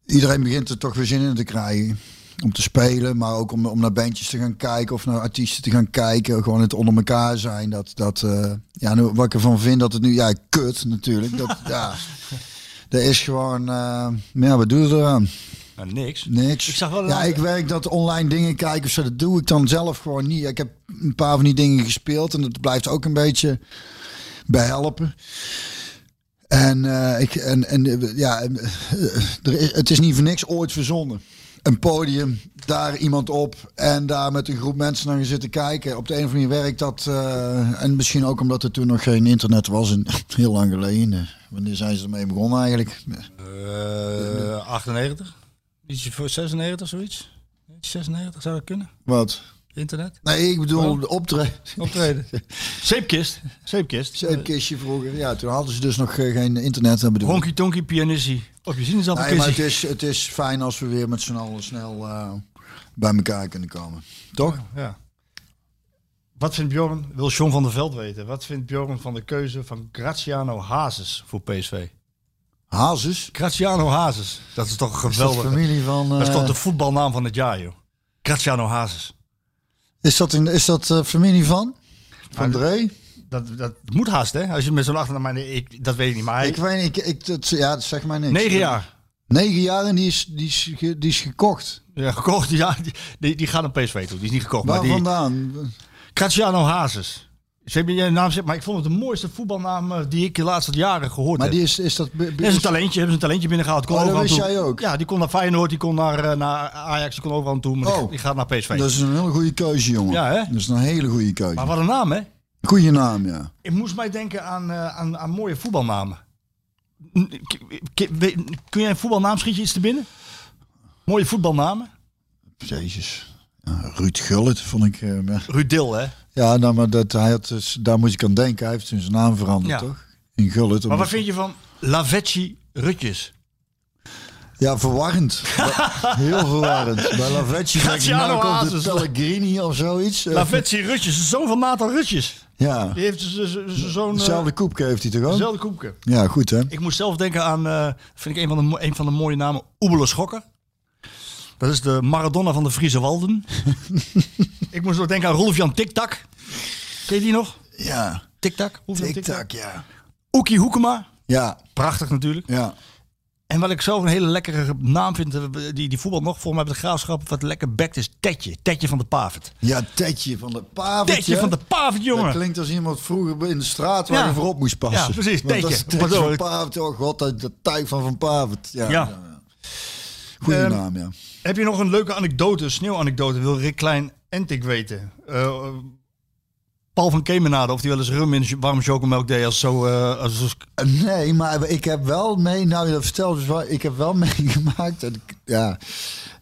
iedereen begint er toch weer zin in te krijgen. Om te spelen, maar ook om, om naar bandjes te gaan kijken of naar artiesten te gaan kijken. Gewoon het onder elkaar zijn. Dat, dat, eh, ja, nu, wat ik ervan vind dat het nu, ja, kut natuurlijk. Dat, ja, dat is gewoon, maar ja, wat doe je eraan? Nou, niks. Niks. Ik zag wel ja, ik werk dat online dingen kijken of zo. Dat doe ik dan zelf gewoon niet. Ik heb een paar van die dingen gespeeld en dat blijft ook een beetje behelpen. En, eh, ik, en, en eh, ja, eh, er is, het is niet voor niks ooit verzonnen. Een podium, daar iemand op en daar met een groep mensen naar zitten kijken. Op de een of andere manier werkt dat. en misschien ook omdat er toen nog geen internet was. En heel lang geleden. Wanneer zijn ze ermee begonnen eigenlijk? Eh 98? Ietsje voor 96, zoiets? 96 zou dat kunnen? Wat? Internet? Nee, ik bedoel de optreden. Optreden. Zeepkist. Zeepkist. Zeepkistje vroeger. Ja, toen hadden ze dus nog eh, geen internet. Dat bedoel ik. Honky Tonky Pianissi. Op je Nee, maar het is, het is fijn als we weer met z'n allen snel eh, bij elkaar kunnen komen. Toch? Ja. Wat vindt Bjorn, wil John van der Veld weten, wat vindt Bjorn van de keuze van Graziano Hazes voor PSV? Hazes. Graziano Hazes. Dat is toch een Is dat geweldige... familie van... Dat is eh, toch de voetbalnaam van het jaar, joh. Graziano Hazes. Is dat, in, is dat eh, familie van? Van Nou, Dre? Dat, dat moet haast, hè? Als je met zo'n achternaam... Maar nee, ik, dat weet ik niet. Maar. Ik weet niet, ik, ik, dat, ja, dat zegt mij niks. Negen jaar. Negen jaar en die is, die is, die is gekocht. Ja, gekocht. Ja, die, die, die gaat naar PSV toe. Die is niet gekocht. Waar maar die, vandaan? Graziano Hazes. Je naam zegt, maar ik vond het de mooiste voetbalnaam eh, die ik de laatste jaren gehoord Maar heb. die is, is dat... is een talentje, hebben ze een talentje binnengehaald. Kon Oh, dat wist jij ook? Ja, die kon naar Feyenoord, die kon naar, eh, naar Ajax, die kon overal aan toe. Maar die- Oh. die gaat naar PSV. Dat is een hele goede keuze, jongen. Ja, hè? Dat is een hele goede keuze. Maar wat een naam, hè? Goeie naam, ja. Ik moest mij denken aan, eh, aan, aan mooie voetbalnamen. Kun jij een voetbalnaam schiet je iets te binnen? Mooie voetbalnamen? Jezus. Ja, Ruud Gullit vond ik... maar- Ruud Dil, hè? Ja, nou, maar dat, hij had, dus, daar moet ik aan denken. Hij heeft zijn naam veranderd, Ja. toch? In Gullit. Maar wat vind je van Lavetchi Rutjes? Ja, verwarrend. Heel verwarrend. Bij Lavetji denk ik, nou komt de Pellegrini of zoiets. Eh, Lavetchi Rutjes, de zoon van Nathan Rutjes. Ja, Die heeft zo'n... eh, dezelfde koepje heeft hij toch ook? Dezelfde koepje. Ja, goed hè. Ik moest zelf denken aan, eh, vind ik een van de, een van de mooie namen, Oebele Schokker. Dat is de Maradona van de Friese Walden. ik moest ook denken aan Rolf-Jan Tiktak. Ken je die nog? Ja, Tiktak? Tik-tak, ja. Oekie Hoekema. Ja, Prachtig natuurlijk. ja. En wat ik zelf een hele lekkere naam vind, eh, die, die voetbal nog voor mij bij de graafschap, wat lekker bekt is Tetje. Tetje van de Pavert. Ja, Tetje van de Pavert. Tetje van de Pavert, Dat jongen. klinkt als iemand vroeger in de straat waar Ja. je voorop moest passen. Ja, precies, Want dat Tetje. Tetje van Pavert. Oh god, dat, dat tuig van Van Pavert. Ja, Ja. ja. ja. Goeie Ehm, naam, ja. Heb je nog een leuke anekdote, sneeuwanekdote, wil Rick Klein Entik weten? Eh, Paul van Kemenade, of die wel eens rum in warme chocomelk deed als zo... eh, als, Nee, maar ik heb wel mee, nou je vertelt, dus ik heb wel meegemaakt. ik- Ja,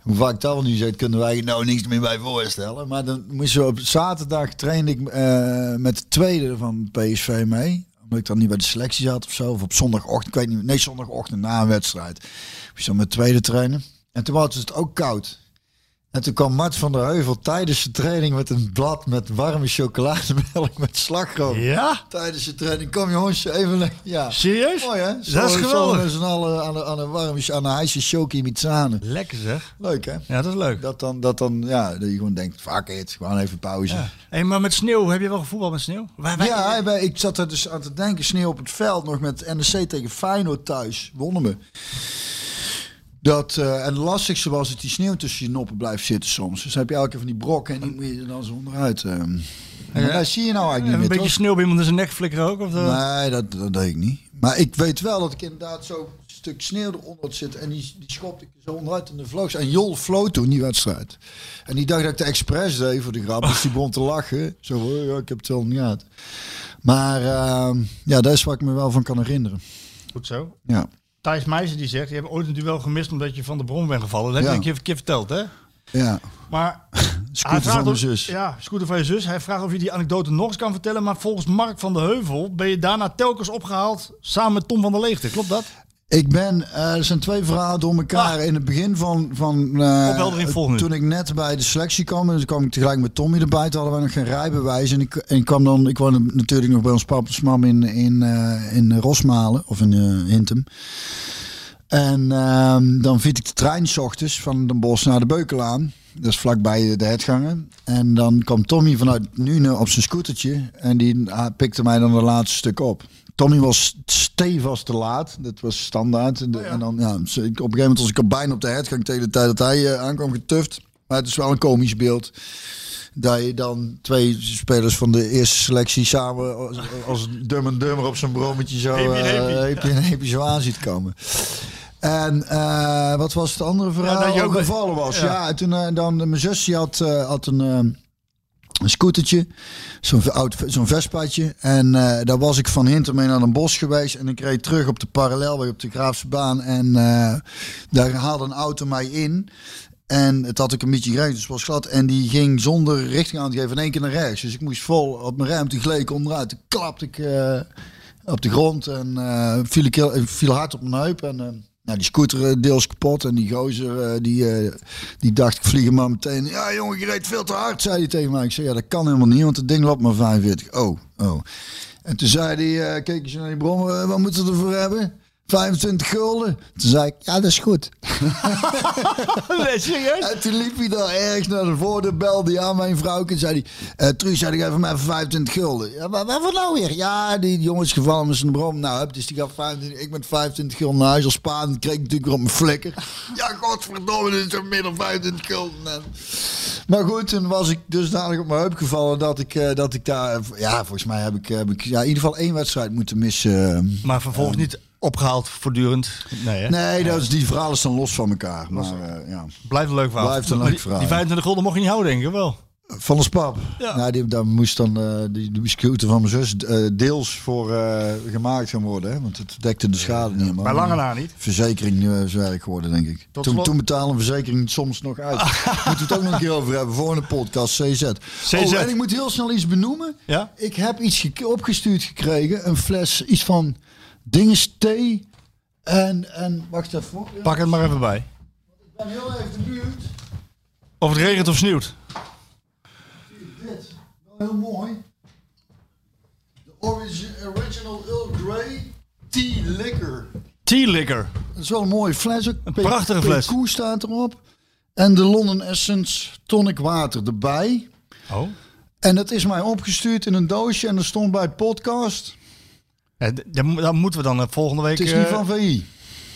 hoe vaak dat wel nu zegt, kunnen wij nou niks meer bij voorstellen. Maar dan moesten op zaterdag trainde ik eh, met de tweede van PSV mee. Omdat ik dan niet bij de selectie zat of zo. Of op zondagochtend, ik weet niet. Nee, zondagochtend na een wedstrijd. Moest dan met de tweede trainen. En toen was het ook koud. En toen kwam Mart van der Heuvel tijdens de training met een blad met warme chocolademelk met slagroom. Ja? Tijdens de training. Kom jongens, even... Ja. Serieus? Mooi hè? Dat is geweldig. Met z'n allen aan een, aan een warme, aan een heisse chokie met zanen. Lekker zeg. Leuk hè? Ja, dat is leuk. Dat dan, dat dan, ja, dat je gewoon denkt, fuck it, gewoon even pauze. Ja, Hey, maar met sneeuw, heb je wel gevoetbald met sneeuw? Wij- wij- ik zat er dus aan te denken, sneeuw op het veld, nog met NEC tegen Feyenoord thuis, wonnen we. Dat, eh, en het lastigste was dat die sneeuw tussen je noppen blijft zitten soms. Dus dan heb je elke keer van die brokken en die moet je er dan zo onderuit. eh. Maar dat zie je nou eigenlijk niet een meer, beetje toch? sneeuw bij iemand in zijn nek flikkeren ook? Of eh? Nee, dat, dat deed ik niet. Maar ik weet wel dat ik inderdaad zo'n stuk sneeuw eronder zitten. En die, die schopte ik zo onderuit in de vloog. En Jol floot toen die wedstrijd. En die dacht dat ik de expres deed voor de grap. Dus die begon te lachen. Zo van, oh, ja, ik heb het wel niet uit. Maar ehm, ja, dat is waar ik me wel van kan herinneren. Goed zo. Ja, Thijs Meijzen die zegt, je hebt ooit een duel gemist omdat je van de bron bent gevallen. Dat heb Ja. je een keer, verteld, hè? ja. Maar Scooter van of- zus. Ja, scooter van je zus. Hij vraagt of je die anekdote nog eens kan vertellen. Maar volgens Mark van de Heuvel ben je daarna telkens opgehaald samen met Tom van der Leegte. Klopt dat? Ik ben, eh, er zijn twee verhalen door elkaar. In het begin van, van volgende. toen ik net bij de selectie kwam, dus kwam ik tegelijk met Tommy erbij. Toen hadden we nog geen rijbewijs. En ik, en ik kwam dan, ik woonde natuurlijk nog bij ons papa's mam in, in, eh, in Rosmalen of in Hintem. En ehm, dan fiets ik de trein 's ochtends van Den Bosch naar de Beukelaan. Dat is vlakbij de Hetgangen. En dan kwam Tommy vanuit Nune op zijn scootertje. En die ah, pikte mij dan de laatste stuk op. Tommy was stevast te laat. Dat was standaard. En, de- en dan, ja, zo- ik- op een gegeven moment was ik al bijna op de Hetgang tegen de tijd dat hij eh, aankwam getuft. Maar het is wel een komisch beeld. Dat je dan twee spelers van de eerste selectie samen als, als dum en dummer op zijn brommetje zo, heepie. heepie en heepie zo aan ziet komen. En eh, wat was het andere verhaal? dat je Ja, ook- gevallen was. Ja. Ja, en toen dan mijn zus die had, had een, een scootertje, zo'n v- oud zo'n Vespaatje. En eh, daar was ik van Hinter mee naar een bos geweest. En ik reed terug op de parallelweg op de Graafse baan. En eh, daar haalde een auto mij in. En het had ik een beetje gereden, dus het was glad. En die ging zonder richting aan te geven in één keer naar rechts. Dus ik moest vol op mijn ruimte ik onderuit. Klapte ik eh, op de grond en viel, ik heel, viel hard op mijn heup. En nou, die scooter eh, deels kapot. En die gozer, eh, die, eh, die dacht, ik vlieg maar meteen. Ja jongen, je reed veel te hard, zei hij tegen mij. Ik zei, ja dat kan helemaal niet, want het ding loopt maar 45. Oh, oh. En toen zei hij, eh, keek eens naar die bron, eh, wat moeten we ervoor hebben? 25 gulden. Toen zei ik, ja, dat is goed. En toen liep hij daar ergens naar de voordeur, belde aan mijn vrouw en zei hij, uh, Truus, zei ik even voor 25 gulden. Ja, waar, waarvoor nou weer? Ja, die jongen is gevallen met zijn brom. Nou, dus die gaf 25, ik met 25 gulden naar huis als Spaan, kreeg ik natuurlijk weer op mijn flikker. Ja, godverdomme, dit is meer dan 25 gulden. En- Maar goed, toen was ik dus dadelijk op mijn heup gevallen dat ik, eh, dat ik daar, ja, volgens mij heb ik, heb ik ja, in ieder geval één wedstrijd moeten missen. Maar vervolgens niet opgehaald voortdurend. Nee, hè? Nee, dat is, die verhalen staan los van elkaar. Maar eh, ja. Blijft een leuk verhaal. Blijft een leuk die- verhaal. Die 25 gulden mocht je niet houden, denk ik wel. Van de spap. Ja. Nou, die, daar moest dan eh, die, die scooter van mijn zus eh, deels voor eh, gemaakt gaan worden. Hè? Want het dekte de schade niet. Maar Bij lange na niet. Verzekering is werk geworden, denk ik. Tot Toen, toen betalen een verzekering soms nog uit. Moeten we het ook nog een keer over hebben. Voor een podcast, CZ. CZ. Oh, en ik moet heel snel iets benoemen. Ja? Ik heb iets opgestuurd gekregen. Een fles, iets van dinges thee. En, en wacht even. Pak het maar even bij. ik ben heel even de buurt. Of het regent of sneeuwt. Dit, wel heel mooi. De origi- original Earl Grey Tea Liquor. Tea liquor. Dat is wel een mooie fles. Een prachtige fles. Koe staat erop. En de London Essence Tonic Water erbij. Oh. En dat is mij opgestuurd in een doosje en er stond bij podcast. Ja, d- daar mo- daar moeten we dan eh, volgende week... Het is niet eh, van VI.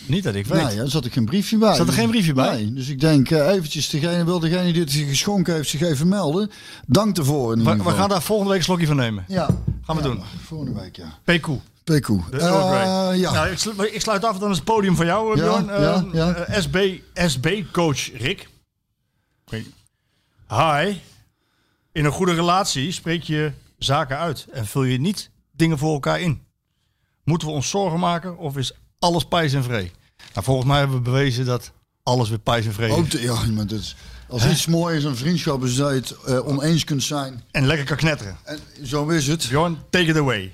niet dat ik weet. Nee, daar zat er geen briefje bij. Zat er geen briefje bij? Nee, dus ik denk eh, eventjes, degene, wil degene die het geschonken heeft zich even melden. Dank ervoor in ieder we, we gaan daar volgende week een slokje van nemen. Ja. Gaan we Ja, doen. Volgende week, ja. PQ. PQ. Eh, ja. Nou, ik, slu- ik sluit af, dan is het podium van jou, eh, Ja, Bjorn. ja, Eh, ja. eh, SB, SB-coach Rick. Hi. In een goede relatie spreek je zaken uit en vul je niet dingen voor elkaar in. Moeten we ons zorgen maken of is alles pijs en vree? Nou, volgens mij hebben we bewezen dat alles weer pijs en vree Ook is. de- ja, maar dat is, als iets mooi is een vriendschap is dat je het eh, oneens kunt zijn. En lekker kan knetteren. En zo is het. Bjorn, take it away.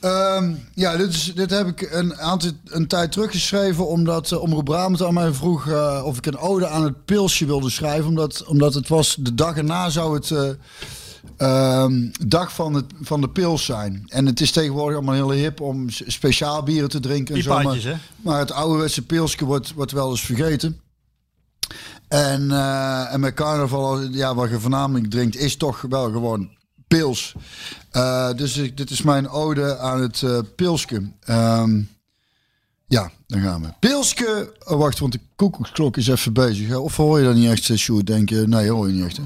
Ehm, ja, dit, is, dit heb ik een, aantal, een tijd teruggeschreven omdat uh, Omroep Brabant aan mij vroeg eh, of ik een ode aan het pilsje wilde schrijven. Omdat, omdat het was de dag erna zou het eh, ehm, dag van, het, van de pils zijn. En het is tegenwoordig allemaal heel hip om speciaal bieren te drinken. En zo, maar, hè? maar het ouderwetse pilsje wordt, wordt wel eens vergeten. En, eh, en met carnaval, ja, wat je voornamelijk drinkt, is toch wel gewoon pils. Eh, dus ik, dit is mijn ode aan het eh pilsje. Ehm, ja, dan gaan we. Pilske, oh, wacht, want de koekoeksklok is even bezig. hè. Of hoor je dat niet echt, Sjoerd? Denk je, nee, hoor je niet echt. Hè?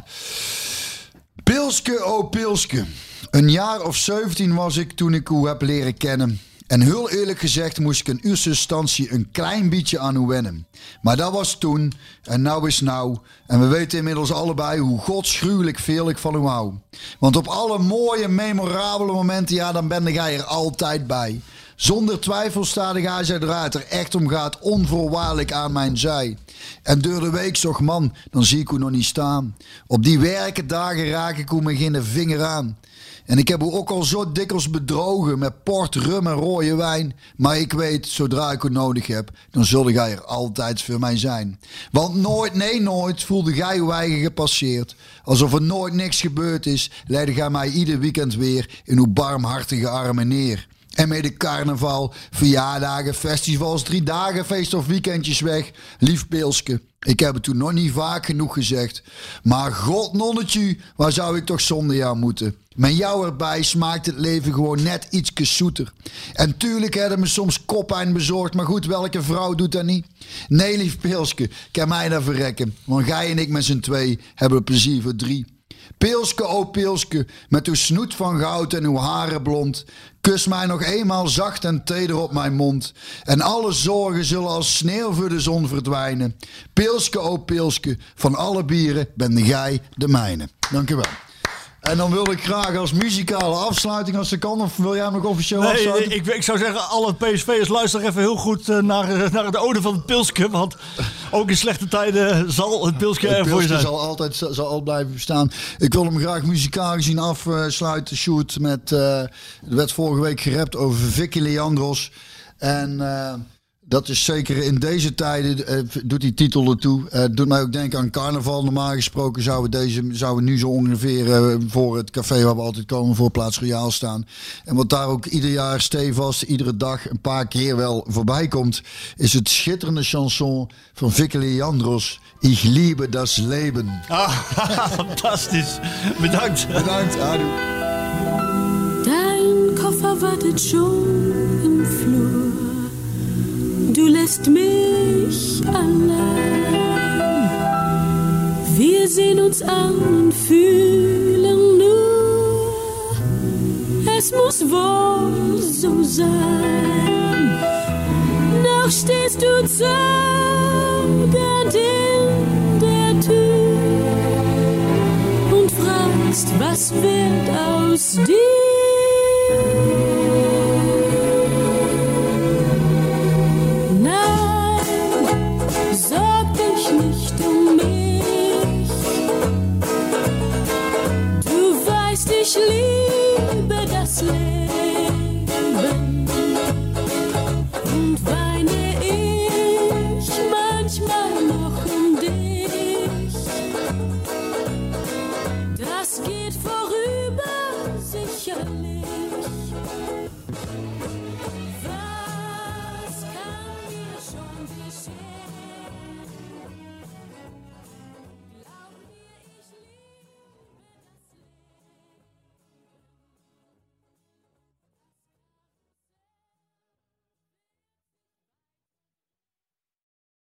Pilske, oh Pilske. Een jaar of 17 was ik toen ik u heb leren kennen. En heel eerlijk gezegd moest ik in eerste instantie een klein beetje aan u wennen. Maar dat was toen en nou is nou. En we weten inmiddels allebei hoe godschuwelijk veel ik van u hou. Want op alle mooie, memorabele momenten, ja, dan ben jij er altijd bij. Zonder twijfel staat de gij het er echt om gaat onvoorwaardelijk aan mijn zij. En door de week zag man, dan zie ik u nog niet staan. Op die werkendagen raak ik u geen vinger aan. En ik heb u ook al zo dikwijls bedrogen met port, rum en rode wijn. Maar ik weet, zodra ik u nodig heb, dan zul jij er altijd voor mij zijn. Want nooit, nee nooit, voelde gij uw eigen gepasseerd. Alsof er nooit niks gebeurd is, leidde gij mij ieder weekend weer in uw barmhartige armen neer. En met de carnaval, verjaardagen, festivals, drie dagen feest of weekendjes weg. Lief Peelske, ik heb het toen nog niet vaak genoeg gezegd. Maar god nonnetje, waar zou ik toch zonder jou moeten? Met jou erbij smaakt het leven gewoon net iets zoeter. En tuurlijk hebben me soms koppijn bezorgd, maar goed, welke vrouw doet dat niet? Nee, lief Peelske, kan mij daar verrekken. Want jij en ik met z'n twee hebben plezier voor drie. Peelske, oh Peelske, met uw snoet van goud en uw haren blond. Kus mij nog eenmaal zacht en teder op mijn mond. En alle zorgen zullen als sneeuw voor de zon verdwijnen. Peelske, oh Peelske, van alle bieren ben jij de mijne. Dank u wel. En dan wil ik graag als muzikale afsluiting, als dat kan, of wil jij hem nog officieel Nee, afsluiten? ik, ik zou zeggen, alle PSV'ers luister even heel goed eh, naar, eh, naar de ode van het Pilske. Want ook in slechte tijden zal het Pilske er Het voor je zijn. zal altijd zal altijd blijven bestaan. Ik wil hem graag muzikaal gezien afsluiten. Shoot met. eh er werd vorige week gerapt over Vicky Leandros. En eh, Dat is zeker in deze tijden, eh, doet die titel ertoe. Eh, doet mij ook denken aan carnaval. Normaal gesproken zouden, deze, zouden nu zo ongeveer eh, voor het café waar we altijd komen, voor Plaats Royaal staan. En wat daar ook ieder jaar stevast, iedere dag een paar keer wel voorbij komt, is het schitterende chanson van Vicky Leandros. Ich liebe das Leben. Fantastisch. Bedankt. Bedankt, Adu. Dein Koffer wartet schon. Du lässt mich allein. Wir sehen uns an und fühlen nur, es muss wohl so sein. Noch stehst du zögernd in der Tür und fragst, was wird aus dir? officially